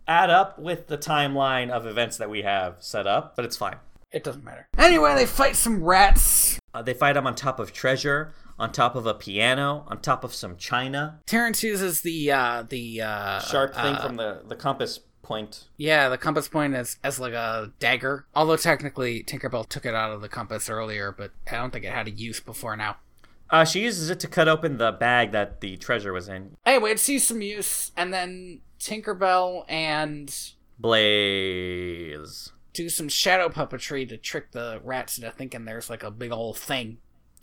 add up with the timeline of events that we have set up, but it's fine. It doesn't matter. Anyway, they fight some rats. Uh, they fight him on top of treasure, on top of a piano, on top of some china, Terrence uses the uh the uh sharp thing uh, from the the compass point. Yeah, the compass point is as like a dagger. Although technically Tinkerbell took it out of the compass earlier, but I don't think it had a use before now. Uh, she uses it to cut open the bag that the treasure was in. Anyway, it sees some use, and then Tinkerbell and Blaze, do some shadow puppetry to trick the rats into thinking there's like a big old thing.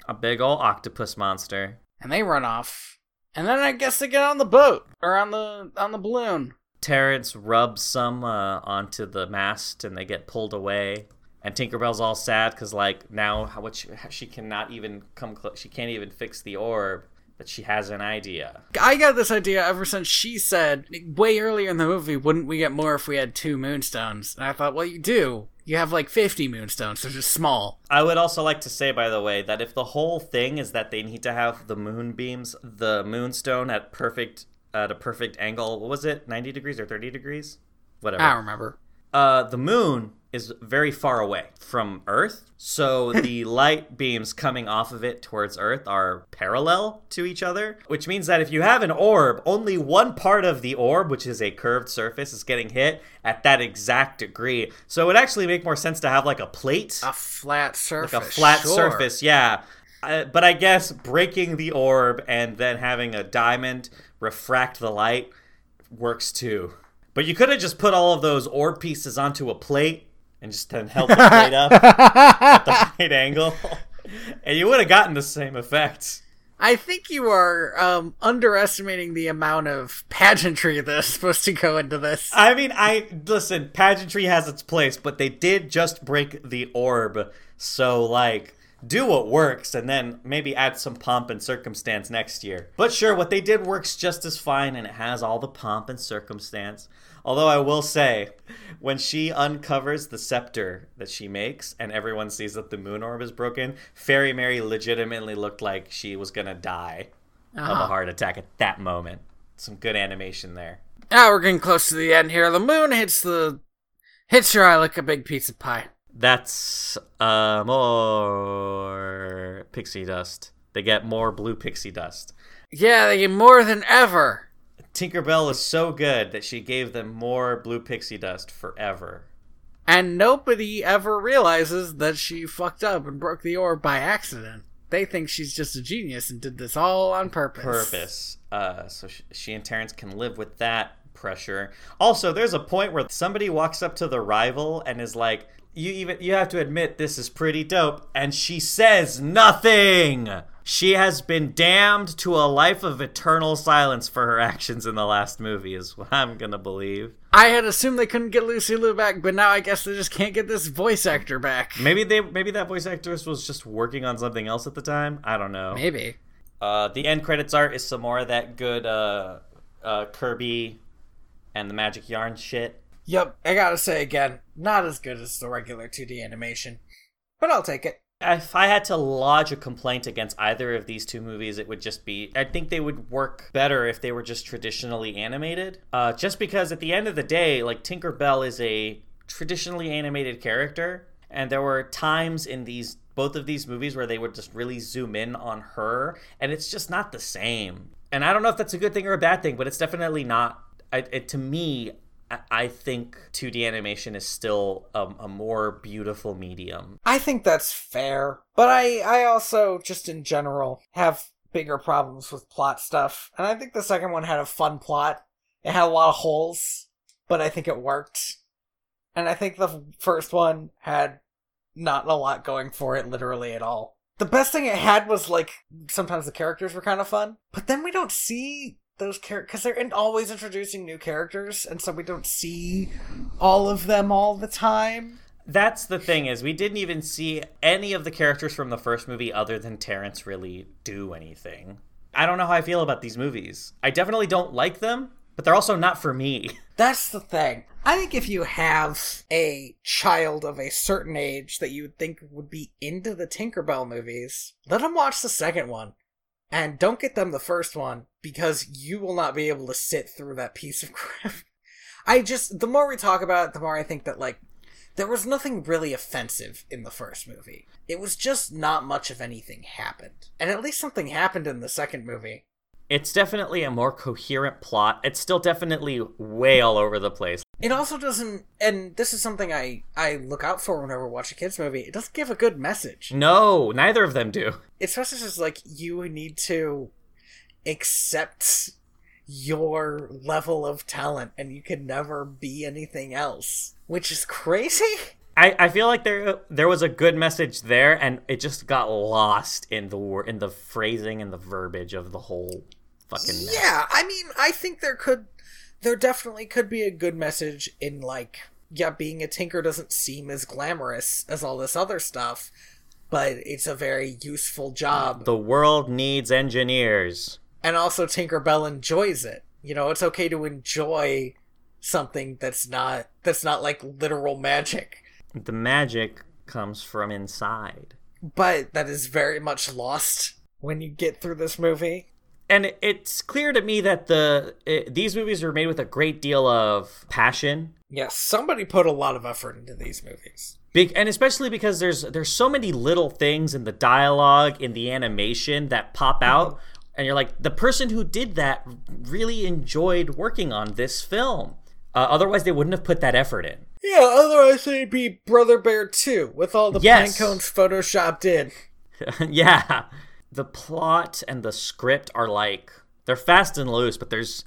a big old octopus monster. And they run off. And then I guess they get on the boat or on the on the balloon. Terrence rubs some uh, onto the mast and they get pulled away. And Tinkerbell's all sad because, like, now how what she, she cannot even come close. She can't even fix the orb, but she has an idea. I got this idea ever since she said way earlier in the movie, wouldn't we get more if we had two moonstones? And I thought, well, you do. You have like 50 moonstones, they're just small. I would also like to say, by the way, that if the whole thing is that they need to have the moonbeams, the moonstone at perfect at a perfect angle, what was it, ninety degrees or thirty degrees, whatever. I don't remember. uh, the moon is very far away from Earth, so (laughs) the light beams coming off of it towards Earth are parallel to each other, which means that if you have an orb, only one part of the orb, which is a curved surface, is getting hit at that exact degree. So it would actually make more sense to have like a plate, A flat surface. like a flat sure. surface, yeah. Uh, but I guess breaking the orb and then having a diamond refract the light works too. But you could have just put all of those orb pieces onto a plate and just then held the plate up at the (laughs) right angle, and you would have gotten the same effect. I think you are um, underestimating the amount of pageantry that's supposed to go into this. I mean, I listen. Pageantry has its place, but they did just break the orb, so like do what works and then maybe add some pomp and circumstance next year. But sure, what they did works just as fine and it has all the pomp and circumstance. Although I will say, when she uncovers the scepter that she makes and everyone sees that the moon orb is broken, Fairy Mary legitimately looked like she was gonna die of a Uh-huh. heart attack at that moment. Some good animation there. Now we're getting close to the end here. The moon hits the hits your eye like a big piece of pie. That's uh more pixie dust. They get more blue pixie dust. Yeah, they get more than ever. Tinkerbell is so good that she gave them more blue pixie dust forever. And nobody ever realizes that she fucked up and broke the orb by accident. They think she's just a genius and did this all on purpose. Purpose. Uh, so she, she and Terrence can live with that pressure. Also, there's a point where somebody walks up to the rival and is like, "You even you have to admit this is pretty dope," and she says nothing. She has been damned to a life of eternal silence for her actions in the last movie, is what I'm gonna believe. I had assumed they couldn't get Lucy Liu back, but now I guess they just can't get this voice actor back. Maybe they maybe that voice actress was just working on something else at the time. I don't know. Maybe. Uh, the end credits art is some more of that good uh, uh, Kirby and the Magic Yarn shit. Yep, I gotta say again, not as good as the regular 2D animation, but I'll take it. If I had to lodge a complaint against either of these two movies, it would just be I think they would work better if they were just traditionally animated. Uh, just because at the end of the day, like Tinker Bell is a traditionally animated character, and there were times in these both of these movies where they would just really zoom in on her, and it's just not the same. And I don't know if that's a good thing or a bad thing, but it's definitely not. I, it, to me, I- think 2D animation is still a, a more beautiful medium. I think that's fair, but I I also just in general have bigger problems with plot stuff, and I think the second one had a fun plot. It had a lot of holes, but I think it worked. And I think the first one had not a lot going for it literally at all. The best thing it had was like sometimes the characters were kind of fun, but then we don't see those characters because they're in- always introducing new characters, and so we don't see all of them all the time. That's the thing is we didn't even see any of the characters from the first movie other than Terrence really do anything. I don't know how I feel about these movies. I definitely don't like them, but they're also not for me. (laughs) That's the thing. I think if you have a child of a certain age that you would think would be into the Tinkerbell movies, let them watch the second one. And don't get them the first one because you will not be able to sit through that piece of (laughs) crap. I just, the more we talk about it, the more I think that, like, there was nothing really offensive in the first movie. It was just not much of anything happened. And at least something happened in the second movie. It's definitely a more coherent plot. It's still definitely way all over the place. It also doesn't, and this is something I I look out for whenever I watch a kids movie. It doesn't give a good message. No, neither of them do. It's just just like you need to accept your level of talent, and you can never be anything else, which is crazy. I, I feel like there there was a good message there, and it just got lost in the in the phrasing and the verbiage of the whole fucking mess. Yeah, I mean, I think there could, there definitely could be a good message in like, yeah, being a tinker doesn't seem as glamorous as all this other stuff, but it's a very useful job. The world needs engineers. and also Tinkerbell enjoys it. You know, it's okay to enjoy something that's not that's not like literal magic, The magic comes from inside. but that is very much lost when you get through this movie. And it's clear to me that the it, these movies are made with a great deal of passion. Yes, somebody put a lot of effort into these movies. Big, and especially because there's there's so many little things in the dialogue, in the animation that pop out, and you're like, the person who did that really enjoyed working on this film. Uh, otherwise, they wouldn't have put that effort in. Yeah, otherwise it'd be Brother Bear 2 with all the Yes. pine cones photoshopped in. (laughs) yeah, the plot and the script are like they're fast and loose, but there's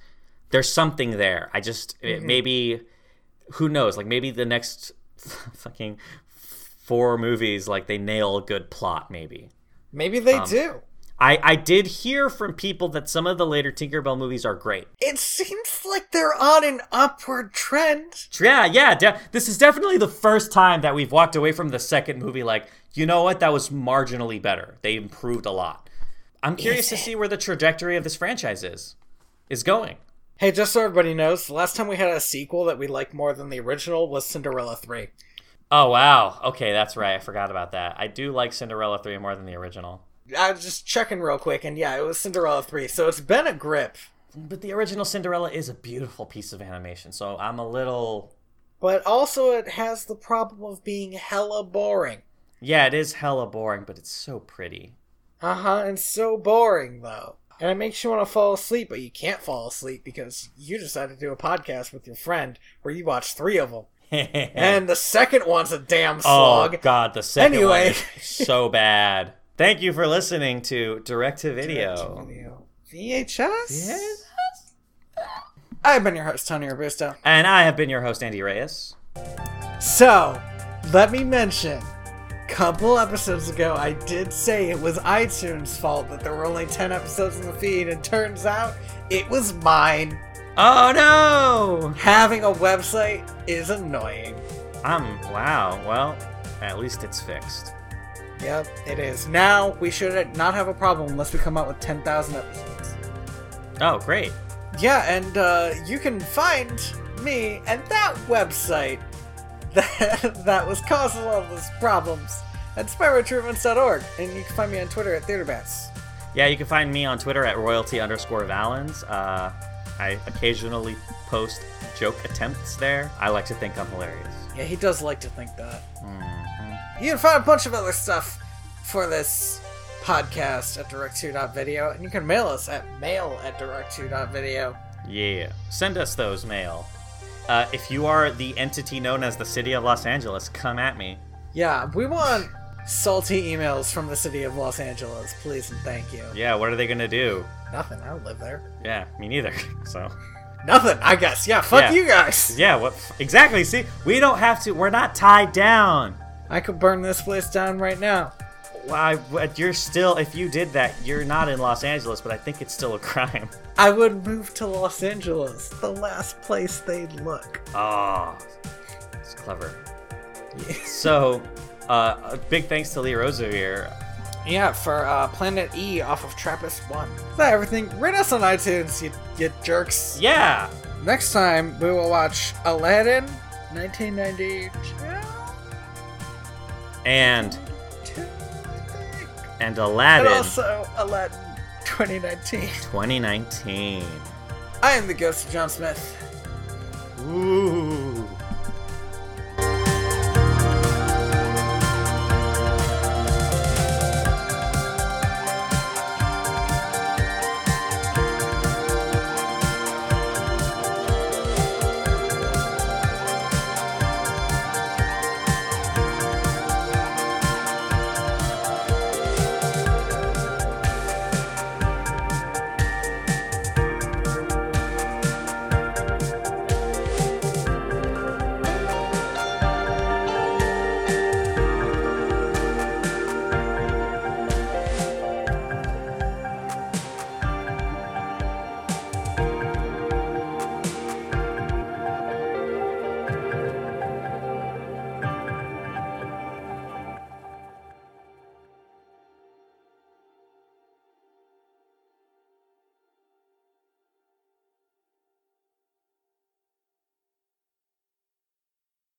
there's something there. I just it, mm-hmm. maybe who knows? Like maybe the next (laughs) fucking four movies, like they nail a good plot. Maybe Maybe they um, do. I, I did hear from people that some of the later Tinkerbell movies are great. It seems like they're on an upward trend. Yeah, yeah. De- this is definitely the first time that we've walked away from the second movie like, you know what, that was marginally better. They improved a lot. I'm curious to see where the trajectory of this franchise is is going. Hey, just so everybody knows, the last time we had a sequel that we liked more than the original was Cinderella 3. Oh wow. Okay, that's right. I forgot about that. I do like Cinderella 3 more than the original. I was just checking real quick, and yeah, it was Cinderella 3, so it's been a grip. But the original Cinderella is a beautiful piece of animation, so I'm a little But also, it has the problem of being hella boring. Yeah, it is hella boring, but it's so pretty. Uh huh, and so boring, though. And it makes you want to fall asleep, but you can't fall asleep because you decided to do a podcast with your friend where you watch three of them. (laughs) and the second one's a damn slog. Oh god, the second Anyway. one is so bad. Thank you for listening to Direct to Video. VHS? Yes. I've been your host, Tony Robusto. And I have been your host, Andy Reyes. So, let me mention, a couple episodes ago, I did say it was iTunes' fault that there were only 10 episodes in the feed, and turns out it was mine. Oh no! Having a website is annoying. Um, wow. Well, at least it's fixed. Yep, it is. Now, we should not have a problem unless we come out with 10,000 episodes. Oh, great. Yeah, and uh, you can find me and that website (laughs) that, that was causing all those problems at spyroachievements.org. And you can find me on Twitter at TheaterBats. Yeah, you can find me on Twitter at royalty underscore Valens. Uh, I occasionally post joke attempts there. I like to think I'm hilarious. Yeah, he does like to think that. Mhm. You can find a bunch of other stuff for this podcast at direct2.video, and you can mail us at mail at direct2.video. Yeah, send us those mail. Uh, if you are the entity known as the City of Los Angeles, come at me. Yeah, we want salty emails from the city of Los Angeles, please and thank you. Yeah, what are they gonna do? Nothing, I don't live there. Yeah, me neither. (laughs) So, Nothing, I guess. Yeah, fuck Yeah. you guys. yeah, what? Exactly. See, we don't have to. We're not tied down. I could burn this place down right now. Why? What? You're still. If you did that, you're not in Los Angeles, but I think it's still a (laughs) crime. I would move to Los Angeles, the last place they'd look. Oh, it's clever. Yeah. So, uh, a big thanks to Lee Rosa here. Yeah, for uh, Planet E off of Trappist 1. Is that everything? Rate us on iTunes, you, you jerks. Yeah. Next time, we will watch Aladdin, 1992. And Two, I think. and And Aladdin also Aladdin 2019. 2019. I am the ghost of John Smith. Ooh.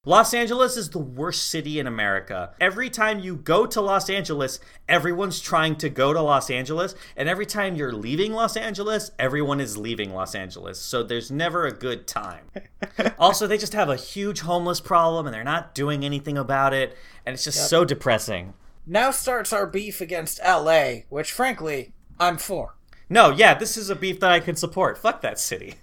Los Angeles is the worst city in America. Every time you go to Los Angeles, everyone's trying to go to Los Angeles. And every time you're leaving Los Angeles, everyone is leaving Los Angeles. So there's never a good time. (laughs) also, they just have a huge homeless problem and they're not doing anything about it. And it's just so depressing. Now starts our beef against LA, which frankly, I'm for. No, yeah, this is a beef that I can support. Fuck that city.